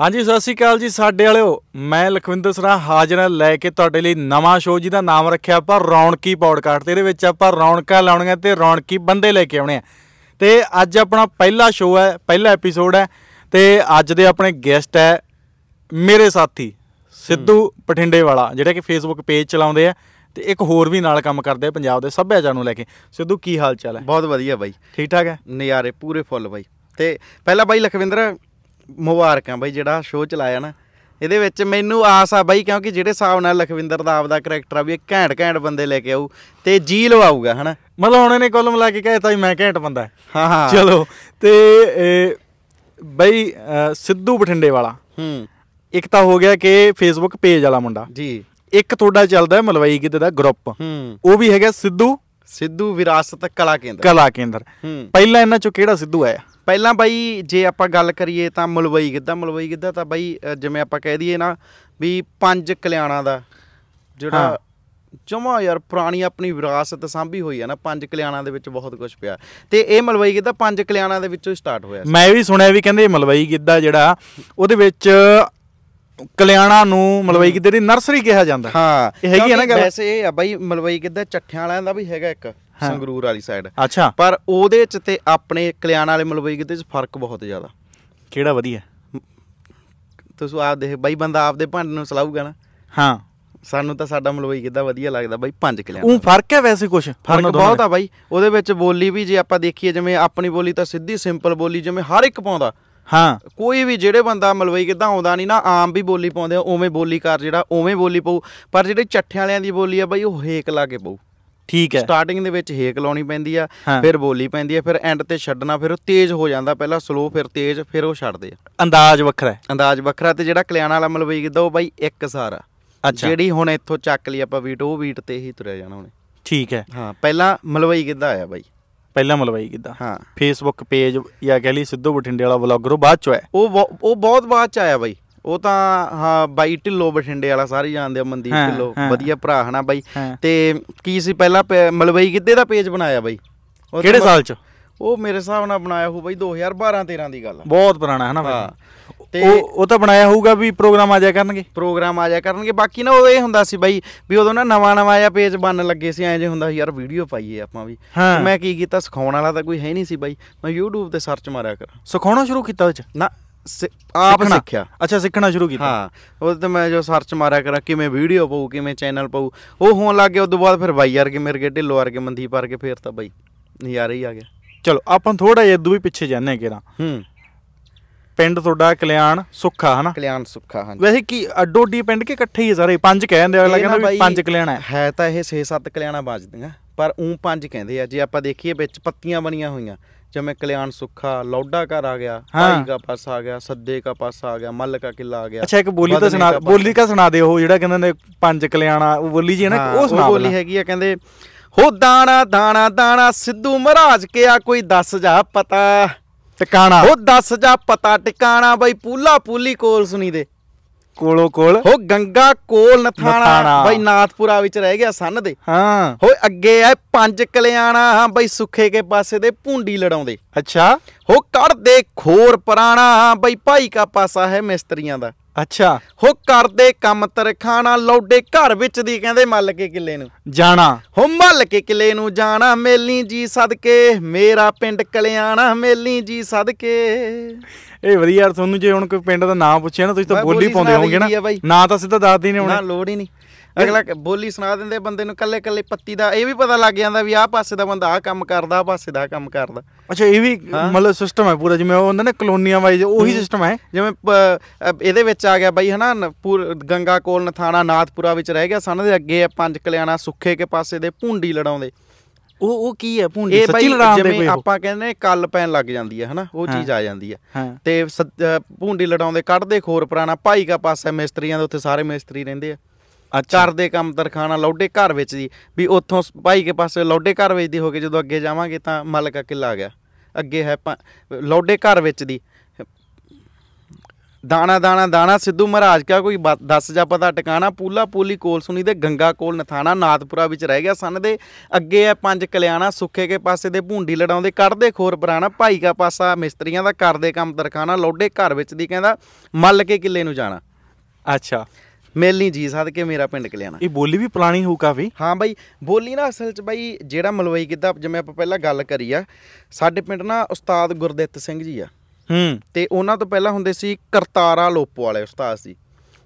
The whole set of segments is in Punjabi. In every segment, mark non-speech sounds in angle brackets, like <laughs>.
ਹਾਂਜੀ ਸਤਿ ਸ਼੍ਰੀ ਅਕਾਲ ਜੀ ਸਾਡੇ ਵਾਲਿਓ। ਮੈਂ ਲਖਵਿੰਦਰ ਸਰਾ ਹਾਜ਼ਰ ਹਾਂ ਲੈ ਕੇ ਤੁਹਾਡੇ ਲਈ ਨਵਾਂ ਸ਼ੋਅ ਜਿਹਦਾ ਨਾਮ ਰੱਖਿਆ ਆਪਾਂ ਰੌਣਕੀ ਪੌਡਕਾਸਟ ਇਹਦੇ ਵਿੱਚ ਆਪਾਂ ਰੌਣਕਾਂ ਲਾਉਣੀਆਂ ਤੇ ਰੌਣਕੀ ਬੰਦੇ ਲੈ ਕੇ ਆਉਣੇ ਆ। ਤੇ ਅੱਜ ਆਪਣਾ ਪਹਿਲਾ ਸ਼ੋਅ ਹੈ ਪਹਿਲਾ ਐਪੀਸੋਡ ਹੈ ਤੇ ਅੱਜ ਦੇ ਆਪਣੇ ਗੈਸਟ ਹੈ ਮੇਰੇ ਸਾਥੀ ਸਿੱਧੂ ਪਠਿੰਡੇ ਵਾਲਾ ਜਿਹੜੇ ਕਿ ਫੇਸਬੁੱਕ ਪੇਜ ਚਲਾਉਂਦੇ ਆ ਤੇ ਇੱਕ ਹੋਰ ਵੀ ਨਾਲ ਕੰਮ ਕਰਦੇ ਆ ਪੰਜਾਬ ਦੇ ਸੱਭਿਆਚਾਰ ਨੂੰ ਲੈ ਕੇ। ਸਿੱਧੂ ਕੀ ਹਾਲ ਚਾਲ ਹੈ? ਬਹੁਤ ਵਧੀਆ ਬਾਈ। ਠੀਕ ਠਾਕ ਹੈ? ਨਜ਼ਾਰੇ ਪੂਰੇ ਫੁੱਲ ਬਾਈ। ਤੇ ਪਹਿਲਾਂ ਬਾਈ ਲਖਵਿੰਦਰ ਮੁਬਾਰਕਾਂ ਬਾਈ ਜਿਹੜਾ ਸ਼ੋਅ ਚਲਾਇਆ ਨਾ। ਇਹਦੇ ਵਿੱਚ ਮੈਨੂੰ ਆਸ ਆ ਬਾਈ ਕਿਉਂਕਿ ਜਿਹੜੇ ਹਿਸਾਬ ਨਾਲ ਲਖਵਿੰਦਰ ਦਾ ਆਪਦਾ ਕਰੈਕਟਰ ਆ ਵੀ ਇਹ ਘੈਂਟ ਘੈਂਟ ਬੰਦੇ ਲੈ ਕੇ ਆਊ ਤੇ ਜੀ ਲਵਾਊਗਾ ਹਨਾ? ਮਤਲਬ ਹੁਣ ਇਹਨੇ ਕੁੱਲ ਮਿਲਾ ਕੇ ਕਹਿਤਾ ਵੀ ਮੈਂ ਘੈਂਟ ਬੰਦਾ ਹੈ। ਹਾਂ ਚਲੋ ਤੇ ਬਈ ਸਿੱਧੂ ਬਠਿੰਡੇ ਵਾਲਾ ਹੂੰ। ਇੱਕ ਤਾਂ ਹੋ ਗਿਆ ਕਿ ਫੇਸਬੁੱਕ ਪੇਜ ਵਾਲਾ ਮੁੰਡਾ। ਜੀ। ਇੱਕ ਤੁਹਾਡਾ ਚੱਲਦਾ ਮਲਵਈ ਗਿੱਧੇ ਦਾ ਗਰੁੱਪ ਹੂੰ। ਉਹ ਵੀ ਹੈਗਾ ਸਿੱਧੂ ਸਿੱਧੂ ਵਿਰਾਸਤ ਕਲਾ ਕੇਂਦਰ। ਕਲਾ ਕੇਂਦਰ। ਪਹਿਲਾਂ ਇਹਨਾਂ ਚੋਂ ਕਿਹੜਾ ਸਿੱਧੂ ਆਇਆ? ਪਹਿਲਾਂ ਬਾਈ ਜੇ ਆਪਾਂ ਗੱਲ ਕਰੀਏ ਤਾਂ ਮਲਵਈ ਗਿੱਧਾ। ਮਲਵਈ ਗਿੱਧਾ ਤਾਂ ਬਾਈ ਜਿਵੇਂ ਆਪਾਂ ਕਹਿ ਦਈਏ ਨਾ ਵੀ ਪੰਜ ਕਲਿਆਣਾਂ ਦਾ। ਜਿਹੜਾ ਜਮਾ ਯਾਰ ਪੁਰਾਣੀ ਆਪਣੀ ਵਿਰਾਸਤ ਸਾਂਭੀ ਹੋਈ ਆ ਨਾ ਪੰਜ ਕਲਿਆਣਾਂ ਦੇ ਵਿੱਚ ਬਹੁਤ ਕੁਝ ਪਿਆ। ਤੇ ਇਹ ਮਲਵਈ ਗਿੱਧਾ ਪੰਜ ਕਲਿਆਣਾਂ ਦੇ ਵਿੱਚੋਂ ਸਟਾਰਟ ਹੋਇਆ ਮੈਂ ਵੀ ਸੁਣਿਆ ਵੀ ਕਹਿੰਦੇ ਮਲਵਈ ਗਿੱਧਾ ਜਿਹੜਾ ਉਹਦੇ ਵਿੱਚ ਕਲਿਆਣਾ ਨੂੰ ਮਲਵਈ ਗਿੱਧੇ ਦੀ ਨਰਸਰੀ ਕਿਹਾ ਜਾਂਦਾ। ਹਾਂ ਇਹ ਹੈਗੀ ਆ ਨਾ ਗੱਲ? ਵੈਸੇ ਇਹ ਆ ਬਾਈ ਮਲਵਈ ਗਿੱਧਾ ਚੱਠਿਆਂ ਵਾਲਿਆਂ ਦਾ ਵੀ ਹੈਗਾ ਇੱਕ ਹਾਂ। ਸੰਗਰੂਰ ਵਾਲੀ ਸਾਈਡ ਅੱਛਾ। ਪਰ ਉਹਦੇ ਚ ਤੇ ਆਪਣੇ ਕਲਿਆਣ ਵਾਲੇ ਮਲਵਈ ਗਿੱਧੇ ਚ ਫ਼ਰਕ ਬਹੁਤ ਜ਼ਿਆਦਾ। ਕਿਹੜਾ ਵਧੀਆ? ਤੁਸੀਂ ਆਪ ਦੇਖ ਬਾਈ ਬੰਦਾ ਆਪਦੇ ਭਾਂਡੇ ਨੂੰ ਸਲਾਊਗਾ ਨਾ। ਹਾਂ। ਸਾਨੂੰ ਤਾਂ ਸਾਡਾ ਮਲਵਈ ਗਿੱਧਾ ਵਧੀਆ ਲੱਗਦਾ ਬਾਈ ਪੰਜ ਕਲਿਆਣ। ਉਹ ਫ਼ਰਕ ਹੈ ਵੈਸੇ ਕੁਝ ਫ਼ਰਕ ਬਹੁਤ ਆ ਬਾਈ। ਉਹਦੇ ਵਿੱਚ ਬੋਲੀ ਵੀ ਜੇ ਆਪਾਂ ਦੇਖੀਏ ਜਿਵੇਂ ਆਪਣੀ ਬੋਲੀ ਤਾਂ ਸਿੱਧੀ ਸਿੰਪਲ ਬੋਲੀ ਜਿਵੇਂ ਹਰ ਇੱਕ ਪਾਉਂਦਾ। ਹਾਂ। ਕੋਈ ਵੀ ਜਿਹੜੇ ਬੰਦਾ ਮਲਵਈ ਕਿਦਾਂ ਆਉਂਦਾ ਨਹੀਂ ਨਾ ਆਮ ਵੀ ਬੋਲੀ ਪਾਉਂਦੇ ਆ ਉਵੇਂ ਬੋਲੀ ਕਰ ਜਿਹੜਾ ਉਵੇਂ ਬੋਲੀ ਪਊ। ਪਰ ਜਿਹੜੇ ਚੱਠਿਆਂ ਵਾਲਿਆਂ ਦੀ ਬੋਲੀ ਆ ਬਾਈ ਉਹ ਹੇਕ ਲਾ ਕੇ ਪਊ। ਠੀਕ ਹੈ। ਸਟਾਰਟਿੰਗ ਦੇ ਵਿੱਚ ਹੇਕ ਲਾਉਣੀ ਪੈਂਦੀ ਆ। ਫਿਰ ਬੋਲੀ ਪੈਂਦੀ ਆ ਫਿਰ ਐਂਡ ਤੇ ਛੱਡਣਾ ਫਿਰ ਉਹ ਤੇਜ਼ ਹੋ ਜਾਂਦਾ ਪਹਿਲਾਂ ਸਲੋ ਫਿਰ ਤੇਜ਼ ਫਿਰ ਉਹ ਛੱਡਦੇ ਆ। ਅੰਦਾਜ਼ ਵੱਖਰਾ ਹੈ। ਅੰਦਾਜ਼ ਵੱਖਰਾ ਤੇ ਜਿਹੜਾ ਕਲਿਆਣ ਵਾਲਾ ਮਲਵਈ ਕਿਦਾਂ ਉਹ ਬਾਈ ਇੱਕ ਸਾਰਾ ਅੱਛਾ। ਜਿਹੜੀ ਹੁਣ ਇੱਥੋਂ ਚੱਕ ਲਈ ਆਪਾਂ ਬੀਟ ਉਹ ਬੀਟ ਤੇ ਹੀ ਤੁਰਿਆ ਜਾਣਾ ਉਹਨੇ। ਠੀਕ ਹੈ। ਹਾਂ ਪਹਿਲਾਂ ਮਲਵਈ ਕਿੱਦਾਂ ਆਇਆ ਬਾਈ? ਪਹਿਲਾਂ ਮਲਵਈ ਗਿੱਧਾ ਹਾਂ। ਫੇਸਬੁੱਕ ਪੇਜ ਜਾਂ ਕਹਿ ਲਈ ਸਿੱਧੂ ਬਠਿੰਡੇ ਵਾਲਾ ਵਲੌਗਰ ਉਹ ਬਾਅਦ ਚ ਹੋਇਆ ਉਹ ਉਹ ਬਹੁਤ ਬਾਅਦ ਚ ਆਇਆ ਬਾਈ। ਉਹ ਤਾਂ ਹਾਂ ਬਾਈ ਢਿੱਲੋ ਬਠਿੰਡੇ ਵਾਲਾ ਸਾਰੇ ਜਾਣਦੇ ਆ ਮਨਦੀਪ ਹਾਂ, ਢਿੱਲੋ। ਹਾਂ। ਵਧੀਆ ਭਰਾ ਹਨਾ ਬਾਈ। ਹਾਂ। ਤੇ ਕੀ ਸੀ ਪਹਿਲਾਂ ਮਲਵਈ ਗਿੱਧੇ ਦਾ ਪੇਜ ਬਣਾਇਆ ਬਾਈ? ਕਿਹੜੇ ਸਾਲ ਚ? ਉਹ ਮੇਰੇ ਹਿਸਾਬ ਨਾਲ ਬਣਾਇਆ ਹੋਊ ਬਾਈ 2012 13 ਦੀ ਗੱਲ ਬਹੁਤ ਪੁਰਾਣਾ ਹੈ ਨਾ ਹਾਂ। ਤੇ ਉਹ ਉਹ ਤਾਂ ਬਣਾਇਆ ਹੋਊਗਾ ਵੀ ਪ੍ਰੋਗਰਾਮ ਆ ਜਾਇਆ ਕਰਨਗੇ। ਪ੍ਰੋਗਰਾਮ ਆ ਜਾ ਕਰਨਗੇ। ਬਾਕੀ ਨਾ ਉਹ ਇਹ ਹੁੰਦਾ ਸੀ ਬਾਈ ਵੀ ਉਦੋਂ ਨਾ ਨਵਾਂ ਨਵਾਂ ਜਿਹਾ ਪੇਜ ਬਣਨ ਲੱਗੇ ਸੀ ਐਂ ਜੇ ਹੁੰਦਾ ਸੀ ਯਾਰ ਵੀਡੀਓ ਪਾਈਏ ਆਪਾਂ ਵੀ। ਹਾਂ। ਮੈਂ ਕੀ ਕੀਤਾ ਸਿਖਾਉਣ ਵਾਲਾ ਤਾਂ ਕੋਈ ਹੈ ਨਹੀਂ ਸੀ ਬਾਈ। ਮੈਂ YouTube ਤੇ ਸਰਚ ਮਾਰਿਆ ਕਰ। ਸਿਖਾਉਣਾ ਸ਼ੁਰੂ ਕੀਤਾ ਉਹ ਚ ਨਾ ਆਪ। ਸਿੱਖਿਆ। ਅੱਛਾ ਸਿੱਖਣਾ ਸ਼ੁਰੂ ਕੀਤਾ। ਹਾਂ ਉਹ ਤੇ ਮੈਂ ਜੋ ਸਰਚ ਮਾਰਿਆ ਕਰਾਂ ਕਿਵੇਂ ਵੀਡੀਓ ਪਾਉ ਕਿਵੇਂ ਚੈਨਲ ਪਾਉ ਉਹ ਹੋਣ ਲੱਗ ਗਿਆ ਉਦੋਂ ਬਾਅਦ ਫਿਰ ਬਾਈ ਵਰਗੇ ਮੇਰੇ ਕੇ ਢਿੱਲੋ ਵਰਗੇ ਮਨਦੀਪ ਵਰਗੇ ਫੇਰ ਤਾਂ ਬਾਈ ਨਜ਼ਾਰਾ ਹੀ ਆ ਗਿਆ। ਚਲੋ ਆਪਾਂ ਥੋੜਾ ਜਿਹਾ ਵੀ ਪਿੱਛੇ ਜਾਂਦੇ ਕਿਰਾ ਹੂੰ। ਪਿੰਡ ਤੁਹਾਡਾ ਕਲਿਆਣ ਸੁੱਖਾ ਹਨਾ ਕਲਿਆਣ ਸੁੱਖਾ ਹਾਂ ਵੈਸੇ ਕੀ ਅੱਡੋ ਅੱਡੀ ਪਿੰਡ ਕੇ ਇਕੱਠੇ ਹੀ ਆ ਸਾਰੇ ਪੰਜ ਕਹਿੰਦੇ ਅਗਲਾ ਕਹਿੰਦਾ ਵੀ ਪੰਜ ਕਲਿਆਣ ਹੈ ਹੈ ਤਾਂ ਇਹ 6-7 ਕਲਿਆਣਾ ਵੱਜਦੀਆਂ ਪਰ ਉਂ ਪੰਜ ਕਹਿੰਦੇ ਆ ਜੇ ਆਪਾਂ ਦੇਖੀਏ ਵਿੱਚ ਪੱਤੀਆਂ ਬਣੀਆਂ ਹੋਈਆਂ ਜਿਵੇਂ ਕਲਿਆਣ ਸੁੱਖਾ ਲੌਡਾ ਘਰ ਆ ਗਿਆ। ਭਾਈ ਕਾ ਪਾਸ ਆ ਗਿਆ ਸੱਦੇ ਕਾ ਪਾਸ ਆ ਗਿਆ ਮੱਲ ਕਾ ਕਿਲਾ ਆ ਗਿਆ ਅੱਛਾ ਇੱਕ ਬੋਲੀ ਤਾਂ ਸੁਣਾ ਕਾ। ਬੋਲੀ ਕਾ ਸੁਣਾ ਦਿਓ ਉਹ ਜਿਹੜਾ ਕਹਿੰਦੇ ਨੇ ਪੰਜ ਕਲਿਆਣਾ ਉਹ ਬੋਲੀ ਜੀ ਹੈ ਨਾ ਉਹ ਸੁਣਾ ਬੋਲੀ। ਹੈਗੀ ਆ ਕਹਿੰਦੇ ਹੋ ਦਾਣਾ ਦਾਣਾ ਦਾਣਾ ਸਿੱਧੂ ਮਹਾਰਾਜ ਕਿਆ ਕੋਈ ਦੱਸ ਜਾ ਪਤਾ ਟਿਕਾਣਾ। ਉਹ ਦੱਸ ਜਾ ਪਤਾ ਟਿਕਾਣਾ ਬਾਈ ਪੂਲਾ ਪੂਲੀ ਕੋਲ ਸੁਣੀ ਦੇ। ਕੋਲੋ ਕੋਲ। ਹੋ ਗੰਗਾ ਕੋਲ ਨਥਾਣਾ। ਬਾਈ ਨਾਥਪੁਰਾ ਵਿੱਚ ਰਹਿ ਗਿਆ ਸੰਨ ਦੇ। ਹਾਂ। ਹੋਏ ਅੱਗੇ ਐ ਪੰਜ ਕਲਿਆਣਾ ਬਾਈ ਸੁੱਖੇ ਕੇ ਪਾਸੇ ਦੇ ਭੁੰਡੀ ਲੜਾਉਂਦੇ। ਅੱਛਾ। ਹੋ ਕਰਦੇ ਖੋਰ ਪੁਰਾਣਾ ਬਾਈ ਭਾਈ ਕਾ ਪਾਸਾ ਹੈ ਮਿਸਤਰੀਆਂ ਦਾ। ਅੱਛਾ। ਹੋ ਕਰਦੇ ਕੰਮ ਤਰਖਾਣਾ ਲੌਡੇ ਘਰ ਵਿੱਚ ਦੀ ਕਹਿੰਦੇ ਮੱਲ ਕੇ ਕਿੱਲੇ ਨੂੰ। ਜਾਣਾ। ਹੋ ਮੱਲ ਕੇ ਕਿਲੇ ਨੂੰ ਜਾਣਾ ਮੇਲੀ ਜੀ ਸਦਕੇ ਮੇਰਾ ਪਿੰਡ ਕਲਿਆਣਾ ਮੇਲੀ ਜੀ ਸਦਕੇ। ਇਹ ਵਧੀਆ ਯਾਰ ਤੁਹਾਨੂੰ ਜੇ ਹੁਣ ਕੋਈ ਪਿੰਡ ਦਾ ਨਾਮ ਪੁੱਛਿਆ ਨਾ ਤੁਸੀਂ ਤਾਂ ਬੋਲੀ ਪਾਉਂਦੇ ਹੋਵੋਗੇ ਨਾ। ਨਾਂ ਤਾਂ ਸਿੱਧਾ ਦੱਸਦੇ ਨਾ ਹੁਣ। ਲੋੜ ਹੀ ਨਹੀਂ। ਅਗਲਾ ਬੋਲੀ ਸੁਣਾ ਦਿੰਦੇ ਬੰਦੇ ਨੂੰ ਕੱਲੇ ਕੱਲੇ ਪੱਤੀ ਦਾ ਇਹ ਵੀ ਪਤਾ ਲੱਗ ਜਾਂਦਾ ਵੀ ਆਹ ਪਾਸੇ ਦਾ ਬੰਦਾ ਆਹ ਕੰਮ ਕਰਦਾ ਆਹ ਪਾਸੇ ਦਾ ਕੰਮ ਕਰਦਾ। ਅੱਛਾ ਇਹ ਵੀ ਮਤਲਬ ਸਿਸਟਮ ਹੈ ਪੂਰਾ ਜਿਵੇਂ ਉਹ ਹੁੰਦਾ ਨਾ ਕਲੋਨੀਆਂ ਵਾਈਜ਼ ਉਹੀ ਸਿਸਟਮ ਹੈ। ਜਿਵੇਂ ਇਹਦੇ ਵਿੱਚ ਆ ਗਿਆ ਬਾਈ ਹਨਾ ਗੰਗਾ ਕੋਲ ਨਥਾਣਾ ਨਾਥਪੁਰਾ ਵਿੱਚ ਰਹਿ ਗਿਆ ਸਨ ਦੇ ਅੱਗੇ ਪੰਜ ਕਲਿਆਣਾ ਸੁੱਖੇ ਕੇ ਪਾਸੇ ਦੇ ਭੁੰਡੀ ਲੜਾਉਂਦੇ। ਉਹ ਉਹ ਕੀ ਹੈ ਭੁੰਡੀ? ਸੱਚੀ ਦੇ ਜਿਵੇਂ ਕੋਈ? ਆਪਾਂ ਕਹਿੰਦੇ ਕੱਲ ਪੈਣ ਲੱਗ ਜਾਂਦੀ ਹੈ ਹਨਾ ਉਹ। ਚੀਜ਼ ਆ ਜਾਂਦੀ ਹੈ। ਤੇ ਭੁੰਡੀ ਲੜਾਉਂਦੇ ਕੱਢਦੇ ਖੋਰ ਪੁਰਾਣਾ ਭਾਈ ਕਾ ਪਾਸਾ ਮਿਸਤਰੀਆਂ ਦੇ ਉੱਥੇ ਸਾਰੇ ਮਿਸਤਰੀ ਰਹਿੰਦੇ ਆ। ਅੱਛਾ। ਕਰਦੇ ਕੰਮ ਤਰਖਾਣਾ ਲੌਡੇ ਘਰ ਵਿੱਚ ਦੀ ਵੀ ਉੱਥੋਂ ਭਾਈ ਕੇ ਪਾਸੇ ਲੌਡੇ ਘਰ ਵਿੱਚ ਦੀ ਹੋ ਕੇ ਜਦੋਂ ਅੱਗੇ ਜਾਵਾਂਗੇ ਤਾਂ ਮਲਕਾ ਕਿਲਾ ਆ ਗਿਆ। ਅੱਗੇ ਹੈ ਪਾ- ਲੌਡੇ ਘਰ ਵਿੱਚ ਦੀ। ਦਾਣਾ ਦਾਣਾ ਦਾਣਾ ਸਿੱਧੂ ਮਹਾਰਾਜ ਕਾ ਕੋਈ ਬ- ਦੱਸ ਜਾ ਪਤਾ ਟਿਕਾਣਾ? ਪੂਲਾ ਪੂਲੀ ਕੋਲ ਸੁਣੀ ਤੇ ਗੰਗਾ ਕੋਲ ਨਥਾਣਾ, ਨਾਥਪੁਰਾ ਵਿੱਚ ਰਹਿ ਗਿਆ ਸੰਨ ਦੇ। ਅੱਗੇ ਹੈ ਪੰਜ ਕਲਿਆਣਾ, ਸੁੱਖੇ ਕੇ ਪਾਸੇ ਦੇ, ਭੁੰਡੀ ਲੜਾਉਂਦੇ, ਕੱਢਦੇ ਖੋਰ ਪੁਰਾਣਾ, ਭਾਈ ਕਾ ਪਾਸਾ, ਮਿਸਤਰੀਆਂ ਦਾ ਕਰਦੇ ਕੰਮ ਦਰਖਾਨਾ ਲੋਡੇ ਘਰ ਵਿੱਚ ਦੀ ਕਹਿੰਦਾ, ਮੱਲ ਕੇ ਕਿੱਲੇ ਨੂੰ ਜਾਣਾ। ਅੱਛਾ। ਮੇਲਨੀ ਜੀ ਸਦ ਕੇ ਮੇਰਾ ਪਿੰਡ ਕਲਿਆਣਾ। ਇਹ ਬੋਲੀ ਵੀ ਪੁਰਾਣੀ ਹੋਊ ਕਾਫੀ। ਹਾਂ ਬਾਈ ਬੋਲੀ ਨਾ ਅਸਲ 'ਚ ਬਾਈ ਜਿਹੜਾ ਮਲਵਈ ਗਿੱਧਾ ਜਿਵੇਂ ਆਪਾਂ ਪਹਿਲਾਂ ਗੱਲ ਕਰੀ ਆ ਸਾਡੇ ਪਿੰਡ ਨਾ ਉਸਤਾਦ ਗੁਰਦਿੱਤ ਸਿੰਘ ਜੀ ਆ। ਹੂੰ। ਤੇ ਉਹਨਾਂ ਤੋਂ ਪਹਿਲਾਂ ਹੁੰਦੇ ਸੀ ਕਰਤਾਰਾ ਲੋਪੋ ਵਾਲੇ ਉਸਤਾਦ ਸੀ।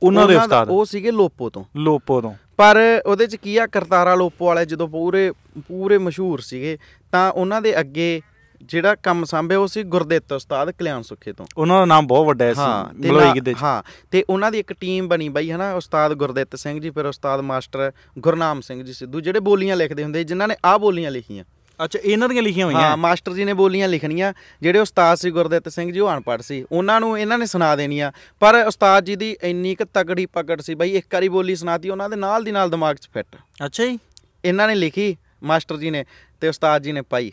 ਉਹਨਾਂ ਦਾ- ਉਸਤਾਦ। ਉਹ ਸੀਗੇ ਲੋਪੋ ਤੋਂ। ਲੋਪੋ ਤੋਂ। ਪਰ ਉਹਦੇ 'ਚ ਕੀ ਆ ਕਰਤਾਰਾ ਲੋਪੋ ਵਾਲੇ ਜਦੋਂ ਪੂਰੇ ਪੂਰੇ ਮਸ਼ਹੂਰ ਸੀਗੇ ਤਾਂ ਉਹਨਾਂ ਦੇ ਅੱਗੇ ਜਿਹੜਾ ਕੰਮ ਸੰਭਿਆ ਉਹ ਸੀ ਗੁਰਦਿੱਤ ਉਸਤਾਦ ਕਲਿਆਣ ਸੁੱਖੇ ਤੋਂ। ਉਹਨਾਂ ਦਾ ਨਾਮ ਬਹੁਤ ਵੱਡਾ ਹੈ ਹਾਂ ਤੇ ਮਲੋਈ ਚ। ਹਾਂ ਤੇ ਉਹਨਾਂ ਦੀ ਇੱਕ ਟੀਮ ਬਣੀ ਬਾਈ ਹਨਾ ਉਸਤਾਦ ਗੁਰਦਿੱਤ ਸਿੰਘ ਜੀ ਫਿਰ ਉਸਤਾਦ ਮਾਸਟਰ ਗੁਰਨਾਮ ਸਿੰਘ ਜੀ ਸਿੱਧੂ ਜਿਹੜੇ ਬੋਲੀਆਂ ਲਿਖਦੇ ਹੁੰਦੇ ਜਿਨ੍ਹਾਂ ਨੇ ਆਹ ਬੋਲੀਆਂ ਲਿਖੀਆਂ। ਅੱਛਾ ਇਹਨਾਂ ਦੀਆਂ ਲਿਖੀਆਂ ਹਾਂ ਹੋਈਆਂ ਮਾਸਟਰ ਜੀ ਨੇ ਬੋਲੀਆਂ ਲਿਖਣੀਆਂ ਜਿਹੜੇ ਉਸਤਾਦ ਸੀ ਗੁਰਦਿੱਤ ਸਿੰਘ ਜੀ ਉਹ ਅਨਪੜ੍ਹ ਸੀ। ਉਹਨਾਂ ਨੂੰ ਇਹਨਾਂ ਨੇ ਸੁਣਾ ਦੇਣੀਆਂ। ਪਰ ਉਸਤਾਦ ਜੀ ਦੀ ਇੰਨੀ ਕੁ ਤਗੜੀ ਪਕੜ ਸੀ ਬਾਈ ਇੱਕ ਵਾਰੀ ਬੋਲੀ ਸੁਣਾਤੀ ਉਹਨਾਂ ਦੇ ਨਾਲ ਦੀ ਨਾਲ ਦਿਮਾਗ 'ਚ ਫਿੱਟ। ਅੱਛਾ ਜੀ। ਇਹਨਾਂ ਨੇ ਲਿਖੀ ਮਾਸਟਰ ਜੀ ਨੇ ਤੇ ਉਸਤਾਦ ਜੀ ਨੇ ਪਾਈ।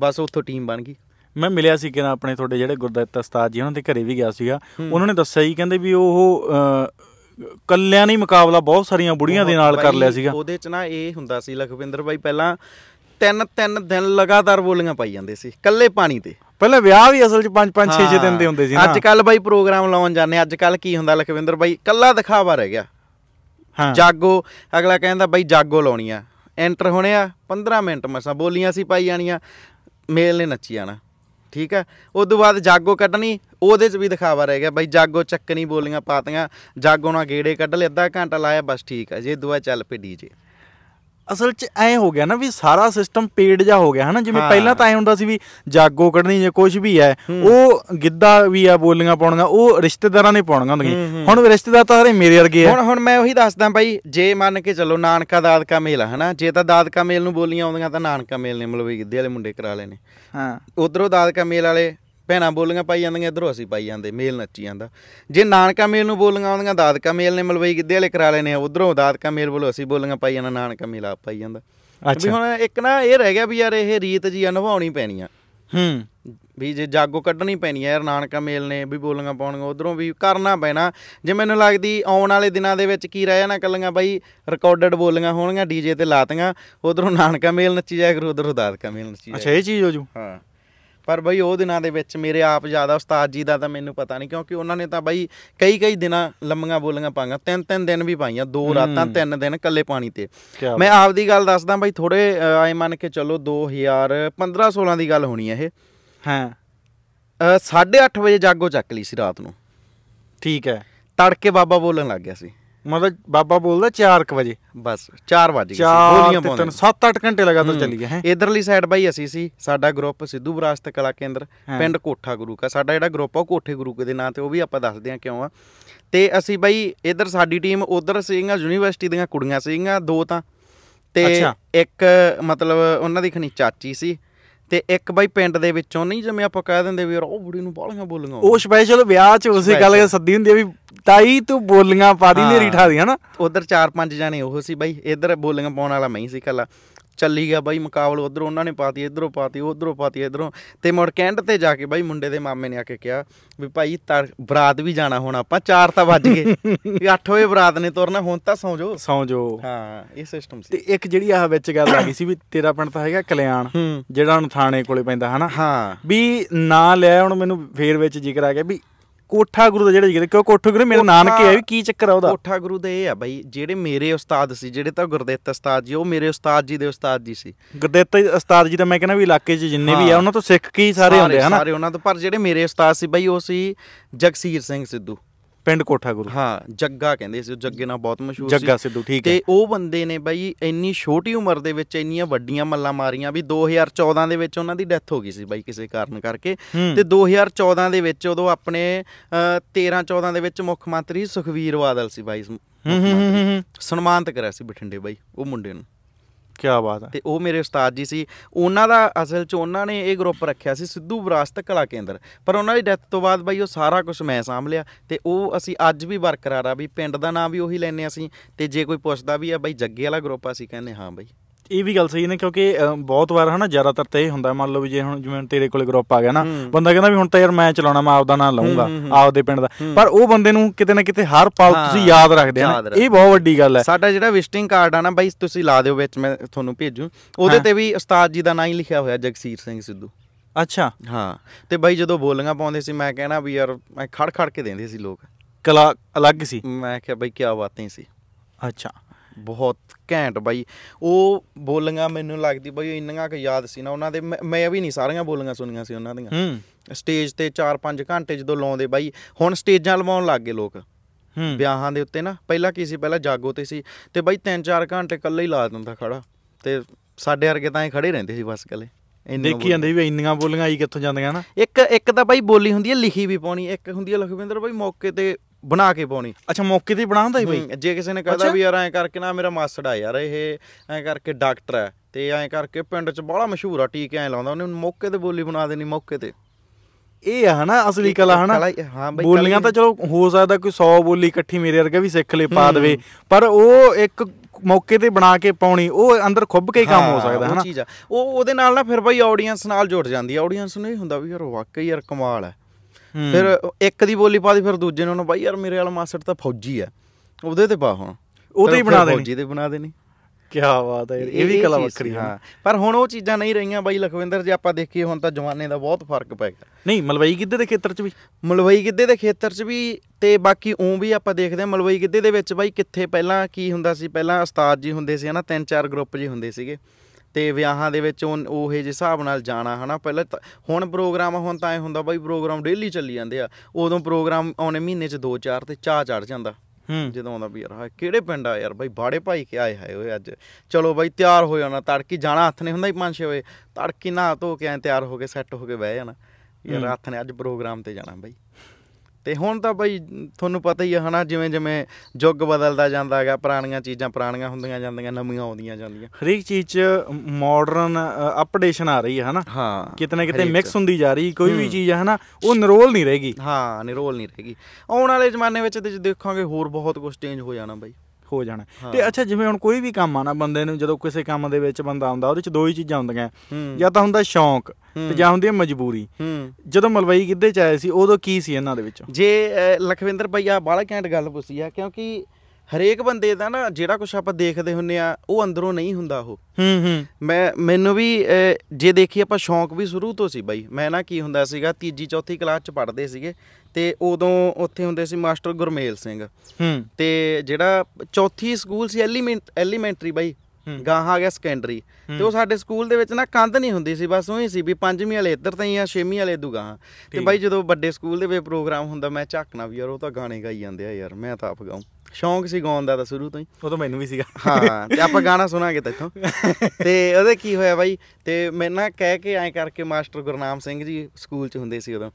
ਬਸ ਉੱਥੋਂ ਟੀਮ ਬਣ ਗਈ। ਮੈਂ ਮਿਲਿਆ ਸੀ ਕਿ ਆਪਣੇ ਤੁਹਾਡੇ ਜਿਹੜੇ ਗੁਰਦੱਤ ਉਸਤਾਦ ਜੀ ਉਹਨਾਂ ਦੇ ਘਰੇ ਵੀ ਗਿਆ ਸੀਗਾ। ਉਹਨਾਂ ਨੇ ਦੱਸਿਆ ਹੀ ਕਹਿੰਦੇ ਵੀ ਉਹ ਕੱਲਿਆਂ ਨਹੀਂ ਮੁਕਾਬਲਾ ਬਹੁਤ ਸਾਰੀਆਂ ਬੁੜੀਆਂ ਦੇ ਨਾਲ ਕਰ ਲਿਆ ਸੀਗਾ। ਉਹਦੇ 'ਚ ਨਾ ਇਹ ਹੁੰਦਾ ਸੀ ਲਖਵਿੰਦਰ ਬਾਈ ਪਹਿਲਾਂ ਤਿੰਨ ਤਿੰਨ ਦਿਨ ਲਗਾਤਾਰ ਬੋਲੀਆਂ ਪਾਈ ਜਾਂਦੇ ਸੀ ਕੱਲੇ ਪਾਣੀ ਤੇ। ਪਹਿਲਾਂ ਵਿਆਹ ਵੀ ਅਸਲ 'ਚ 5 5 6 6 ਦਿਨ ਦੇ ਹੁੰਦੇ ਸੀ ਨਾ। ਅੱਜ ਕੱਲ ਬਾਈ ਪ੍ਰੋਗਰਾਮ ਲਾਉਣ ਜਾਂਦੇ ਅੱਜ ਕੱਲ ਕੀ ਹੁੰਦਾ ਲਖਵਿੰਦਰ ਬਾਈ ਕੱਲਾ ਦਿਖਾਵਾ ਰਹਿ ਗਿਆ। ਹਾਂ। ਜਾਗੋ ਅਗਲਾ ਕਹਿੰਦਾ ਬਾਈ ਜਾਗੋ ਲਾਉਣੀ ਆ। ਐਂਟਰ ਹੋਣੇ ਆ 15 ਮਿੰਟ ਮਸਾਂ ਬੋਲੀਆਂ ਸੀ ਪਾਈ ਜਾਣੀਆਂ। ਮੇਲ ਨੇ ਨੱਚੀ ਜਾਣਾ। ਠੀਕ ਹੈ? ਉਸ ਤੋਂ ਬਾਅਦ ਜਾਗੋ ਕੱਢਣੀ, ਉਹਦੇ 'ਚ ਵੀ ਦਿਖਾਵਾ ਰਹਿ ਗਿਆ ਬਾਈ ਜਾਗੋ ਚੱਕਣੀ, ਬੋਲੀਆਂ ਪਾਤੀਆਂ, ਜਾਗੋ ਨਾਲ ਗੇੜੇ ਕੱਢ ਲਏ, ਅੱਧਾ ਘੰਟਾ ਲਾਇਆ, ਬਸ ਠੀਕ ਹੈ। ਜੇ ਦੁਆ ਚੱਲ ਪਏ ਡੀਜੇ ਅਸਲ 'ਚ ਐ ਹੋ ਗਿਆ ਨਾ ਵੀ ਸਾਰਾ ਸਿਸਟਮ ਪੇਡ ਜਾ ਹੋ ਗਿਆ ਹਨਾ? ਜਿਵੇਂ। ਪਹਿਲਾਂ ਤਾਂ ਐ ਹੁੰਦਾ ਸੀ ਵੀ ਜਾਗੋ ਕੱਢਣੀ ਜੇ ਕੁਝ ਵੀ ਹੈ ਉਹ ਗਿੱਧਾ ਵੀ ਆ ਬੋਲੀਆਂ ਪਾਉਣੀਆਂ ਉਹ ਰਿਸ਼ਤੇਦਾਰਾਂ ਨੇ ਪਾਉਣੀਆਂ ਹੁੰਦੀਆਂ। ਹੁਣ ਰਿਸ਼ਤੇਦਾਰ ਤਾਂ ਸਾਰੇ ਮੇਰੇ ਵਰਗੇ ਆ। ਹੁਣ ਹੁਣ ਮੈਂ ਉਹੀ ਦੱਸਦਾ ਬਾਈ ਜੇ ਮੰਨ ਕੇ ਚੱਲੋ ਨਾਨਕਾ ਦਾਦਕਾ ਮੇਲ ਹਨਾ? ਜੇ ਤਾਂ ਦਾਦਕਾ ਮੇਲ ਨੂੰ ਬੋਲੀਆਂ ਆਉਂਦੀਆਂ ਤਾਂ ਨਾਨਕਾ ਮੇਲ ਨੇ ਮਲਵਈ ਗਿੱਧੇ ਵਾਲੇ ਮੁੰਡੇ ਕਰਾ ਲਏ ਨੇ ਹਾਂ। ਉਧਰੋਂ ਦਾਦਕਾ ਮੇਲ ਵਾਲੇ ਭੈਣਾਂ ਬੋਲੀਆਂ ਪਾਈ ਜਾਂਦੀਆਂ ਇਧਰੋਂ ਅਸੀਂ ਪਾਈ ਜਾਂਦੇ ਮੇਲ ਨੱਚੀ ਜਾਂਦਾ। ਜੇ ਨਾਨਕਾ ਮੇਲ ਨੂੰ ਬੋਲੀਆਂ ਆਉਂਦੀਆਂ ਦਾਦਕਾ ਮੇਲ ਨੇ ਮਲਵਈ ਗਿੱਧੇ ਵਾਲੇ ਕਰਾ ਲੈਣੇ ਆ? ਉਧਰੋਂ ਦਾਦਕਾ ਮੇਲ ਬੋਲੋ ਅਸੀਂ ਬੋਲੀਆਂ ਪਾਈ ਜਾਂਦਾ ਨਾਨਕਾ ਮੇਲ ਆਪ ਪਾਈ ਜਾਂਦਾ। ਵੀ ਅੱਛਾ। ਹੁਣ ਇੱਕ ਨਾ ਇਹ ਰਹਿ ਗਿਆ ਵੀ ਯਾਰ ਇਹ ਰੀਤ ਜੀ ਆ ਨਿਭਾਉਣੀ ਪੈਣੀ ਆ ਹੂੰ। ਵੀ ਜੇ ਜਾਗੋ ਕੱਢਣੀ ਪੈਣੀ ਆ ਯਾਰ ਨਾਨਕਾ ਮੇਲ ਨੇ ਵੀ ਬੋਲੀਆਂ ਪਾਉਣੀਆਂ ਉਧਰੋਂ ਵੀ ਕਰਨਾ ਪੈਣਾ। ਜੇ ਮੈਨੂੰ ਲੱਗਦੀ ਆਉਣ ਵਾਲੇ ਦਿਨਾਂ ਦੇ ਵਿੱਚ ਕੀ ਰਹਿ ਜਾਣਾ ਕੱਲੀਆਂ ਬਾਈ ਰਿਕਾਰਡਡ ਬੋਲੀਆਂ ਹੋਣਗੀਆਂ ਡੀਜੇ ਤੇ ਲਾਤੀਆਂ ਉਧਰੋਂ ਨਾਨਕਾ ਮੇਲ ਨੱਚੀ ਜਾਇਆ ਕਰੂ ਉਧਰੋਂ ਦਾਦਕਾ ਮੇਲ ਨੱਚੀ ਜਾਇਆ ਅੱਛਾ ਇਹ ਚੀਜ਼ ਹੋ ਜੂ। ਹਾਂ। ਪਰ ਬਈ ਉਹ ਦਿਨਾਂ ਦੇ ਵਿੱਚ ਮੇਰੇ ਆਪ ਜ਼ਿਆਦਾ ਉਸਤਾਦ ਜੀ ਦਾ ਤਾਂ ਮੈਨੂੰ ਪਤਾ ਨਹੀਂ ਕਿਉਂਕਿ ਉਹਨਾਂ ਨੇ ਤਾਂ ਬਈ ਕਈ ਕਈ ਦਿਨਾਂ ਲੰਮੀਆਂ ਬੋਲੀਆਂ ਪਾਈਆਂ ਤਿੰਨ ਤਿੰਨ ਦਿਨ ਵੀ ਪਾਈਆਂ ਦੋ ਰਾਤਾਂ ਤਿੰਨ ਦਿਨ ਇਕੱਲੇ ਪਾਣੀ ਤੇ। ਮੈਂ ਆਪ ਦੀ ਗੱਲ ਦੱਸਦਾ ਬਈ ਥੋੜੇ ਆਏ ਮੰਨ ਕੇ ਚੱਲੋ 2015 16 ਦੀ ਗੱਲ ਹੋਣੀ ਹੈ ਇਹ। ਹਾਂ। ਅ, 8:30 ਵਜੇ ਜਾਗੋ ਚੱਕ ਲਈ ਸੀ ਰਾਤ ਨੂੰ। ਠੀਕ ਹੈ। ਤੜਕੇ ਬਾਬਾ ਬੋਲਣ ਲੱਗ ਗਿਆ ਸੀ। ਮਤਲਬ ਬਾਬਾ ਬੋਲਦਾ 4:00 ਵਜੇ। ਬਸ 4 ਵਜ ਗਏ ਸੀ 4 ਬੋਲੀਆਂ ਤੇ ਪਾਉਂਦੇ 3 7-8 ਘੰਟੇ ਲਗਾਤਾਰ ਚੱਲੀ ਗਏ ਹੈ। ਇਧਰਲੀ ਸਾਈਡ ਬਾਈ ਅਸੀਂ ਸੀ ਸਾਡਾ ਗਰੁੱਪ ਸਿੱਧੂ ਵਿਰਾਸਤ ਕਲਾ ਕੇਂਦਰ। ਪਿੰਡ ਕੋਠਾ ਗੁਰੂ ਕਾ। ਸਾਡਾ ਜਿਹੜਾ ਗਰੁੱਪ ਆ ਉਹ ਕੋਠੇ ਗੁਰੂ ਦੇ ਨਾਂ ਤੇ ਉਹ ਵੀ ਆਪਾਂ ਦੱਸਦੇ ਹਾਂ ਕਿਉਂ ਆ। ਤੇ ਅਸੀਂ ਬਾਈ ਇਧਰ ਸਾਡੀ ਟੀਮ ਉਧਰ ਸੀਗੀਆਂ ਯੂਨੀਵਰਸਿਟੀ ਦੀਆਂ ਕੁੜੀਆਂ ਸੀਗੀਆਂ ਦੋ ਤਾਂ। ਤੇ। ਇੱਕ ਮਤਲਬ ਉਹਨਾਂ ਦੀ ਖਣੀ ਚਾਚੀ ਸੀ ਤੇ ਇੱਕ ਬਾਈ ਪਿੰਡ ਦੇ ਵਿੱਚੋਂ ਨਹੀਂ ਜਿਵੇਂ ਆਪਾਂ ਕਹਿ ਦਿੰਦੇ ਵੀ ਯਾਰ ਉਹ ਬੁੜੀ ਨੂੰ ਬਾਲੀਆਂ ਬੋਲੀਆਂ ਉਹ ਸਪੈਸ਼ਲ ਵਿਆਹ 'ਚ ਉਸੇ ਗੱਲ। ਸੱਦੀ ਹੁੰਦੀ ਆ ਵੀ ਤਾਈ ਤੂੰ ਬੋਲੀਆਂ ਪਾ ਦੀ। ਨੇਰੀ ਠਾ ਦੀ ਹਨਾ ਉਧਰ ਚਾਰ ਪੰਜ ਜਾਣੇ ਉਹ ਸੀ ਬਾਈ ਇਧਰ ਬੋਲੀਆਂ ਪਾਉਣ ਵਾਲਾ ਮੈਂ ਹੀ ਸੀ ਕੱਲਾ ਚੱਲੀ ਗਿਆ ਬਾਈ ਮੁਕਾਬਲਾ ਉਧਰੋਂ ਉਹਨਾਂ ਨੇ ਪਾਤੀ ਇਧਰੋਂ ਪਾਤੀ ਉਧਰੋਂ ਪਾਤੀ ਇਧਰੋਂ। ਤੇ ਮੁੜ ਕੇ ਐਂਡ ਤੇ ਜਾ ਕੇ ਬਾਈ ਮੁੰਡੇ ਦੇ ਮਾਮੇ ਨੇ ਆ ਕੇ ਕਿਹਾ ਵੀ ਭਾਈ ਬਰਾਤ ਵੀ ਜਾਣਾ ਹੁਣ ਆਪਾਂ 4 ਤਾਂ ਵੱਜ ਗਏ। ਵੀ 8 ਵਜੇ ਬਰਾਤ ਨੇ ਤੁਰਨਾ ਹੁਣ ਤਾਂ ਸੌਂ ਜਾਓ। ਸੌਂ ਜੋ ਹਾਂ ਇਹ ਸਿਸਟਮ ਤੇ ਸੀ ਇੱਕ ਜਿਹੜੀ ਆਹ ਵਿੱਚ ਗੱਲ ਆ ਗਈ ਸੀ ਵੀ ਤੇਰਾ ਪਿੰਡ ਤਾਂ ਹੈਗਾ ਕਲਿਆਣ ਜਿਹੜਾ ਹੁਣ ਥਾਣੇ ਕੋਲੇ ਪੈਂਦਾ ਹਨਾ? ਹਾਂ। ਵੀ ਨਾਂ ਲਿਆ ਹੁਣ ਮੈਨੂੰ ਫੇਰ ਵਿੱਚ ਜ਼ਿਕਰ ਆ ਗਿਆ ਵੀ ਕੋਠਾ ਗੁਰੂ ਦਾ ਜਿਹੜਾ ਜ਼ਿਕਰ ਕਿਉਂ ਕੋਠਾ ਗੁਰੂ ਮੇਰੇ ਨਾਨਕੇ ਆ ਵੀ ਕੀ ਚੱਕਰ ਆ ਉਹਦਾ? ਕੋਠਾ ਗੁਰੂ ਦੇ ਇਹ ਆ ਬਾਈ ਜਿਹੜੇ ਮੇਰੇ ਉਸਤਾਦ ਸੀ ਜਿਹੜੇ ਤਾਂ ਗੁਰਦਿੱਤ ਉਸਤਾਦ ਜੀ ਉਹ ਮੇਰੇ ਉਸਤਾਦ ਜੀ ਦੇ ਉਸਤਾਦ ਜੀ ਸੀ। ਗੁਰਦਿੱਤ ਉਸਤਾਦ ਜੀ ਤਾਂ ਮੈਂ ਕਹਿੰਦਾ ਵੀ ਇਲਾਕੇ 'ਚ ਜਿੰਨੇ ਵੀ ਆ। ਉਹਨਾਂ ਤੋਂ ਸਿੱਖ ਕੇ ਹੀ ਸਾਰੇ ਆ ਹਨਾ? ਸਾਰੇ ਉਹਨਾਂ ਤੋਂ ਪਰ ਜਿਹੜੇ ਮੇਰੇ ਉਸਤਾਦ ਸੀ ਬਾਈ ਉਹ ਸੀ ਜਗਸੀਰ ਸਿੰਘ ਸਿੱਧੂ। ਪਿੰਡ ਕੋਠਾ ਗੁਰੂ। ਹਾਂ ਜੱਗਾ ਕਹਿੰਦੇ ਸੀ ਜੱਗੇ ਨਾਲ ਬਹੁਤ ਮਸ਼ਹੂਰ ਸੀ। ਜੱਗਾ ਸਿੱਧੂ ਠੀਕ ਹੈ। ਤੇ ਉਹ ਬੰਦੇ ਨੇ ਬਾਈ ਇੰਨੀ ਛੋਟੀ ਉਮਰ ਦੇ ਵਿੱਚ ਇੰਨੀਆਂ ਵੱਡੀਆਂ ਮੱਲਾਂ ਮਾਰੀਆਂ ਵੀ 2014 ਦੇ ਵਿੱਚ ਉਹਨਾਂ ਦੀ ਡੈਥ ਹੋ ਗਈ ਸੀ ਬਾਈ ਕਿਸੇ ਕਾਰਨ ਕਰਕੇ। ਤੇ 2014 ਦੇ ਵਿੱਚ ਉਦੋਂ ਆਪਣੇ 13 14 ਦੇ ਵਿੱਚ ਮੁੱਖ ਮੰਤਰੀ ਸੁਖਵੀਰ ਬਾਦਲ ਸੀ ਬਾਈ ਸਨਮਾਨਿਤ ਕਰਿਆ ਸੀ ਬਠਿੰਡੇ ਬਾਈ ਉਹ ਮੁੰਡੇ ਨੂੰ। ਕੀ ਬਾਤ ਹੈ। ਤੇ ਉਹ ਮੇਰੇ ਉਸਤਾਦ ਜੀ ਸੀ। ਉਹਨਾਂ ਦਾ ਅਸਲ 'ਚ ਉਹਨਾਂ ਨੇ ਇਹ ਗਰੁੱਪ ਰੱਖਿਆ ਸੀ ਸਿੱਧੂ ਵਿਰਾਸਤ ਕਲਾ ਕੇਂਦਰ। ਪਰ ਉਹਨਾਂ ਦੀ ਡੈਥ ਤੋਂ ਬਾਅਦ ਬਾਈ ਉਹ ਸਾਰਾ ਕੁਝ ਮੈਂ ਸਾਂਭ ਲਿਆ। ਤੇ ਉਹ ਅਸੀਂ ਅੱਜ ਵੀ ਬਰਕਰਾਰ ਆ ਵੀ ਪਿੰਡ ਦਾ ਨਾਮ ਵੀ ਉਹੀ ਲੈਨੇ ਅਸੀਂ। ਤੇ ਜੇ ਕੋਈ ਪੁੱਛਦਾ ਵੀ ਆ ਬਾਈ ਜੱਗੇ ਵਾਲਾ ਗਰੁੱਪ ਆ, ਅਸੀਂ ਕਹਿੰਦੇ ਹਾਂ ਬਾਈ। ਇਹ ਵੀ ਗੱਲ ਸਹੀ ਨੇ ਕਿਉਂਕਿ ਬਹੁਤ ਵਾਰ ਹਨਾ ਜ਼ਿਆਦਾਤਰ ਤੇ ਇਹ ਹੁੰਦਾ ਮੰਨ ਲਓ ਵੀ ਜੇ ਹੁਣ ਜਿਵੇਂ ਤੇਰੇ ਕੋਲੇ ਗਰੁੱਪ ਆ ਗਿਆ ਨਾ। ਬੰਦਾ ਕਹਿੰਦਾ ਵੀ ਹੁਣ ਤਾਂ ਯਾਰ ਮੈਂ ਚਲਾਉਣਾ ਮੈਂ ਆਪਦਾ ਨਾਂ ਹੂੰ। ਆਪਦੇ ਪਿੰਡ ਦਾ। ਪਰ ਉਹ ਬੰਦੇ ਨੂੰ ਕਿਤੇ ਨਾ ਕਿਤੇ ਹਰ ਪਲ ਤੁਸੀਂ ਯਾਦ ਰੱਖਦੇ ਆ ਇਹ ਬਹੁਤ ਵੱਡੀ ਗੱਲ ਹੈ। ਸਾਡਾ ਜਿਹੜਾ ਵਿਜ਼ਿਟਿੰਗ ਕਾਰਡ ਆ ਨਾ ਬਾਈ ਤੁਸੀਂ ਲਾ ਦਿਓ ਵਿੱਚ ਮੈਂ ਤੁਹਾਨੂੰ ਭੇਜੂ। ਉਹਦੇ। ਤੇ ਵੀ ਉਸਤਾਦ ਜੀ ਦਾ ਨਾਂ ਹੀ ਲਿਖਿਆ ਹੋਇਆ ਜਗਸੀਰ ਸਿੰਘ ਸਿੱਧੂ। ਅੱਛਾ। ਹਾਂ। ਤੇ ਬਾਈ ਜਦੋਂ ਬੋਲੀਆਂ ਪਾਉਂਦੇ ਸੀ ਮੈਂ ਕਹਿਣਾ ਵੀ ਯਾਰ ਮੈਂ ਖੜ ਖੜ ਕੇ ਦਿੰਦੇ ਸੀ ਲੋਕ। ਕਲਾ ਅਲੱਗ ਸੀ। ਮੈਂ ਕਿਹਾ ਬਾਈ ਕੀ ਬਾਤਾਂ ਸੀ। ਅੱਛਾ। ਬਹੁਤ ਘੈਂਟ ਬਾਈ। ਉਹ ਬੋਲੀਆਂ ਮੈਨੂੰ ਲੱਗਦੀ ਬਾਈ ਇੰਨੀਆਂ ਕੁ ਯਾਦ ਸੀ ਨਾ ਉਹਨਾਂ ਦੇ। ਮੈਂ- ਵੀ ਨਹੀਂ ਸਾਰੀਆਂ ਬੋਲੀਆਂ ਸੁਣੀਆਂ ਸੀ ਉਹਨਾਂ ਦੀਆਂ। ਸਟੇਜ ਤੇ 4-5 ਘੰਟੇ ਜਦੋਂ ਲਾਉਂਦੇ ਬਾਈ ਹੁਣ ਸਟੇਜਾਂ ਲਵਾਉਣ ਲੱਗ ਗਏ ਲੋਕ। ਹੂੰ। ਵਿਆਹਾਂ ਦੇ ਉੱਤੇ ਨਾ। ਪਹਿਲਾਂ ਕੀ ਸੀ? ਪਹਿਲਾਂ ਜਾਗੋ ਤੇ ਸੀ। ਤੇ ਬਾਈ 3-4 ਘੰਟੇ ਇਕੱਲੇ ਹੀ ਲਾ ਦਿੰਦਾ ਖੜਾ। ਤੇ ਸਾਡੇ ਵਰਗੇ ਤਾਂ ਐ ਖੜੇ ਰਹਿੰਦੇ ਸੀ ਬਸ ਇੰਨੀਆਂ ਦੇਖੀ ਜਾਂਦੇ ਵੀ ਇੰਨੀਆਂ ਬੋਲੀਆਂ ਆਈ ਕਿੱਥੋਂ ਜਾਂਦੀਆਂ ਨਾ। ਇੱਕ ਇੱਕ ਤਾਂ ਬਾਈ ਬੋਲੀ ਹੁੰਦੀ ਹੈ ਲਿਖੀ ਵੀ ਪਾਉਣੀ। ਇੱਕ ਹੁੰਦੀ ਹੈ ਲਖਵਿੰਦਰ ਬਾਈ ਮੌਕੇ ਤੇ ਬਣਾ ਕੇ ਪਾਉਣੀ। ਅੱਛਾ ਮੌਕੇ ਤੇ ਬਣਾਉਂਦਾ ਹੀ ਬਈ? ਜੇ ਕਿਸੇ ਨੇ ਕਹਦਾ ਵੀ ਯਾਰ ਐਂ ਕਰਕੇ ਨਾ ਮੇਰਾ ਮਾਸੜ ਆ ਯਾਰ ਇਹ ਐਂ ਕਰਕੇ ਡਾਕਟਰ ਹੈ ਤੇ ਐਂ ਕਰਕੇ ਪਿੰਡ 'ਚ ਬੜਾ ਮਸ਼ਹੂਰ ਆ ਟੀਕੇ ਐ ਲਾਉਂਦਾ ਉਹਨੇ ਮੌਕੇ ਤੇ ਬੋਲੀ ਬਣਾ ਦੇਣੀ ਮੌਕੇ ਤੇ। ਇਹ ਆ ਹਨਾ ਅਸਲੀ ਕਲਾ ਹਨਾ। ਬੋਲੀਆਂ ਤਾਂ ਚਲੋ ਹੋ ਸਕਦਾ ਕੋਈ 100 ਬੋਲੀ ਇਕੱਠੀ ਮੇਰੇ ਵਰਗਾ ਵੀ ਸਿੱਖ ਲੇ ਪਾ ਦੇਵੇ। ਪਰ ਉਹ ਇੱਕ ਮੌਕੇ ਤੇ ਬਣਾ ਕੇ ਪਾਉਣੀ ਉਹ ਅੰਦਰ ਖੁੱਬ ਕੇ ਹੀ ਕੰਮ ਹੋ ਸਕਦਾ ਹਨਾ। ਉਹ ਚੀਜ਼ ਆ। ਉਹ ਉਹਦੇ ਨਾਲ ਨਾ ਫਿਰ ਬਈ ਆਡੀਅנס ਨਾਲ ਜੁੜ ਜਾਂਦੀ ਆ। ਆਡੀਅנס ਨੂੰ ਇਹ ਹੁੰਦਾ ਵੀ ਯਾਰ ਵਾਕਈ ਯਾਰ ਕਮਾਲ ਹੈ ਫਿਰ ਇੱਕ ਦੀ ਬੋਲੀ ਪਾਦੀ ਫਿਰ ਦੂਜੇ ਨੂੰ ਉਹਨੂੰ ਬਾਈ ਯਾਰ ਮੇਰੇ ਵਾਲਾ ਮਾਸੜ ਤਾਂ ਫੌਜੀ ਆ ਉਹਦੇ ਤੇ ਪਾ ਹੁਣ। ਉਹਦੇ ਹੀ ਬਣਾ ਦੇਣੀ। ਫੌਜੀ ਤੇ ਬਣਾ ਦੇਣੀ। ਕੀ ਬਾਤ ਹੈ ਇਹ ਵੀ ਕਲਾ ਵੱਖਰੀ ਹੈ ਪਰ ਹੁਣ ਉਹ ਚੀਜ਼ਾਂ ਨਹੀਂ ਰਹੀਆਂ ਬਾਈ ਲਖਵਿੰਦਰ ਜੇ ਆਪਾਂ ਦੇਖੀਏ ਹੁਣ ਤਾਂ ਜਮਾਨੇ ਦਾ ਬਹੁਤ ਫ਼ਰਕ ਪੈ ਗਿਆ। ਨਹੀਂ ਮਲਵਈ ਗਿੱਧੇ ਦੇ ਖੇਤਰ 'ਚ ਵੀ। ਮਲਵਈ ਗਿੱਧੇ ਦੇ ਖੇਤਰ 'ਚ ਵੀ ਤੇ ਬਾਕੀ ਉਂ ਵੀ ਆਪਾਂ ਦੇਖਦੇ ਹਾਂ ਮਲਵਈ ਗਿੱਧੇ ਦੇ ਵਿੱਚ ਬਾਈ ਕਿੱਥੇ ਪਹਿਲਾਂ ਕੀ ਹੁੰਦਾ ਸੀ? ਪਹਿਲਾਂ ਉਸਤਾਦ ਜੀ ਹੁੰਦੇ ਸੀ ਹਨਾ ਤਿੰਨ ਚਾਰ ਗਰੁੱਪ ਜੀ ਹੁੰਦੇ ਸੀਗੇ। ਤੇ ਵਿਆਹਾਂ ਦੇ ਵਿੱਚ ਉਹ ਉਹੇ ਜਿਹੇ ਹਿਸਾਬ ਨਾਲ ਜਾਣਾ ਹਨਾ? ਪਹਿਲਾਂ ਹੁਣ ਪ੍ਰੋਗਰਾਮ ਹੁਣ ਤਾਂ ਐ ਹੁੰਦਾ ਬਾਈ ਪ੍ਰੋਗਰਾਮ ਡੇਲੀ ਚੱਲੀ ਜਾਂਦੇ ਆ। ਉਦੋਂ ਪ੍ਰੋਗਰਾਮ ਆਉਣੇ ਮਹੀਨੇ 'ਚ ਦੋ ਚਾਰ ਤੇ ਚਾਹ ਚੜ ਜਾਂਦਾ। ਹੂੰ। ਜਦੋਂ ਆਉਂਦਾ ਵੀ ਯਾਰ ਹਾਏ ਕਿਹੜੇ ਪਿੰਡ ਆ ਯਾਰ? ਬਾਈ ਬਾੜੇ ਭਾਈ ਕਿ ਆਏ ਹਾਏ ਓਏ ਅੱਜ। ਚਲੋ ਬਾਈ ਤਿਆਰ ਹੋ ਜਾਣਾ ਤੜਕੀ ਜਾਣਾ ਹੱਥ ਨੇ ਹੁੰਦਾ ਹੀ ਪੰਜ ਛੇ ਵਜੇ। ਤੜਕੀ ਨਹਾ ਧੋ ਕੇ ਐ ਤਿਆਰ ਹੋ ਕੇ ਸੈੱਟ ਹੋ ਕੇ ਬਹਿ ਜਾਣਾ। ਯਾਰ। ਹੱਥ ਨੇ ਅੱਜ ਪ੍ਰੋਗਰਾਮ ਤੇ ਜਾਣਾ ਬਾਈ। ਤੇ ਹੁਣ ਤਾਂ ਬਾਈ ਤੁਹਾਨੂੰ ਪਤਾ ਹੀ ਆ ਹਨਾ ਜਿਵੇਂ ਜਿਵੇਂ ਯੁੱਗ ਬਦਲਦਾ ਜਾਂਦਾ ਹੈਗਾ ਪੁਰਾਣੀਆਂ ਚੀਜ਼ਾਂ ਪੁਰਾਣੀਆਂ ਹੁੰਦੀਆਂ ਜਾਂਦੀਆਂ ਨਵੀਆਂ ਆਉਂਦੀਆਂ ਜਾਂਦੀਆਂ। ਹਰੇਕ ਚੀਜ਼ 'ਚ ਮਾਡਰਨ ਅਪਡੇਸ਼ਨ ਆ ਰਹੀ ਹੈ ਹਨਾ। ਹਾਂ ਕਿਤੇ ਨਾ ਕਿਤੇ। ਮਿਕਸ ਹੁੰਦੀ ਜਾ ਰਹੀ ਕੋਈ ਵੀ ਹੂੰ। ਚੀਜ਼ ਹੈ ਹਨਾ ਉਹ ਨਿਰੋਲ ਨਹੀਂ ਰਹੇਗੀ। ਹਾਂ ਨਿਰੋਲ ਨਹੀਂ ਰਹੇਗੀ। ਆਉਣ ਵਾਲੇ ਜ਼ਮਾਨੇ ਵਿੱਚ ਤੇ ਜੇ ਦੇਖਾਂਗੇ ਹੋਰ ਬਹੁਤ ਕੁਝ ਚੇਂਜ ਹੋ ਜਾਣਾ ਬਾਈ। ਹੋ ਜਾਣਾ। ਤੇ ਅੱਛਾ ਜਿਵੇਂ ਹੁਣ ਕੋਈ ਵੀ ਕੰਮ ਆ ਨਾ ਬੰਦੇ ਨੂੰ ਜਦੋਂ ਕਿਸੇ ਕੰਮ ਦੇ ਵਿੱਚ ਬੰਦਾ ਆਉਂਦਾ ਉਹਦੇ 'ਚ ਦੋ ਹੀ ਚੀਜ਼ਾਂ ਹੁੰਦੀਆਂ। ਜਾਂ ਤਾਂ ਹੁੰਦਾ ਸ਼ੌਂਕ ਤੇ। ਜਾਂ ਹੁੰਦੀ ਹੈ ਮਜਬੂਰੀ। ਜਦੋਂ ਮਲਵਈ ਗਿੱਧੇ 'ਚ ਆਏ ਸੀ ਉਦੋਂ ਕੀ ਸੀ ਇਹਨਾਂ ਦੇ ਵਿੱਚ? ਜੇ ਲਖਵਿੰਦਰ ਭਈਆ ਬਾਲਾ ਘੈਂਟ ਗੱਲ ਪੁੱਛੀ ਆ ਕਿਉਂਕਿ ਹਰੇਕ ਬੰਦੇ ਦਾ ਨਾ ਜਿਹੜਾ ਕੁਝ ਆਪਾਂ ਦੇਖਦੇ ਹੁੰਨੇ ਆ ਉਹ ਅੰਦਰੋਂ ਨਹੀਂ ਹੁੰਦਾ ਉਹ। ਹੂੰ ਹੂੰ। ਮੈਂ ਮੈਨੂੰ ਵੀ ਜੇ ਦੇਖੀ ਆਪਾਂ ਸ਼ੌਂਕ ਵੀ ਸ਼ੁਰੂ ਤੋਂ ਸੀ ਬਾਈ। ਮੈਂ ਨਾ ਕੀ ਹੁੰਦਾ ਸੀਗਾ ਤੀਜੀ ਚੌਥੀ ਕਲਾਸ ਚ ਪੜ੍ਹਦੇ ਸੀਗੇ ਤੇ ਉਦੋਂ ਉੱਥੇ ਹੁੰਦੇ ਸੀ ਮਾਸਟਰ ਗੁਰਮੇਲ ਸਿੰਘ। ਹੂੰ। ਤੇ ਜਿਹੜਾ ਚੌਥੀ ਸਕੂਲ ਸੀ ਐਲੀਮੈਂਟ ਐਲੀਮੈਂਟਰੀ ਬਾਈ। ਗਾਹਾਂ ਆ ਗਿਆ ਸੈਕੰਡਰੀ ਤੇ ਉਹ ਸਾਡੇ ਸਕੂਲ ਦੇ ਵਿੱਚ ਨਾ ਕੰਧ ਨਹੀਂ ਹੁੰਦੀ ਸੀ ਬਸ ਉਹੀ ਸੀ ਵੀ ਪੰਜਵੀਂ ਵਾਲੇ ਇੱਧਰ ਤਾਂ ਹੀ ਆ ਛੇਵੀਂ ਵਾਲੇ ਇਦੂ ਗਾਹਾਂ। ਤੇ। ਬਾਈ ਜਦੋਂ ਵੱਡੇ ਸਕੂਲ ਦੇ ਵਿੱਚ ਪ੍ਰੋਗਰਾਮ ਹੁੰਦਾ ਮੈਂ ਝਾਕਣਾ ਵੀ ਯਾਰ ਉਹ ਤਾਂ ਗਾਣੇ ਗਾਈ ਜਾਂਦੇ ਆ ਯਾਰ ਮੈਂ ਤਾਂ ਆਪ ਗਾਉਂ ਸ਼ੌਂਕ ਸੀ ਗਾਉਣ ਦਾ ਤਾਂ ਸ਼ੁਰੂ ਤੋਂ ਹੀ। ਉਦੋਂ ਮੈਨੂੰ ਵੀ ਸੀਗਾ। ਹਾਂ ਤੇ ਆਪਾਂ ਗਾਣਾ ਸੁਣਾਂਗੇ ਤੇਥੋਂ <laughs> ਤੇ ਉਹਦੇ ਕੀ ਹੋਇਆ ਬਾਈ ਤੇ ਮੈਂ ਨਾ ਕਹਿ ਕੇ ਐਂ ਕਰਕੇ ਮਾਸਟਰ ਗੁਰਨਾਮ ਸਿੰਘ ਜੀ ਸਕੂਲ 'ਚ ਹੁੰਦੇ ਸੀ ਉਦੋਂ।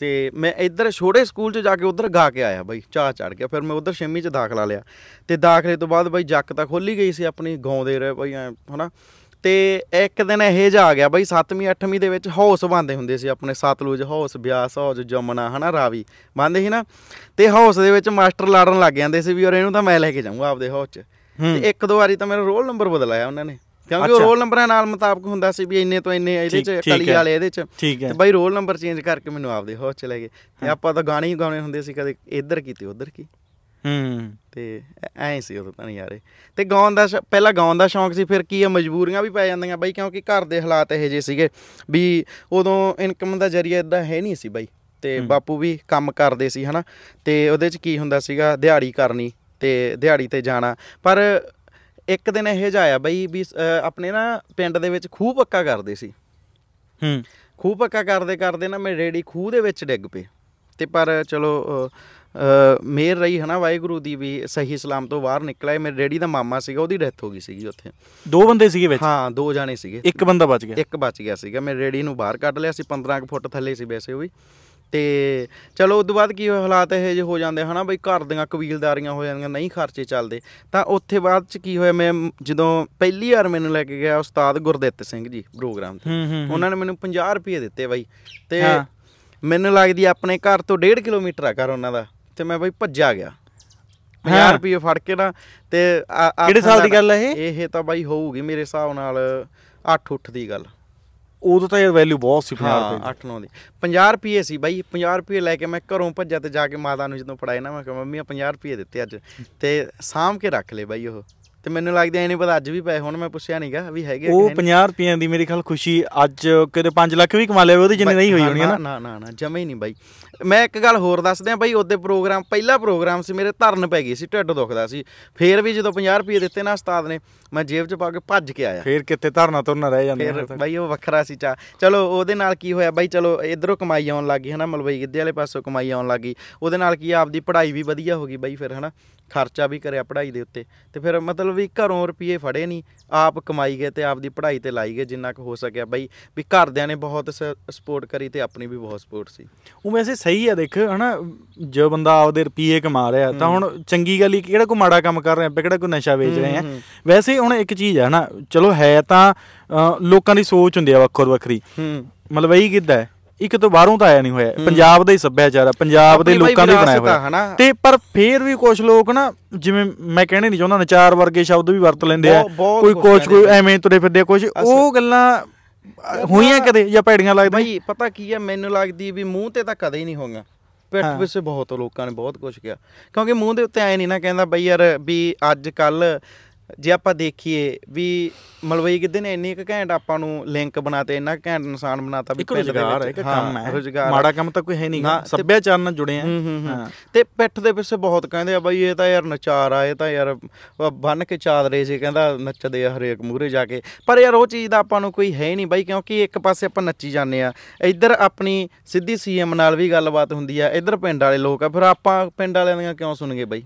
ਤੇ ਮੈਂ ਇੱਧਰ ਛੋਟੇ ਸਕੂਲ 'ਚ ਜਾ ਕੇ ਉਧਰ ਗਾ ਕੇ ਆਇਆ ਬਾਈ ਚਾਹ ਚੜ ਗਿਆ। ਫਿਰ ਮੈਂ ਉਧਰ ਛੇਵੀਂ 'ਚ ਦਾਖਲਾ ਲਿਆ। ਤੇ ਦਾਖਲੇ ਤੋਂ ਬਾਅਦ ਬਾਈ ਜੱਕ ਤਾਂ ਖੋਲੀ ਗਈ ਸੀ ਆਪਣੀ ਗਾਉਂਦੇ ਰਹੇ ਬਾਈ ਐਂ ਹਨਾ? ਤੇ ਇੱਕ ਦਿਨ ਇਹ ਜਾ ਆ ਗਿਆ ਬਾਈ 7ਵੀਂ 8ਵੀਂ ਦੇ ਵਿੱਚ ਹਾਊਸ ਬੰਦੇ ਹੁੰਦੇ ਸੀ ਆਪਣੇ ਸਤਲੁਜ ਹਾਊਸ ਬਿਆਸ ਹਾਊਸ ਜਮਨਾ ਹਨਾ ਰਾਵੀ ਬੰਦੇ ਸੀ ਨਾ? ਤੇ ਹਾਊਸ ਦੇ ਵਿੱਚ ਮਾਸਟਰ ਲੜਨ ਲੱਗ ਜਾਂਦੇ ਸੀ ਵੀ ਔਰ ਇਹਨੂੰ ਤਾਂ ਮੈਂ ਲੈ ਕੇ ਜਾਊਂਗਾ ਆਪਦੇ ਹਾਊਸ 'ਚ। ਤੇ ਇੱਕ ਦੋ ਵਾਰੀ ਤਾਂ ਮੇਰਾ ਰੋਲ ਨੰਬਰ ਬਦਲਾਇਆ ਉਹਨਾਂ ਨੇ। ਕਿਉਂਕਿ ਉਹ। ਰੋਲ ਨੰਬਰਾਂ ਨਾਲ ਮੁਤਾਬਕ ਹੁੰਦਾ ਸੀ ਵੀ ਇੰਨੇ ਤੋਂ ਇੰਨੇ ਇਹਦੇ ਚ ਕਲੀ। ਵਾਲੇ ਇਹਦੇ ਚ। ਤੇ ਬਾਈ ਰੋਲ ਨੰਬਰ ਚੇਂਜ ਕਰਕੇ ਮੈਨੂੰ ਆਪਦੇ ਹਾਊਸ ਚ ਲੈ ਗਏ। ਤੇ। ਆਪਾਂ ਤਾਂ ਗਾਣੇ ਹੀ ਗਾਉਣੇ ਹੁੰਦੇ ਸੀ ਕਦੇ। ਇੱਧਰ ਕੀ ਤੇ ਉੱਧਰ ਕੀ? ਹੂੰ। ਤੇ ਐ- ਸੀ ਉਦੋਂ ਤਾਂ ਨਜ਼ਾਰੇ ਤੇ ਗਾਉਣ ਦਾ ਪਹਿਲਾਂ ਗਾਉਣ ਦਾ ਸ਼ੌਂਕ ਸੀ ਫਿਰ ਕੀ ਆ ਮਜਬੂਰੀਆਂ ਵੀ ਪੈ ਜਾਂਦੀਆਂ ਬਾਈ ਕਿਉਂਕਿ ਘਰ ਦੇ ਹਾਲਾਤ ਇਹੋ ਜਿਹੇ ਸੀਗੇ ਵੀ ਉਦੋਂ ਇਨਕਮ ਦਾ ਜ਼ਰੀਆ ਇਦਾਂ ਹੈ ਨਹੀਂ ਸੀ ਬਾਈ। ਤੇ। ਬਾਪੂ ਵੀ ਕੰਮ ਕਰਦੇ ਸੀ ਹਨਾ। ਤੇ ਉਹਦੇ ਚ ਕੀ ਹੁੰਦਾ ਸੀਗਾ ਦਿਹਾੜੀ ਕਰਨੀ ਤੇ ਦਿਹਾੜੀ ਤੇ ਜਾਣਾ। ਪਰ ਇੱਕ ਦਿਨ ਇਹ ਜਿਹਾ ਆਇਆ ਬਈ ਵੀ ਆਪਣੇ ਨਾ ਪਿੰਡ ਦੇ ਵਿੱਚ ਖੂਹ ਪੱਕਾ ਕਰਦੇ ਸੀ। ਹੂੰ। ਖੂਹ ਪੱਕਾ ਕਰਦੇ ਕਰਦੇ ਨਾ ਮੇਰੇ ਰੇੜੀ ਖੂਹ ਦੇ ਵਿੱਚ ਡਿੱਗ ਪਏ। ਤੇ ਪਰ ਚਲੋ ਮਿਹਰ ਰਹੀ ਹਨਾ ਵਾਹਿਗੁਰੂ ਦੀ ਵੀ ਸਹੀ ਸਲਾਮ ਤੋਂ ਬਾਹਰ ਨਿਕਲਿਆ। ਮੇਰੇ ਰੇੜੀ ਦਾ ਮਾਮਾ ਸੀਗਾ ਉਹਦੀ ਡੈਥ ਹੋ ਗਈ ਸੀਗੀ ਉੱਥੇ। ਦੋ ਬੰਦੇ ਸੀਗੇ ਵਿੱਚ? ਹਾਂ ਦੋ ਜਾਣੇ ਸੀਗੇ। ਇੱਕ ਬੰਦਾ ਬਚ ਗਿਆ? ਇੱਕ ਬਚ ਗਿਆ ਸੀਗਾ। ਮੇਰੇ ਰੇੜੀ ਨੂੰ ਬਾਹਰ ਕੱਢ ਲਿਆ ਸੀ 15 ਕੁ ਫੁੱਟ ਥੱਲੇ ਸੀ ਵੈਸੇ ਉਹ ਵੀ। ਤੇ ਚਲੋ ਉਸ ਤੋਂ ਬਾਅਦ ਕੀ ਹੋਇਆ ਹਾਲਾਤ ਇਹ ਜਿਹੇ ਹੋ ਜਾਂਦੇ ਹਨਾ ਬਈ ਘਰ ਦੀਆਂ ਕਬੀਲਦਾਰੀਆਂ ਹੋ ਜਾਂਦੀਆਂ ਨਹੀਂ ਖਰਚੇ ਚੱਲਦੇ। ਤਾਂ ਉੱਥੇ ਬਾਅਦ ਚ ਕੀ ਹੋਇਆ ਮੈਂ ਜਦੋਂ ਪਹਿਲੀ ਵਾਰ ਮੈਨੂੰ ਲੈ ਕੇ ਗਿਆ ਉਸਤਾਦ ਗੁਰਦਿੱਤ ਸਿੰਘ ਜੀ ਪ੍ਰੋਗਰਾਮ ਤੇ। ਉਹਨਾਂ ਨੇ ਮੈਨੂੰ 50 ਰੁਪਏ ਦਿੱਤੇ ਬਾਈ। ਤੇ। ਮੈਨੂੰ ਲੱਗਦੀ ਆਪਣੇ ਘਰ ਤੋਂ 1.5 ਕਿਲੋਮੀਟਰ ਆ ਘਰ ਉਹਨਾਂ ਦਾ। ਤੇ ਮੈਂ ਬਾਈ ਭੱਜਿਆ ਗਿਆ। 50 ਹਾਂ। ਰੁਪਏ ਫੜ ਕੇ ਨਾ ਤੇ ਕਿਹੜੇ ਸਾਲ ਦੀ ਗੱਲ ਹੈ ਇਹ? ਇਹ ਤਾਂ ਬਾਈ ਹੋਊਗੀ ਮੇਰੇ ਹਿਸਾਬ ਨਾਲ 8 ਉੱਠ ਦੀ ਗੱਲ। ਉਦੋਂ ਤਾਂ ਯਾਰ ਵੈਲਿਊ ਬਹੁਤ ਸੀ 50 ਹਾਂ ਰੁਪਏ ਦੀ। 8 9 ਦੀ। 50 ਰੁਪਏ ਸੀ ਬਾਈ 50 ਰੁਪਏ ਲੈ ਕੇ ਮੈਂ ਘਰੋਂ ਭੱਜਾ ਤੇ ਜਾ ਕੇ ਮਾਤਾ ਨੂੰ ਜਦੋਂ ਫੜਾਏ ਨਾ ਮੈਂ ਕਿਹਾ ਮੰਮੀ ਆ 50 ਰੁਪਏ ਦਿੱਤੇ ਅੱਜ ਤੇ ਸਾਂਭ ਕੇ ਰੱਖ ਲਏ ਬਾਈ ਉਹ। ਤੇ ਮੈਨੂੰ ਲੱਗਦਾ ਐ ਨਹੀਂ ਪਤਾ ਅੱਜ ਵੀ ਪਏ ਹੁਣ ਮੈਂ ਪੁੱਛਿਆ ਨਹੀਂਗਾ ਵੀ ਹੈਗੇ ਉਹ ਹੈ ਨੀ। 50 ਰੁਪਈਆਂ ਦੀ ਮੇਰੀ ਖਿਆਲ ਖੁਸ਼ੀ ਅੱਜ ਕਿਤੇ 5 ਲੱਖ ਵੀ ਕਮਾ ਲਿਆ ਉਹਦੀ ਜਿੰਨੀ ਨਹੀਂ ਹੋਈ ਹੋਣੀ ਨਾ। ਨਾ ਨਾ ਨਾ ਜਮੇ ਹੀ ਨਹੀਂ ਬਾਈ। ਮੈਂ ਇੱਕ ਗੱਲ ਹੋਰ ਦੱਸ ਦਿਆਂ ਬਾਈ ਉਹਦੇ ਪ੍ਰੋਗਰਾਮ ਪਹਿਲਾ ਪ੍ਰੋਗਰਾਮ ਸੀ ਮੇਰੇ ਧਰਨ ਪੈ ਗਈ ਸੀ ਢਿੱਡ ਦੁਖਦਾ ਸੀ। ਫੇਰ ਵੀ ਜਦੋਂ 50 ਰੁਪਏ ਦਿੱਤੇ ਨਾ ਉਸਤਾਦ ਨੇ ਮੈਂ ਜੇਬ 'ਚ ਪਾ ਕੇ ਭੱਜ ਕੇ ਆਇਆ। ਫੇਰ ਕਿਤੇ ਧਰਨਾ ਤੁਰਨਾ ਰਹਿ ਜਾਂਦੇ ਫਿਰ ਬਾਈ ਉਹ ਵੱਖਰਾ ਸੀ ਚਾ। ਚਲੋ ਉਹਦੇ ਨਾਲ ਕੀ ਹੋਇਆ ਬਾਈ ਚਲੋ ਇਧਰੋਂ ਕਮਾਈ ਆਉਣ ਲੱਗੀ ਹਨਾ ਮਲਵਈ ਗਿੱਧੇ ਵਾਲੇ ਪਾਸੋਂ ਕਮਾਈ ਆਉਣ ਲੱਗੀ ਉਹਦੇ ਨਾਲ ਕੀ ਆਪਦੀ ਪੜ੍ਹਾਈ ਵੀ ਵਧੀਆ ਹੋ ਗਈ ਬਾਈ ਫਿਰ ਹਨਾ। ਖਰਚਾ ਵੀ ਕਰਿਆ ਪੜ੍ਹਾਈ ਦੇ ਉੱਤੇ। ਤੇ ਫਿਰ ਮਤਲਬ ਵੀ ਘਰੋਂ ਰੁਪਏ ਫੜੇ ਨਹੀਂ ਆਪ ਕਮਾਈ ਗਏ ਤੇ ਆਪਦੀ ਪੜ੍ਹਾਈ ਤੇ ਲਾਈ ਗਏ ਜਿੰਨਾ ਕੁ ਹੋ ਸਕਿਆ। ਬਾਈ ਵੀ ਘਰਦਿਆਂ ਨੇ ਬਹੁਤ ਸਪੋਰਟ ਕਰੀ ਤੇ ਆਪਣੀ ਵੀ ਬਹੁਤ ਸਪੋਰਟ ਸੀ। ਉਹ ਵੈਸੇ ਸਹੀ ਆ ਦੇਖ ਹਨਾ? ਜੋ ਬੰਦਾ ਆਪਦੇ ਰੁਪਏ ਕਮਾ ਰਿਹਾ ਤਾਂ ਹੁਣ ਚੰਗੀ ਗੱਲ ਹੀ ਕਿਹੜਾ ਕੋਈ ਮਾੜਾ ਕੰਮ ਕਰ ਰਹੇ ਕਿਹੜਾ ਕੋਈ ਨਸ਼ਾ ਵੇਚ ਰਹੇ ਆ। ਵੈਸੇ ਹੁਣ ਇੱਕ ਚੀਜ਼ ਹੈ ਨਾ ਚਲੋ ਹੈ ਤਾਂ ਲੋਕਾਂ ਦੀ ਸੋਚ ਹੁੰਦੀ ਆ ਵੱਖੋ ਵੱਖਰੀ ਇਹੀ ਕਿੱਦਾਂ ਹੈ। ਇੱਕ ਤੋਂ ਬਾਹਰੋਂ ਤਾਂ ਆਇਆ ਨਹੀਂ ਹੋਇਆ। ਪੰਜਾਬ ਦਾ ਹੀ ਸੱਭਿਆਚਾਰ ਆ ਪੰਜਾਬ ਦੇ ਲੋਕਾਂ ਦਾ ਹੀ ਬਣਾਇਆ ਆ, ਹੋਇਆ। ਤੇ ਪਰ ਫੇਰ ਵੀ ਕੁਝ ਲੋਕ ਨਾ ਜਿਵੇਂ ਮੈਂ ਕਹਿਣੇ ਨਹੀਂ ਚਾਹੁੰਦਾ ਨਚਾਰ ਵਰਗੇ ਸ਼ਬਦ ਵੀ ਵਰਤ ਲੈਂਦੇ ਆ। ਕੋਈ ਕੋਚ ਕੋਈ ਆ। ਐਵੇਂ ਤੁਰੇ ਫਿਰਦੇ ਆ ਕੁਝ ਉਹ ਗੱਲਾਂ ਹੋਈਆਂ ਕਦੇ ਜਾਂ ਭੈੜੀਆਂ ਲੱਗਦੀਆਂ? ਬਾਈ ਪਤਾ ਕੀ ਹੈ ਮੈਨੂੰ ਲੱਗਦੀ ਵੀ ਮੂੰਹ ਤੇ ਤਾਂ ਕਦੇ ਹੀ ਨਹੀਂ ਹੋਗਾ ਪਿੱਠ। ਪਿੱਛੇ ਬਹੁਤ ਲੋਕਾਂ ਨੇ ਬਹੁਤ ਕੁਝ ਕਿਹਾ। ਕਿਉਂਕਿ ਮੂੰਹ ਦੇ ਉੱਤੇ ਐ ਨਹੀਂ ਨਾ ਕਹਿੰਦਾ ਬਈ ਯਾਰ ਵੀ ਅੱਜ ਕੱਲ ਜੇ ਆਪਾਂ ਦੇਖੀਏ ਵੀ ਮਲਵਈ ਕਿਤੇ ਨੇ ਇੰਨੀ ਕੁ ਘੈਂਟ ਆਪਾਂ ਨੂੰ ਲਿੰਕ ਬਣਾਤੇ ਇੰਨਾ ਘੈਂਟ ਇਨਸਾਨ ਬਣਾਤਾ ਵੀ ਇੱਕ ਪਿੰਡ ਦੇ ਵਿੱਚ- ਇੱਕ ਕੰਮ ਹੈ। ਰੁਜ਼ਗਾਰ ਮਾੜਾ ਕੰਮ ਤਾਂ ਕੋਈ ਹੈ ਨਹੀਂ। ਸੱਭਿਆਚਾਰ ਨਾਲ ਜੁੜੇ ਆ। ਤੇ ਪਿੱਠ ਦੇ ਪਿੱਛੇ ਬਹੁਤ ਕਹਿੰਦੇ ਆ ਬਈ ਇਹ ਤਾਂ ਯਾਰ ਨਚਾਰ ਆ ਇਹ ਤਾਂ ਯਾਰ ਬੰਨ ਕੇ ਚਾਦਰੇ ਸੀ ਕਹਿੰਦਾ ਨੱਚਦੇ ਆ ਹਰੇਕ ਮੂਹਰੇ ਜਾ ਕੇ। ਪਰ ਯਾਰ ਉਹ ਚੀਜ਼ ਦਾ ਆਪਾਂ ਨੂੰ ਕੋਈ ਹੈ ਨਹੀਂ ਬਾਈ ਕਿਉਂਕਿ ਇੱਕ ਪਾਸੇ ਆਪਾਂ ਨੱਚੀ ਜਾਂਦੇ ਆ। ਇੱਧਰ ਆਪਣੀ ਸਿੱਧੀ ਸੀਐਮ ਨਾਲ ਵੀ ਗੱਲਬਾਤ ਹੁੰਦੀ ਆ ਇੱਧਰ ਪਿੰਡ ਵਾਲੇ ਲੋਕ ਆ। ਫਿਰ ਆਪਾਂ ਪਿੰਡ ਵਾਲਿਆਂ ਦੀਆਂ ਕਿਉਂ ਸੁਣਗੇ ਬਾਈ?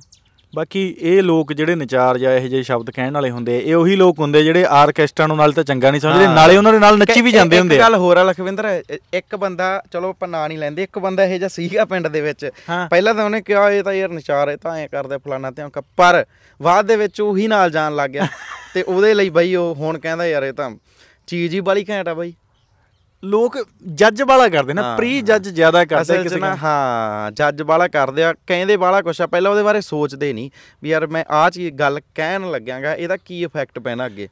ਬਾਕੀ ਇਹ ਲੋਕ ਜਿਹੜੇ ਨਚਾਰ ਜਾਂ ਇਹੋ ਜਿਹੇ ਸ਼ਬਦ ਕਹਿਣ ਵਾਲੇ ਹੁੰਦੇ ਇਹ ਉਹੀ ਲੋਕ ਹੁੰਦੇ ਜਿਹੜੇ ਆਰਕੈਸਟਰਾ ਨੂੰ ਨਾਲ ਤਾਂ ਚੰਗਾ ਨਹੀਂ ਸਮਝਦੇ। ਨਾਲੇ ਉਹਨਾਂ ਦੇ ਨਾਲ ਨੱਚੀ ਵੀ ਇੱਕ- ਜਾਂਦੇ ਇੱਕ ਹੁੰਦੇ ਆ। ਗੱਲ ਹੋਰ ਆ ਲਖਵਿੰਦਰ ਇੱਕ ਬੰਦਾ ਚਲੋ ਆਪਾਂ ਨਾਂ ਨਹੀਂ ਲੈਂਦੇ ਇੱਕ ਬੰਦਾ ਇਹੋ ਜਿਹਾ ਸੀਗਾ ਪਿੰਡ ਦੇ ਵਿੱਚ। ਪਹਿਲਾਂ ਤਾਂ ਉਹਨੇ ਕਿਹਾ ਇਹ ਤਾਂ ਯਾਰ ਨਚਾਰ ਇਹ ਤਾਂ ਐ ਕਰਦਾ ਫਲਾਣਾ ਤੇ ਪਰ ਬਾਅਦ ਦੇ ਵਿੱਚ ਉਹੀ ਨਾਲ ਜਾਣ ਲੱਗ ਗਿਆ। <laughs> ਤੇ ਉਹਦੇ ਲਈ ਬਈ ਉਹ ਹੁਣ ਕਹਿੰਦਾ ਯਾਰ ਇਹ ਤਾਂ ਚੀਜ਼ ਹੀ ਬੜੀ ਘੈਂਟ ਆ ਬਈ। ਲੋਕ ਜੱਜ ਵਾਲਾ ਕਰਦੇ ਨਾ ਪ੍ਰੀ ਜੱਜ ਜ਼ਿਆਦਾ ਕਰਦੇ ਕਿਸੇ ਨਾ ਕੰਮ ਹਾਂ ਜੱਜ ਵਾਲਾ ਕਰਦੇ ਆ ਕਹਿੰਦੇ ਵਾਲਾ ਕੁਛ ਆ ਪਹਿਲਾਂ ਉਹਦੇ ਬਾਰੇ ਸੋਚਦੇ ਨਹੀਂ। ਵੀ ਯਾਰ ਮੈਂ ਆਹ ਚੀਜ਼ ਗੱਲ ਕਹਿਣ ਲੱਗਿਆਗਾ ਇਹਦਾ ਕੀ ਇਫੈਕਟ ਪੈਣਾ ਅੱਗੇ?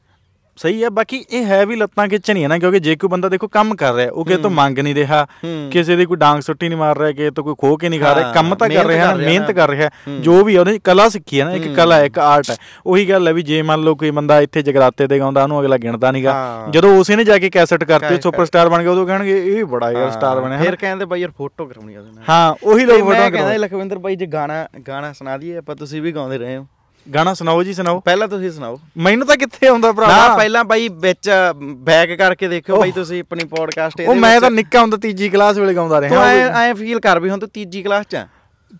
ਸਹੀ ਹੈ ਬਾਕੀ ਇਹ ਹੈ ਵੀ ਲੱਤਾਂ ਖਿੱਚਣੀਆਂ ਨਾ ਕਿਉਂਕਿ ਜੇ ਕੋਈ ਬੰਦਾ ਦੇਖੋ ਕੰਮ ਕਰ ਰਿਹਾ ਉਹ ਕਿਸੇ ਤੋਂ ਮੰਗ ਨਹੀਂ ਰਿਹਾ ਹੂੰ। ਕਿਸੇ ਦੀ ਕੋਈ ਡਾਂਗ ਸੁੱਟੀ ਨਹੀਂ ਮਾਰ ਰਿਹਾ ਕਿਸੇ ਤੋਂ ਕੋਈ ਖੋ ਕੇ ਨਹੀਂ ਖਾ ਰਿਹਾ ਹਾਂ, ਕੰਮ ਤਾਂ ਕਰ ਰਿਹਾ ਰਿਹਾ ਮਿਹਨਤ। ਕਰ ਰਿਹਾ ਹੂੰ। ਜੋ ਵੀ ਆ ਉਹਨੇ ਕਲਾ ਸਿੱਖੀ ਹੈ ਨਾ ਇੱਕ ਹੂੰ। ਕਲਾ ਹੈ ਇੱਕ ਆਰਟ ਹੈ ਉਹੀ ਗੱਲ ਹੈ ਵੀ ਜੇ ਮੰਨ ਲਓ ਕੋਈ ਬੰਦਾ ਇੱਥੇ ਜਗਰਾਤੇ ਤੇ ਗਾਉਂਦਾ ਉਹਨੂੰ ਅਗਲਾ ਗਿਣਦਾ ਨਹੀਂਗਾ ਹਾਂ। ਜਦੋਂ ਉਸੇ ਨੇ ਜਾ ਕੇ ਕੈਸਟ ਕਰਤੀ ਸੁਪਰਸਟਾਰ ਬਣ ਗਿਆ ਉਦੋਂ ਕਹਿਣਗੇ ਇਹ ਬੜਾ ਯਾਰ ਸਟਾਰ ਬਣਿਆ ਫਿਰ। ਕਹਿੰਦੇ ਬਈ ਯਾਰ ਫੋਟੋ ਕਰਾਉਣੀ ਉਹਦੇ ਨਾਲ ਹਾਂ ਉਹੀ ਲੋਕ ਫੋਟੋ ਕਰਾਉਂਦੇ ਲਖਵਿੰਦਰ ਬਾਈ ਜੇ ਗਾਣਾ ਗਾਣਾ ਸੁਣਾ ਦਈਏ ਆਪਾਂ ਤੁਸੀਂ ਵੀ ਗਾਉਂਦੇ ਰਹੇ ਹੋ ਗਾਣਾ ਸੁਣਾਓ ਜੀ ਸੁਣਾਓ। ਪਹਿਲਾਂ ਤੁਸੀਂ ਸੁਣਾਓ। ਮੈਨੂੰ ਤਾਂ ਕਿੱਥੇ ਆਉਂਦਾ ਭਰਾ? ਨਾ ਪਹਿਲਾਂ ਬਾਈ ਵਿੱਚ ਬੈਕ ਕਰਕੇ ਦੇਖਿਓ ਬਾਈ ਤੁਸੀਂ ਆਪਣੀ ਪੋਡਕਾਸਟ ਉਹ ਮੈਂ ਤਾਂ ਨਿੱਕਾ ਹੁੰਦਾ ਤੀਜੀ ਕਲਾਸ ਵੇਲੇ ਗਾਉਂਦਾ ਤੂੰ ਰਿਹਾ ਐ ਐ ਫੀਲ ਕਰ ਵੀ ਹੁਣ ਤੂੰ ਤੀਜੀ ਕਲਾਸ ਚ ਆ।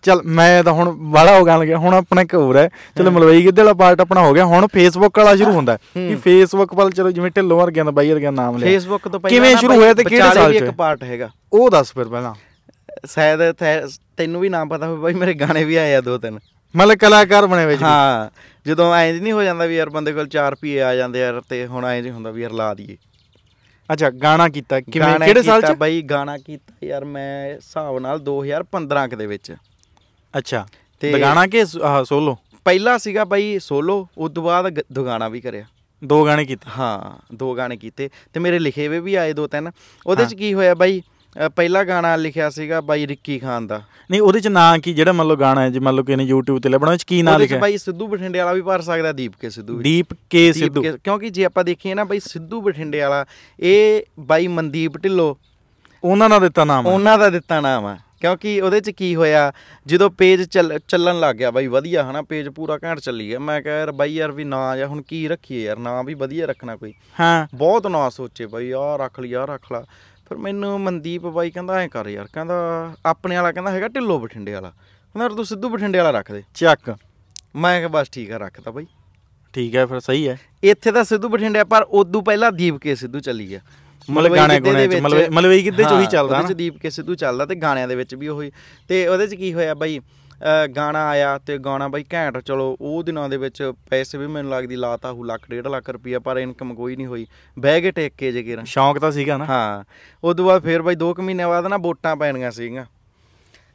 ਚਲ ਮੈਂ ਤਾਂ ਹੁਣ ਬਾੜਾ ਹੋ ਗਾਣ ਲੱਗਿਆ ਹੁਣ ਆਪਣਾ ਇੱਕ ਹੋਰ ਹੈ। ਚਲੋ ਮਲਵਈ ਗਿੱਧੇ ਵਾਲਾ ਪਾਰਟ ਆਪਣਾ ਹੋ ਗਿਆ। ਹੁਣ ਫੇਸਬੁੱਕ ਵਾਲਾ ਸ਼ੁਰੂ ਹੁੰਦਾ। ਕਿ ਫੇਸਬੁੱਕ ਵੱਲ ਚਲੋ ਜਿਵੇਂ ਢਿੱਲੋਂ ਵਰਗਿਆਂ ਦਾ ਬਾਈ ਵਰਗਿਆਂ ਨਾਮ ਲਿਆ। ਫੇਸਬੁੱਕ ਤੋਂ ਪਹਿਲਾਂ ਕਿਵੇਂ ਸ਼ੁਰੂ ਹੋਇਆ ਤੇ ਕਿਹੜੇ ਸਾਲ ਚ? ਇੱਕ ਪਾਰਟ ਹੈਗਾ। ਉਹ ਦੱਸ ਫਿਰ ਪਹਿਲਾਂ। ਸ਼ਾਇਦ ਤੈਨੂੰ ਵੀ ਨਾਮ ਪਤਾ ਹੋਵੇ ਬਾਈ ਮੇਰੇ ਗਾਣੇ ਵੀ ਆਏ ਆ ਦੋ ਤਿੰਨ। ਮਤਲਬ ਕਲਾਕਾਰ ਬਣੇ ਵਿੱਚ ਹਾਂ ਜਦੋਂ ਐਂ ਨਹੀਂ ਹੋ ਜਾਂਦਾ ਵੀ ਯਾਰ ਬੰਦੇ ਕੋਲ 4 ਰੁਪਏ ਆ ਜਾਂਦੇ ਯਾਰ ਤੇ ਹੁਣ ਐਂ ਜੀ ਹੁੰਦਾ ਵੀ ਯਾਰ ਲਾ ਦਈਏ। ਅੱਛਾ ਗਾਣਾ ਕੀਤਾ ਕਿਵੇਂ ਕਿਹੜੇ ਸਾਲ ਚ? ਬਾਈ ਗਾਣਾ ਕੀਤਾ ਯਾਰ ਮੈਂ ਹਿਸਾਬ ਨਾਲ 2015 ਕੁ ਦੇ ਵਿੱਚ। ਅੱਛਾ ਤੇ- ਗਾਣਾ ਕਿ ਸੋਲੋ ਪਹਿਲਾ ਸੀਗਾ ਬਾਈ ਸੋਲੋ ਉਸ ਤੋਂ ਬਾਅਦ ਗ- ਦੋ ਗਾਣਾ ਵੀ ਕਰਿਆ। ਦੋ ਗਾਣੇ ਕੀਤੇ। ਹਾਂ ਦੋ ਗਾਣੇ ਕੀਤੇ। ਤੇ ਮੇਰੇ ਲਿਖੇ ਹੋਏ ਵੀ ਆਏ ਦੋ ਤਿੰਨ। ਉਹਦੇ ਚ ਕੀ ਹੋਇਆ ਬਾਈ ਪਹਿਲਾ ਗਾਣਾ ਲਿਖਿਆ ਸੀਗਾ ਬਾਈ ਰਿੱਕੀ ਖਾਨ ਦਾ। ਨਹੀਂ ਉਹਦੇ ਚ ਨਾਂ ਕੀ? ਜਿਹੜਾ ਮੰਨ ਲਓ ਗਾਣਾ ਹੈ ਜੇ ਮੰਨ ਲਓ ਕਿਨੇ YouTube ਤੇ ਲੱਭਣਾ ਚ ਕੀ ਨਾਂ ਉਹਦੇ ਚ ਲਿਖਿਆ? ਬਾਈ ਸਿੱਧੂ ਬਠਿੰਡੇ ਵਾਲਾ ਵੀ ਭਰ ਸਕਦਾ ਦੀਪ ਕੇ ਸਿੱਧੂ ਦੀਪ ਕੇ ਸਿੱਧੂ। ਕੇ- ਕਿਉਂਕਿ ਜੇ ਆਪਾਂ ਦੇਖੀਏ ਨਾ ਬਾਈ ਸਿੱਧੂ ਬਠਿੰਡੇ ਵਾਲਾ ਇਹ ਬਾਈ ਮਨਦੀਪ ਢਿੱਲੋਂ। ਉਹਨਾਂ ਦਾ ਦਿੱਤਾ ਨਾਮ ਹੈ। ਉਹਨਾਂ ਦਾ ਦਿੱਤਾ ਨਾਮ ਆ ਕਿਉਂਕਿ ਉਹਦੇ ਚ ਕੀ ਹੋਇਆ ਜਦੋਂ ਪੇਜ ਚੱਲ ਚੱਲਣ ਲੱਗ ਗਿਆ ਬਾਈ ਵਧੀਆ ਹਨਾ ਪੇਜ ਪੂਰਾ ਘੈਂਟ ਚੱਲੀ ਗਿਆ। ਮੈਂ ਕਿਹਾ ਯਾਰ ਬਾਈ ਯਾਰ ਵੀ ਨਾਂ ਜਾਂ ਹੁਣ ਕੀ ਰੱਖੀਏ ਯਾਰ ਨਾਂ ਵੀ ਵਧੀਆ ਰੱਖਣਾ ਕੋਈ। ਹਾਂ। ਬਹੁਤ ਨਾਂ ਸੋਚੇ ਬਾਈ ਆਹ ਰੱਖ ਲਈ ਆਹ ਰੱਖ ਲਾ। ਫਿਰ ਮੈਨੂੰ ਮਨਦੀਪ ਬਾਈ ਕਹਿੰਦਾ ਐ ਕਰ ਯਾਰ ਕਹਿੰਦਾ ਆਪਣੇ ਵਾਲਾ ਕਹਿੰਦਾ ਹੈਗਾ ਢਿੱਲੋ ਬਠਿੰਡੇ ਵਾਲਾ। ਕਹਿੰਦਾ ਯਾਰ ਤੂੰ ਸਿੱਧੂ ਬਠਿੰਡੇ ਵਾਲਾ ਰੱਖ ਦੇ ਚੱਕ। ਮੈਂ ਕਿਹਾ ਬਸ ਠੀਕ ਆ ਰੱਖਤਾ ਬਾਈ। ਠੀਕ ਹੈ ਫਿਰ ਸਹੀ ਹੈ ਇੱਥੇ ਤਾਂ ਸਿੱਧੂ ਬਠਿੰਡੇ ਪਰ ਉਦੋਂ ਪਹਿਲਾਂ ਦੀਪ ਕੇ ਸਿੱਧੂ ਚੱਲੀ ਗਿਆ ਮਤਲਬ ਗਾਣੇ ਗੁਣੇ ਚ ਵਿੱਚ- ਮਲਵਈ ਗਿੱਧੇ ਚ ਉਹੀ ਚੱਲਦਾ ਨਾ। ਦੀਪ ਕੇ ਸਿੱਧੂ ਚੱਲਦਾ ਤੇ ਗਾਣਿਆਂ ਦੇ ਵਿੱਚ ਵੀ ਉਹੀ ਤੇ ਉਹਦੇ ਚ ਕੀ ਹੋਇਆ ਬਾਈ? ਗਾਣਾ ਆਇਆ ਤੇ ਗਾਣਾ ਬਾਈ ਘੈਂਟ ਚਲੋ ਉਹ ਦਿਨਾਂ ਦੇ ਵਿੱਚ ਪੈਸੇ ਵੀ ਮੈਨੂੰ ਲੱਗਦੀ ਲਾਤਾ ਹੂ ਲੱਖ ਡੇਢ ਲੱਖ ਰੁਪਈਆ ਪਰ ਇਨਕਮ ਕੋਈ ਨਹੀਂ ਹੋਈ। ਬਹਿ ਕੇ ਟੇਕ ਕੇ ਜੇ ਕਿਰਨ। ਸ਼ੌਂਕ ਤਾਂ ਸੀਗਾ ਨਾ। ਹਾਂ ਉਸ ਤੋਂ ਬਾਅਦ ਫੇਰ ਬਾਈ 2 ਕੁ ਮਹੀਨੇ ਬਾਅਦ ਨਾ ਵੋਟਾਂ ਪੈਣੀਆਂ ਸੀਗੀਆਂ।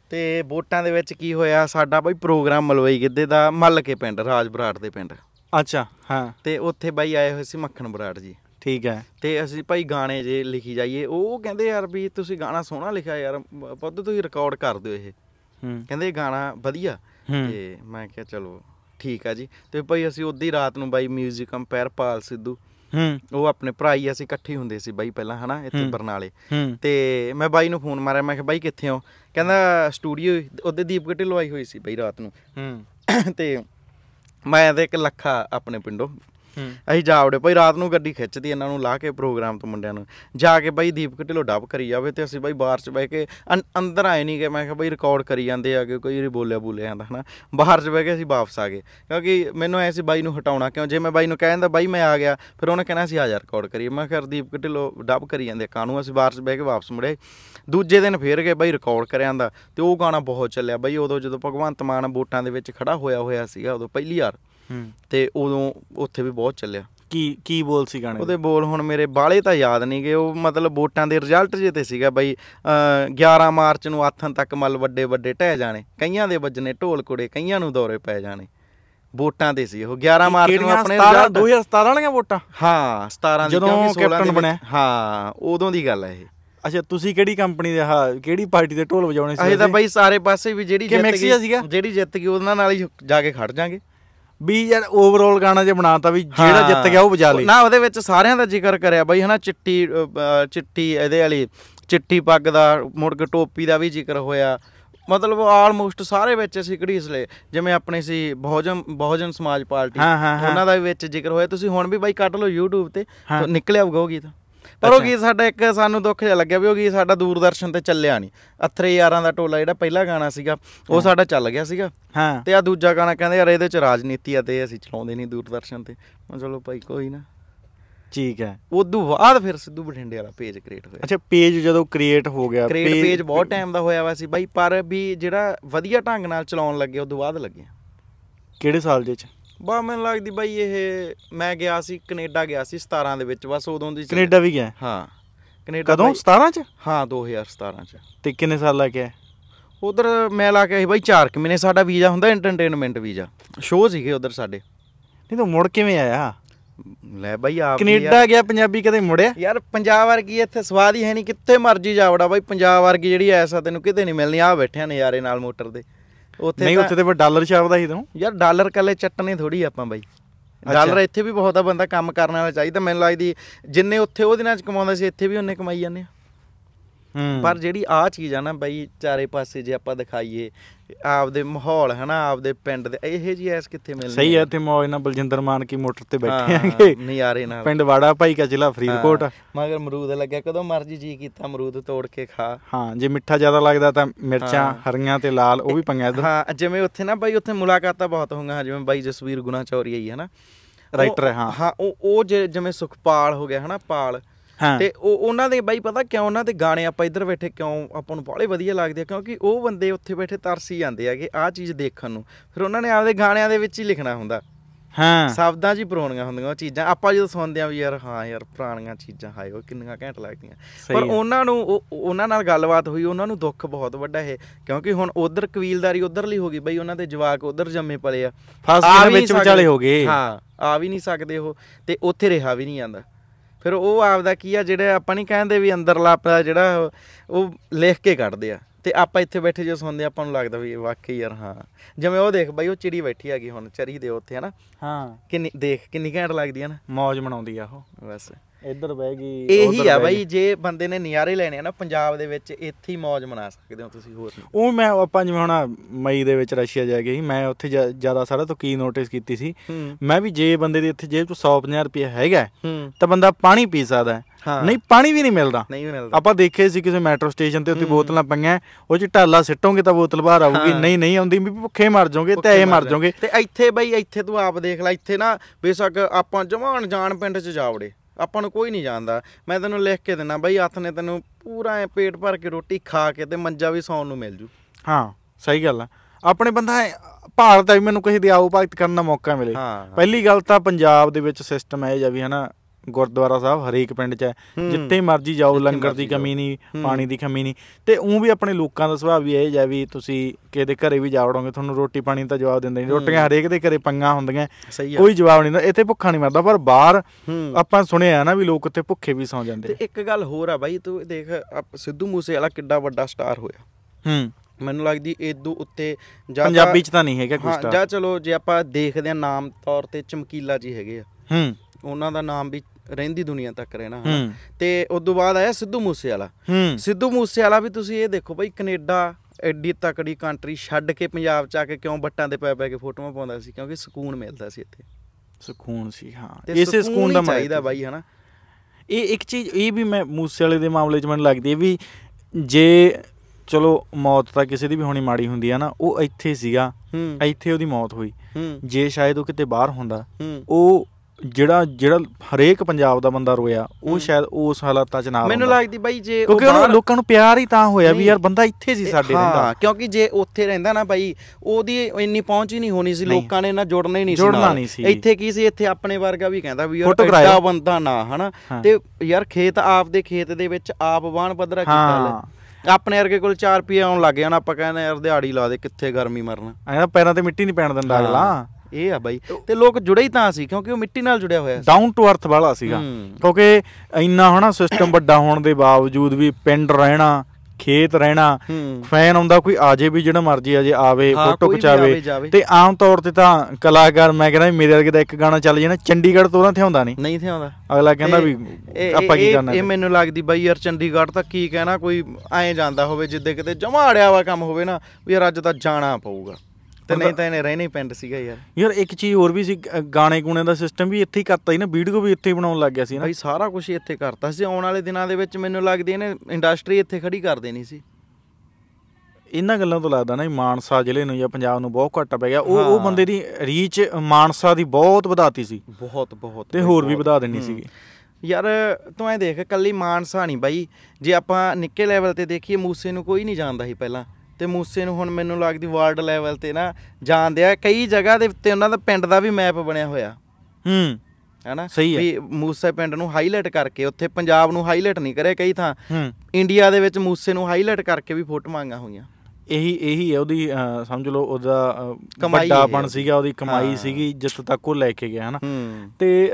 ਤੇ ਵੋਟਾਂ ਦੇ ਵਿੱਚ ਕੀ ਹੋਇਆ ਸਾਡਾ ਬਾਈ ਪ੍ਰੋਗਰਾਮ ਮਲਵਈ ਗਿੱਧੇ ਦਾ ਮੱਲ ਕੇ ਪਿੰਡ ਰਾਜ ਬਰਾੜ ਦੇ ਪਿੰਡ। ਅੱਛਾ ਹਾਂ। ਤੇ ਉੱਥੇ ਬਾਈ ਆਏ ਹੋਏ ਸੀ ਮੱਖਣ ਬਰਾੜ ਜੀ। ਠੀਕ ਹੈ। ਤੇ ਅਸੀਂ ਭਾਈ ਗਾਣੇ ਜੇ ਲਿਖੀ ਜਾਈਏ ਉਹ ਕਹਿੰਦੇ ਯਾਰ ਵੀ ਤੁਸੀਂ ਗਾਣਾ ਸੋਹਣਾ ਲਿਖਿਆ ਯਾਰ ਪੁੱਤ ਤੁਸੀਂ ਰਿਕਾਰਡ ਕਰ ਦਿਓ ਇਹ। ਕਹਿੰਦੇ ਗਾਣਾ ਵਧੀਆ। ਤੇ ਮੈਂ ਕਿਹਾ ਚਲੋ ਠੀਕ ਆ ਜੀ। ਤੇ ਭਾਈ ਅਸੀਂ ਉਦੀ ਰਾਤ ਨੂੰ ਬਾਈ 뮤직 ਕੰਪੇਅਰ ਪਾਲ ਸਿੱਧੂ। ਹੂੰ। ਉਹ ਆਪਣੇ ਭਰਾ ਹੀ ਅਸੀਂ ਇਕੱਠੇ ਹੁੰਦੇ ਸੀ ਬਾਈ ਪਹਿਲਾਂ ਹਨਾ ਇੱਥੇ। ਬਰਨਾਲੇ। ਤੇ ਮੈਂ ਬਾਈ ਨੂੰ ਫੋਨ ਮਾਰਿਆ ਮੈਂ ਕਿਹਾ ਬਾਈ ਕਿੱਥੇ ਹੋ? ਕਹਿੰਦਾ ਸਟੂਡੀਓ ਉਹਦੇ ਦੀਪਕ ਢਿੱਲੋਂ ਆਈ ਹੋਈ ਸੀ ਬਾਈ ਰਾਤ ਨੂੰ। ਹੂੰ। ਤੇ ਮੈਂ ਤੇ ਇੱਕ ਲੱਖਾ ਆਪਣੇ ਪਿੰਡੋਂ ਅਸੀਂ ਜਾ ਵੜੇ ਭਾਈ ਰਾਤ ਨੂੰ ਗੱਡੀ ਖਿੱਚਦੀ ਇਹਨਾਂ ਨੂੰ, ਲਾ ਕੇ ਪ੍ਰੋਗਰਾਮ ਤੋਂ ਮੁੰਡਿਆਂ ਨੂੰ। ਜਾ ਕੇ ਬਾਈ ਦੀਪਕ ਢਿੱਲੋਂ ਡੱਬ ਕਰੀ ਜਾਵੇ ਤੇ ਅਸੀਂ ਬਾਈ ਬਾਹਰ 'ਚ ਬਹਿ ਕੇ ਅੰ- ਅੰਦਰ ਆਏ ਨਹੀਂ ਕਿ ਮੈਂ ਕਿਹਾ ਬਾਈ ਰਿਕਾਰਡ ਕਰੀ ਜਾਂਦੇ ਆ ਕਿ ਕੋਈ ਵਾਰੀ ਬੋਲਿਆ ਬੋਲਿਆ ਜਾਂਦਾ, ਹਨਾ। ਬਾਹਰ 'ਚ ਬਹਿ ਕੇ ਅਸੀਂ ਵਾਪਸ ਆ ਗਏ। ਕਿਉਂਕਿ ਮੈਨੂੰ ਐ ਸੀ ਬਾਈ ਨੂੰ ਹਟਾਉਣਾ ਕਿਉਂ? ਜੇ ਮੈਂ ਬਾਈ ਨੂੰ ਕਹਿੰਦਾ ਬਾਈ ਮੈਂ ਆ ਗਿਆ, ਫਿਰ ਉਹਨੇ ਕਹਿਣਾ ਸੀ ਆ ਜਾ ਰਿਕਾਰਡ ਕਰੀਏ। ਮੈਂ ਕਿਹਾ ਦੀਪਕ ਢਿੱਲੋਂ ਡੱਬ ਕਰੀ ਜਾਂਦੇ ਕਾਨੂੰ ਅਸੀਂ ਬਾਹਰ 'ਚ ਬਹਿ ਕੇ ਵਾਪਸ ਮੁੜੇ। ਦੂਜੇ ਦਿਨ ਫੇਰ ਗਏ ਬਾਈ ਰਿਕਾਰਡ ਕਰਿਆ ਜਾਂਦਾ। ਤੇ ਉਹ ਗਾਣਾ ਬਹੁਤ ਚੱਲਿਆ। ਬਾਈ ਉਦੋਂ ਜਦੋਂ ਭਗਵੰਤ ਮਾਨ ਵੋਟਾਂ ਦੇ ਵਿੱਚ ਖੜਾ ਹੋਇਆ ਹੋਇਆ ਸੀਗਾ, ਉਦੋਂ ਪਹਿਲੀ ਵਾਰ। ਹੂੰ ਤੇ ਉਦੋਂ ਉੱਥੇ ਵੀ ਬਹੁਤ ਚੱਲਿਆ। ਕੀ ਕੀ ਬੋਲ ਸੀ ਗਾਣੇ ਉਹਦੇ ਬੋਲ ਹੁਣ ਮੇਰੇ ਬਾਲੇ ਤਾਂ ਯਾਦ ਨਹੀਂ ਗਏ ਉਹ ਮਤਲਬ ਵੋਟਾਂ ਦੇ ਰਿਜ਼ਲਟ ਜੇ ਤੇ ਸੀਗਾ ਬਾਈ ਅਹ 11 ਮਾਰਚ ਨੂੰ ਆਥਣ ਤੱਕ ਮਲ ਵੱਡੇ ਵੱਡੇ ਟਹਿ ਜਾਣੇ ਕਈਆਂ ਦੇ ਵੱਜਣੇ ਢੋਲ ਕੁੜੇ ਕਈਆਂ ਨੂੰ ਦੌਰੇ ਪੈ ਜਾਣੇ ਵੋਟਾਂ ਦੇ ਸੀ ਉਹ। 11 ਮਾਰਚ ਨੂੰ ਆਪਣੇ 17 result- 2017 ਵਾਲੀਆਂ ਵੋਟਾਂ? ਹਾਂ 17 ਦੀ ਜਦੋਂ ਕਿਉਂਕਿ 16 ਕੈਪਟਨ ਬਣਿਆ। ਹਾਂ ਉਦੋਂ ਦੀ ਗੱਲ ਹੈ ਇਹ। ਅੱਛਾ ਤੁਸੀਂ ਕਿਹੜੀ ਕੰਪਨੀ ਦੇ ਹਾਂ ਕਿਹੜੀ ਪਾਰਟੀ ਦੇ ਢੋਲ ਵਜਾਉਣੇ ਸੀ ਅਸੀਂ ਤਾਂ? ਬਾਈ ਸਾਰੇ ਪਾਸੇ ਵੀ ਜਿਹੜੀ ਜਿੱਤ? ਗਈ ਜਿਹੜੀ ਜਿੱਤ ਗਈ ਉਹਨਾਂ ਨਾਲ ਹੀ ਜਾ ਕੇ ਖੜ ਜਾਾਂਗੇ। ਵੀ ਯਾਰ ਓਵਰਆਲ ਗਾਣਾ ਜੇ ਬਣਾਤਾ ਵੀ ਜਿਹੜਾ ਜਿੱਤ ਗਿਆ ਉਹ ਵਜਾ ਲੇ। ਨਾ ਉਹਦੇ ਵਿੱਚ ਸਾਰਿਆਂ ਦਾ ਜ਼ਿਕਰ ਕਰਿਆ ਬਾਈ ਹਨਾ ਚਿੱਟੀ ਚਿੱਟੀ ਇਹਦੇ ਵਾਲੀ ਚਿੱਟੀ ਪੱਗ ਦਾ ਮੁੜ ਕੇ ਟੋਪੀ ਦਾ ਵੀ ਜ਼ਿਕਰ ਹੋਇਆ। ਮਤਲਬ ਆਲਮੋਸਟ ਸਾਰੇ ਵਿੱਚ ਅਸੀਂ ਘੜੀਸ ਲਏ। ਜਿਵੇਂ ਆਪਣੇ ਸੀ ਬਹੁਜਨ ਬਹੁਜਨ ਸਮਾਜ ਪਾਰਟੀ। ਉਹਨਾਂ ਦਾ ਵੀ ਵਿੱਚ ਜ਼ਿਕਰ ਹੋਇਆ। ਤੁਸੀਂ ਹੁਣ ਵੀ ਬਾਈ ਕੱਢ ਲਓ YouTube। ਤਾਂ। ਨਿਕਲਿਆ ਹੋਊਗਾ ਉਹ ਗੀਤ। ਪਰ ਉਹ। ਗੀਤ ਸਾਡਾ ਇੱਕ ਸਾਨੂੰ ਦੁੱਖ ਜਿਹਾ ਲੱਗਿਆ ਵੀ ਉਹ ਗੀਤ ਸਾਡਾ ਦੂਰਦਰਸ਼ਨ ਤੇ ਚੱਲਿਆ ਨਹੀਂ। ਅਥਰੇ ਯਾਰਾਂ ਦਾ ਟੋਲਾ ਜਿਹੜਾ ਪਹਿਲਾ ਗਾਣਾ ਸੀਗਾ ਉਹ ਸਾਡਾ ਚੱਲ ਗਿਆ ਸੀਗਾ। ਹਾਂ। ਤੇ ਆ ਦੂਜਾ ਗਾਣਾ ਕਹਿੰਦੇ ਯਾਰ ਇਹਦੇ ਚ ਰਾਜਨੀਤੀ ਆ ਤੇ ਅਸੀਂ ਚਲਾਉਂਦੇ ਨਹੀਂ ਦੂਰਦਰਸ਼ਨ ਤੇ। ਮੈਂ ਚਲੋ ਭਾਈ ਕੋਈ ਨਾ। ਠੀਕ ਹੈ। ਉਦੋਂ ਬਾਅਦ ਫਿਰ ਸਿੱਧੂ ਬਠਿੰਡੇ ਵਾਲਾ ਪੇਜ ਕ੍ਰੀਏਟ ਹੋਇਆ। ਅੱਛਾ ਪੇਜ ਜਦੋਂ ਕ੍ਰੀਏਟ ਹੋ ਗਿਆ ਕ੍ਰੀਏਟ ਪੇਜ ਬਹੁਤ ਟਾਈਮ ਦਾ ਹੋਇਆ ਵਾ ਸੀ ਬਾਈ ਪਰ ਵੀ ਜਿਹੜਾ ਵਧੀਆ ਢੰਗ ਨਾਲ ਚਲਾਉਣ ਲੱਗੇ ਉਦੋਂ ਬਾਅਦ ਲੱਗੇ ਕਿਹੜੇ ਸਾਲ ਦੇ ਚ? ਬਾ ਮੈਨੂੰ ਲੱਗਦੀ ਬਾਈ ਇਹ ਮੈਂ ਗਿਆ ਸੀ ਕੈਨੇਡਾ ਗਿਆ ਸੀ 17 ਦੇ ਵਿੱਚ ਬਸ ਉਦੋਂ ਦੀ। ਕੈਨੇਡਾ ਵੀ ਗਿਆ? ਹਾਂ ਕੈਨੇਡਾ ਕਦੋਂ? ਬਾਈ- 17 ਚ? ਹਾਂ 2017 ਚ। ਤੇ ਕਿੰਨੇ ਸਾਲ ਲੱਗ ਗਿਆ ਉਧਰ ਮੈਂ ਲਾ ਕੇ ਆਈ ਬਾਈ 4 ਕਿ ਮਹੀਨੇ ਸਾਡਾ ਵੀਜ਼ਾ ਹੁੰਦਾ ਐਂਟਰਟੇਨਮੈਂਟ ਵੀਜ਼ਾ। ਸ਼ੋਅ ਸੀਗੇ ਉਧਰ ਸਾਡੇ। ਨਹੀਂ ਤਾਂ ਮੁੜ ਕਿਵੇਂ ਆਇਆ? ਲੈ ਬਾਈ ਆਪ ਕੈਨੇਡਾ ਗਿਆ ਪੰਜਾਬੀ ਕਦੇ ਮੁੜਿਆ? ਯਾਰ ਪੰਜਾਬ ਵਰਗੀ ਇੱਥੇ ਸਵਾਦ ਹੀ ਹੈ ਨਹੀਂ ਕਿੱਥੇ ਮਰਜ਼ੀ ਜਾਵੜਾ ਬਾਈ ਪੰਜਾਬ ਵਰਗੀ ਜਿਹੜੀ ਐਸਾ ਤੈਨੂੰ ਕਿਤੇ ਨਹੀਂ ਮਿਲਣੀ ਆ ਬੈਠਿਆ ਨਜ਼ਾਰੇ ਨਾਲ ਮੋਟਰ ਦੇ। ਉੱਥੇ ਨਹੀਂ ਤਾਂ- ਉੱਥੇ ਤੇ ਫਿਰ ਡਾਲਰ ਛਾਪਦਾ ਸੀ ਤੈਨੂੰ? ਯਾਰ ਡਾਲਰ ਕੱਲੇ ਚੱਟਣੇ ਥੋੜੀ ਆਪਾਂ ਬਾਈ। ਡਾਲਰ ਇੱਥੇ ਵੀ ਬਹੁਤ ਆ ਬੰਦਾ ਕੰਮ ਕਰਨ ਵਾਲਾ ਚਾਹੀਦਾ ਮੈਨੂੰ ਲੱਗਦੀ ਜਿੰਨੇ ਉੱਥੇ ਉਹ ਦਿਨਾਂ ਚ ਕਮਾਉਂਦਾ ਸੀ ਇੱਥੇ ਵੀ ਉਹਨੇ ਕਮਾਈ ਜਾਂਦੇ ਆ। ਪਰ ਜਿਹੜੀ ਆ ਚੀਜ਼ ਆ ਨਾ ਬਾਈ ਚਾਰੇ ਪਾਸੇ ਜੇ ਆਪਾਂ ਦਿਖਾਈਏ ਆਪਦੇ ਮਾਹੌਲ ਹਨਾ ਆਪਦੇ ਪਿੰਡ ਦੇ ਇਹੋ ਜੀ ਐਸ ਕਿੱਥੇ ਮਿਲਣੀ ਸਹੀ ਹੈ ਤੇ ਮੌਜ ਨਾਲ ਬਲਜਿੰਦਰ ਮਾਨ ਕੀ ਮੋਟਰ ਤੇ ਬੈਠੇ ਆਂਗੇ ਨਜ਼ਾਰੇ ਨਾਲ। ਪਿੰਡ ਵਾੜਾ ਭਾਈ ਕਾ ਜ਼ਿਲ੍ਹਾ ਫਰੀਦਕੋਟ। ਮਗਰ ਅਮਰੂਦ ਲੱਗਿਆ ਕਦੋਂ ਮਰਜ਼ੀ ਜੀ ਕੀਤਾ ਅਮਰੂਦ ਤੋੜ ਕੇ ਖਾ। ਹਾਂ ਜੇ ਮਿੱਠਾ ਜ਼ਿਆਦਾ ਲੱਗਦਾ ਤਾਂ ਮਿਰਚਾਂ। ਹਰੀਆਂ ਤੇ ਲਾਲ ਉਹ ਵੀ ਪੰਗਿਆ ਇੱਧਰ। ਹਾਂ ਜਿਵੇਂ ਉੱਥੇ ਨਾ ਬਾਈ ਉੱਥੇ ਮੁਲਾਕਾਤਾਂ ਬਹੁਤ ਹੋਈਆਂ ਜਿਵੇਂ ਬਾਈ ਜਸਵੀਰ ਗੁਣਾ ਚੌਰੀਆ ਹੀ ਨਾ। ਰਾਈਟਰ ਹੈ, ਹਾਂ। ਹਾਂ ਉਹ ਉਹ ਜਿਵੇਂ ਸੁਖਪਾਲ ਹੋ ਗਿਆ ਹਨਾ ਪਾਲ। ਤੇ ਉਹ ਉਹਨਾਂ ਦੇ ਬਾਈ ਪਤਾ ਕਿਉਂ ਉਹਨਾਂ ਦੇ ਗਾਣੇ ਆਪਾਂ ਇੱਧਰ ਬੈਠੇ ਕਿਉਂ ਆਪਾਂ ਨੂੰ ਬਾਹਲੇ ਵਧੀਆ ਲੱਗਦੇ ਆ ਕਿਉਂਕਿ ਉਹ ਬੰਦੇ ਉੱਥੇ ਬੈਠੇ ਤਰਸੀ ਜਾਂਦੇ ਹੈਗੇ ਆਹ ਚੀਜ਼ ਦੇਖਣ ਨੂੰ। ਫਿਰ ਉਹਨਾਂ ਨੇ ਆਪਦੇ ਗਾਣਿਆਂ ਦੇ ਵਿੱਚ ਹੀ ਲਿਖਣਾ ਹੁੰਦਾ। ਹਾਂ। ਸ਼ਬਦਾਂ 'ਚ ਹੀ ਪਰੋਣੀਆਂ ਹੁੰਦੀਆਂ ਉਹ ਚੀਜ਼ਾਂ। ਆਪਾਂ ਜਦੋਂ ਸੁਣਦੇ ਆ ਵੀ ਯਾਰ ਹਾਂ ਯਾਰ ਪੁਰਾਣੀਆਂ ਚੀਜ਼ਾਂ ਹਾਏ ਉਹ ਕਿੰਨੀਆਂ ਘੈਂਟ ਲੱਗਦੀਆਂ। ਪਰ ਹੈ। ਉਹਨਾਂ ਨੂੰ ਉਹ- ਉਹਨਾਂ ਨਾਲ ਗੱਲਬਾਤ ਹੋਈ ਉਹਨਾਂ ਨੂੰ ਦੁੱਖ ਬਹੁਤ ਵੱਡਾ ਇਹ ਕਿਉਂਕਿ ਹੁਣ ਉਧਰ ਕਬੀਲਦਾਰੀ ਉਧਰਲੀ ਹੋ ਗਈ ਬਈ ਉਹਨਾਂ ਦੇ ਜਵਾਕ ਉਧਰ ਜੰਮੇ ਪਲੇ ਆ। ਫਸ ਗਏ ਵਿੱਚ ਵਿਚਾਲੇ। ਹੋ ਗਏ। ਹਾਂ ਆ ਵੀ ਨਹੀਂ ਸਕਦੇ ਉਹ ਤੇ ਉੱਥੇ ਰਿਹਾ ਵੀ ਨਹੀਂ ਜਾਂਦਾ। ਫਿਰ ਉਹ ਆਪਦਾ ਕੀ ਆ ਜਿਹੜੇ ਆਪਾਂ ਨਹੀਂ ਕਹਿੰਦੇ ਵੀ ਅੰਦਰਲਾ ਆਪਣਾ ਜਿਹੜਾ ਉਹ- ਲਿਖ ਕੇ ਕੱਢਦੇ ਆ। ਤੇ ਆਪਾਂ ਇੱਥੇ ਬੈਠੇ ਜੋ ਸੁਣਦੇ ਆਪਾਂ ਨੂੰ ਲੱਗਦਾ ਵੀ ਵਾਕਈ ਯਾਰ ਹਾਂ। ਜਿਵੇਂ ਉਹ ਦੇਖ ਬਈ ਉਹ ਚਿੜੀ ਬੈਠੀ ਹੈਗੀ ਹੁਣ ਚਰੀ ਦੇ ਉੱਥੇ ਹਨਾ? ਹਾਂ। ਕਿੰਨੀ ਦੇਖ ਕਿੰਨੀ ਘੈਂਟ ਲੱਗਦੀ ਆ ਨਾ। ਮੌਜ ਮਨਾਉਂਦੀ ਆ ਉਹ। ਬਸ। ਇੱਧਰ ਬਹਿ ਗਈ ਇਹੀ ਆ ਬਾਈ। ਜੇ ਬੰਦੇ ਨੇ ਨਿਆਰੇ ਲੈਣੇ ਆ ਨਾ ਪੰਜਾਬ ਦੇ ਵਿੱਚ ਇੱਥੇ ਹੀ ਮौज ਮਨਾ ਸਕਦੇ ਹੋ ਤੁਸੀਂ ਹੋਰ। ਉਹ ਮੈਂ ਆਪਾਂ ਜਿਵੇਂ ਹੁਣ ਮਈ ਦੇ ਵਿੱਚ ਰਸ਼ੀਆ ਜਾ ਗਏ ਸੀ ਮੈਂ ਉੱਥੇ ਜਾ- ਜ਼ਿਆਦਾ ਸਾਰਾ ਤੋਂ ਕੀ ਨੋਟਿਸ ਕੀਤੀ ਸੀ ਮੈਂ ਵੀ ਜੇ ਬੰਦੇ ਦੇ ਇੱਥੇ ਜੇਬ 'ਚ 150 ਰੁਪਏ ਹੈਗਾ ਤਾਂ ਬੰਦਾ ਪਾਣੀ ਪੀ ਸਕਦਾ ਨਹੀਂ ਪਾਣੀ ਵੀ ਨਹੀਂ ਮਿਲਦਾ। ਨਹੀਂ ਮਿਲਦਾ। ਆਪਾਂ ਦੇਖੇ ਸੀ ਕਿਸੇ ਮੈਟਰੋ ਸਟੇਸ਼ਨ ਤੇ ਉੱਥੇ ਹੂੰ। ਬੋਤਲਾਂ ਪਈਆਂ ਉਹ 'ਚ ਢਾਲਾ ਸਿੱਟੋਗੇ ਤਾਂ ਬੋਤਲ ਬਾਹਰ ਆਊਗੀ। ਨਹੀਂ ਨਹੀਂ ਆਉਂਦੀ ਵੀ ਭੁੱਖੇ ਮਰ ਜਾਓਗੇ ਤੇ ਮਰ ਜਾ- ਜਾਓਗੇ। ਤੇ ਇੱਥੇ ਬਈ ਇੱਥੇ ਤੂੰ ਆਪ ਦੇਖ ਲੈ ਇੱਥੇ ਨਾ ਬੇਸ਼ੱਕ ਆਪਾਂ ਜਵਾਨ ਜਾਣ ਪਿੰਡ ਚ ਜਾਵੜੇ ਆਪਾਂ ਨੂੰ ਕੋਈ ਨਹੀਂ ਜਾਣਦਾ। ਮੈਂ ਤੈਨੂੰ ਲਿਖ ਕੇ ਦਿੰਨਾ ਬਈ ਹੱਥ ਨੇ ਤੈਨੂੰ ਪੂਰਾ ਪੇਟ ਭਰ ਕੇ ਰੋਟੀ ਖਾ ਕੇ ਤੇ ਮੰਜਾ ਵੀ ਸੌਣ ਨੂੰ ਮਿਲ ਜੂ। ਹਾਂ ਸਹੀ ਗੱਲ ਆ। ਆਪਣੇ ਬੰਦਾ ਭਾਰਤ ਆ ਵੀ ਮੈਨੂੰ ਕਿਸੇ ਦੀ ਆਓ ਭਗਤ ਕਰਨ ਦਾ ਮੌਕਾ ਮਿਲੇ। ਪਹਿਲੀ ਗੱਲ ਤਾਂ ਪੰਜਾਬ ਦੇ ਵਿੱਚ ਸਿਸਟਮ ਹੈ ਜਾਂ ਵੀ ਹਨਾ ਗੁਰਦੁਆਰਾ ਸਾਹਿਬ ਹਰੇਕ ਪਿੰਡ 'ਚ ਹੈ। ਹੂੰ। ਜਿੱਥੇ ਮਰਜ਼ੀ ਜਾਓ ਲੰਗਰ ਦੀ ਕਮੀ ਨਹੀਂ ਹੂੰ। ਪਾਣੀ ਦੀ ਕਮੀ ਨਹੀਂ। ਤੇ ਉਹ ਵੀ ਆਪਣੇ ਲੋਕਾਂ ਦਾ ਸੁਭਾਅ ਵੀ ਇਹ ਜਿਹਾ ਵੀ ਤੁਸੀਂ ਕਿਸੇ ਦੇ ਘਰੇ ਵੀ ਜਾ ਵੜੋਗੇ ਤੁਹਾਨੂੰ ਰੋਟੀ ਪਾਣੀ ਦਾ ਜਵਾਬ ਦਿੰਦੇ ਨਹੀਂ। ਰੋਟੀਆਂ ਹਰੇਕ ਦੇ ਘਰੇ ਪੰਗਾ ਹੁੰਦੀਆਂ ਕੋਈ ਜਵਾਬ ਨਹੀਂ ਦਿੰਦਾ। ਇੱਥੇ ਭੁੱਖਾ ਨਹੀਂ ਮਰਦਾ ਪਰ ਬਾਹਰ ਹੂੰ। ਆਪਾਂ ਸੁਣਿਆ ਨਾ ਵੀ ਲੋਕ ਉੱਥੇ ਭੁੱਖੇ ਵੀ ਸੌ ਜਾਂਦੇ। ਤੇ ਇੱਕ ਗੱਲ ਹੋਰ ਆ ਬਾਈ ਤੂੰ ਦੇਖ ਸਿੱਧੂ ਮੂਸੇ ਵਾਲਾ ਕਿੱਡਾ ਵੱਡਾ ਸਟਾਰ ਹੋਇਆ। ਹੂੰ। ਮੈਨੂੰ ਲੱਗਦੀ ਏਦੂ ਉੱਤੇ ਜਾਂ ਪੰਜਾਬੀ 'ਚ ਤਾਂ ਨਹੀਂ ਹੈਗਾ ਤਾਂ- ਹਾਂ ਤਾਂ ਜਾਂ ਚਲੋ ਜੇ ਆਪਾਂ ਦੇਖਦੇ ਆ ਨਾਮ ਤੌਰ ਤੇ ਚਮਕੀਲਾ ਜੀ ਹੈਗੇ ਆ। ਹੂੰ। ਉਹਨਾਂ ਦਾ ਨਾਮ ਵੀ ਰਹਿੰਦੀ ਦੁਨੀਆ ਤੱਕ ਰਹਿਣਾ ਹਨਾ। ਤੇ ਉਸ ਤੋਂ ਬਾਅਦ ਆਇਆ ਸਿੱਧੂ ਮੂਸੇ ਵਾਲਾ ਸਿੱਧੂ ਮੂਸੇ ਵਾਲਾ ਵੀ ਤੁਸੀਂ ਇਹ ਦੇਖੋ ਬਈ ਕੈਨੇਡਾ ਐਡੀ ਤਕੜੀ ਕੰਟਰੀ ਛੱਡ ਕੇ ਪੰਜਾਬ ਚ ਆ ਕੇ ਕਿਉਂ ਬੱਟਾਂ ਤੇ ਪੈ ਪੈ ਕੇ ਫੋਟੋਆਂ ਪਾਉਂਦਾ ਸੀ? ਕਿਉਂਕਿ ਸਕੂਨ ਮਿਲਦਾ ਸੀ ਇੱਥੇ। ਸਕੂਨ ਸੀ ਹਾਂ। ਇਸੇ ਸਕੂਨ ਦਾ ਚਾਹੀਦਾ ਬਾਈ ਹਨਾ? ਇਹ ਇੱਕ ਚੀਜ਼ ਇਹ ਵੀ ਮੈਂ ਮੂਸੇ ਵਾਲੇ ਦੇ ਮਾਮਲੇ 'ਚ ਮੈਨੂੰ ਲੱਗਦੀ ਹੈ ਵੀ ਜੇ ਚਲੋ ਮੌਤ ਤਾਂ ਕਿਸੇ ਦੀ ਵੀ ਹੋਣੀ ਮਾੜੀ ਹੁੰਦੀ ਆ ਨਾ ਉਹ ਇੱਥੇ ਸੀਗਾ ਇੱਥੇ ਉਹਦੀ ਮੌਤ ਹੋਈ। ਜੇ ਸ਼ਾਇਦ ਉਹ ਕਿਤੇ ਬਾਹਰ ਹੁੰਦਾ ਉਹ ਜਿਹੜਾ ਜਿਹੜਾ ਹਰੇਕ ਪੰਜਾਬ ਦਾ ਬੰਦਾ ਰੋਇਆ ਉਹ ਸ਼ਾਇਦ ਉਸ ਹਾਲਾਤਾਂ 'ਚ ਨਾ ਮੈਨੂੰ। ਲੱਗਦੀ ਬਾਈ ਜੇ ਕਿਉਂਕਿ ਉਹਨੂੰ ਲੋਕਾਂ ਨੂੰ ਪਿਆਰ ਹੀ ਤਾਂ ਹੋਇਆ ਵੀ। ਯਾਰ ਬੰਦਾ ਇੱਥੇ ਸੀ ਸਾਡੇ ਹਾਂ, ਰਹਿੰਦਾ ਕਿਉਂਕਿ ਜੇ ਉੱਥੇ ਰਹਿੰਦਾ ਨਾ ਬਾਈ ਉਹਦੀ ਇੰਨੀ ਪਹੁੰਚ ਹੀ ਨਹੀਂ ਹੋਣੀ ਸੀ। ਲੋਕਾਂ ਨੇ ਨਾ ਜੁੜਨਾ ਹੀ ਨਹੀਂ ਸੀ ਜੁੜਨਾ। ਨਹੀਂ ਸੀ। ਇੱਥੇ ਕੀ ਸੀ ਇੱਥੇ ਆਪਣੇ ਵਰਗਾ ਵੀ ਕਹਿੰਦਾ ਵੀ ਯਾਰ ਐਡਾ। ਬੰਦਾ ਨਾ ਹਨਾ ਹਾਂ। ਤੇ ਯਾਰ ਖੇਤ ਆਪ ਦੇ ਖੇਤ ਦੇ ਵਿੱਚ ਆਪ ਬਾਣ ਪੱਧਰਾ ਕੀਤਾ ਹਾਂ। ਲੈ ਆਪਣੇ ਵਰਗੇ ਕੋਲ 4 ਰੁਪਏ ਆਉਣ ਲੱਗ ਜਾਣਾ ਆਪਾਂ ਕਹਿੰਦੇ ਯਾਰ ਦਿਹਾੜੀ ਲਾ ਦੇ ਕਿੱਥੇ ਗਰਮੀ ਮਰਨਾ ਐਂ ਪੈਰਾਂ ਤੇ ਮਿੱਟੀ ਨਹੀਂ ਪੈਣ ਦਿੰਦਾ ਅਗਲਾ ਇਹ ਆ ਬਾਈ। ਤੇ ਲੋਕ ਜੁੜੇ ਹੀ ਤਾਂ ਸੀ ਕਿਉਂਕਿ ਉਹ ਮਿੱਟੀ ਨਾਲ ਜੁੜਿਆ ਹੋਇਆ ਸੀ। ਡਾਊਨ ਟੂ ਅਰਥ ਵਾਲਾ ਸੀਗਾ। ਕਿਉਂਕਿ ਇੰਨਾ ਹਨਾ ਸਿਸਟਮ ਵੱਡਾ ਹੋਣ ਦੇ ਬਾਵਜੂਦ ਵੀ ਪਿੰਡ ਰਹਿਣਾ ਖੇਤ ਰਹਿਣਾ ਫੈਨ ਆਉਂਦਾ ਕੋਈ ਆਜੇ ਵੀ ਜਿਹੜਾ ਮਰਜ਼ੀ ਆਜੇ ਆਵੇ ਫੋਟੋ ਖਿਚਾਵੇ। ਤੇ ਆਮ ਤੌਰ ਤੇ ਤਾਂ ਕਲਾਕਾਰ ਮੈਂ ਕਹਿੰਦਾ ਮੇਰੇ ਵਰਗੇ ਦਾ ਇੱਕ ਗਾਣਾ ਚੱਲ ਜੇ ਨਾ ਚੰਡੀਗੜ੍ਹ ਤੋਂ ਤੇ ਹੁੰਦਾ ਨਹੀਂ। ਨਹੀਂ ਥੇ ਆਉਂਦਾ ਅਗਲਾ ਕਹਿੰਦਾ ਵੀ ਆਪਾਂ ਕੀ ਕਰਨਾ ਇਹ ਮੈਨੂੰ ਲੱਗਦੀ ਬਾਈ ਯਾਰ ਚੰਡੀਗੜ੍ਹ ਤਾਂ ਕੀ ਕਹਿਣਾ ਕੋਈ ਐਂ ਜਾਂਦਾ ਹੋਵੇ ਜਿੱਦੇ ਕਿਤੇ ਜਮਾ ਅੜਿਆ ਵਾ ਕੰਮ ਹੋਵੇ ਨਾ ਵੀ ਯਾਰ ਅੱਜ ਤਾਂ ਜਾਣਾ ਪਊਗਾ। ਤੇ ਨਹੀਂ ਤਾਂ ਇਹਨੇ ਰਹਿਣਾ ਹੀ ਪਿੰਡ ਸੀਗਾ ਯਾਰ। ਯਾਰ ਇੱਕ ਚੀਜ਼ ਹੋਰ ਵੀ ਸੀ ਗਾਣੇ ਗੂਣੇ ਦਾ ਸਿਸਟਮ ਵੀ ਇੱਥੇ ਹੀ ਕਰਤਾ ਸੀ ਨਾ ਵੀਡੀਓ ਵੀ ਇੱਥੇ ਹੀ ਬਣਾਉਣ ਲੱਗ ਗਿਆ ਸੀ ਨਾ। ਬਾਈ ਸਾਰਾ ਕੁਝ ਇੱਥੇ ਕਰਤਾ ਸੀ ਆਉਣ ਵਾਲੇ ਦਿਨਾਂ ਦੇ ਵਿੱਚ ਮੈਨੂੰ ਲੱਗਦੀ ਇਹਨੇ ਇੰਡਸਟਰੀ ਇੱਥੇ ਖੜੀ ਕਰ ਦੇਣੀ ਸੀ। ਇਹਨਾਂ ਗੱਲਾਂ ਤੋਂ ਲੱਗਦਾ ਨਾ ਮਾਨਸਾ ਜ਼ਿਲ੍ਹੇ ਨੂੰ ਜਾਂ ਪੰਜਾਬ ਨੂੰ ਬਹੁਤ ਘਾਟਾ ਪੈ ਗਿਆ। ਉਹ ਉਹ। ਬੰਦੇ ਦੀ ਰੀਚ ਮਾਨਸਾ ਦੀ ਬਹੁਤ ਵਧਾਤੀ ਸੀ। ਬਹੁਤ ਬਹੁਤ ਤੇ ਹੋਰ ਵੀ। ਵਧਾ ਦੇਣੀ। ਸੀਗੀ। ਯਾਰ ਤੂੰ ਐ ਦੇਖ ਕੱਲੀ ਮਾਨਸਾ ਨਹੀਂ ਬਾਈ। ਜੇ ਆਪਾਂ ਨਿੱਕੇ ਲੈਵਲ ਤੇ ਦੇਖੀਏ ਮੂਸੇ ਨੂੰ ਕੋਈ ਨਹੀਂ ਜਾਣਦਾ ਸੀ ਪਹਿਲਾਂ। ਤੇ ਮੂਸੇ ਨੂੰ ਹੁਣ ਮੈਨੂੰ ਲੱਗਦੀ ਵਰਲਡ ਲੈਵਲ ਤੇ ਨਾ ਜਾਣਦੇ ਆ। ਕਈ ਜਗ੍ਹਾ ਦੇ ਉੱਤੇ ਉਹਨਾਂ ਦਾ ਪਿੰਡ ਦਾ ਵੀ ਮੈਪ ਬਣਿਆ ਹੋਇਆ। ਹੂੰ। ਹੈਨਾ? ਸਹੀ ਹੈ। ਵੀ ਮੂਸੇ ਪਿੰਡ ਨੂੰ ਹਾਈਲਾਈਟ ਕਰਕੇ ਉੱਥੇ ਪੰਜਾਬ ਨੂੰ ਹਾਈਲਾਈਟ ਨਹੀਂ ਕਰਿਆ ਕਈ ਥਾਂ। ਹੂੰ। ਇੰਡੀਆ ਦੇ ਵਿੱਚ ਮੂਸੇ ਨੂੰ ਹਾਈਲਾਈਟ ਕਰਕੇ ਵੀ ਫੋਟੋ ਮੰਗਾ ਹੋਈਆਂ। ਇਹੀ ਇਹੀ ਹੈ ਉਹਦੀ ਸਮਝ ਲਓ ਉਹਦਾ ਵੱਡਾਪਣ ਸੀਗਾ ਉਹਦੀ ਕਮਾਈ। ਸੀਗੀ ਜਿੱਥੇ ਤੱਕ ਉਹ ਲੈ ਕੇ ਗਿਆ ਹਨਾ? ਤੇ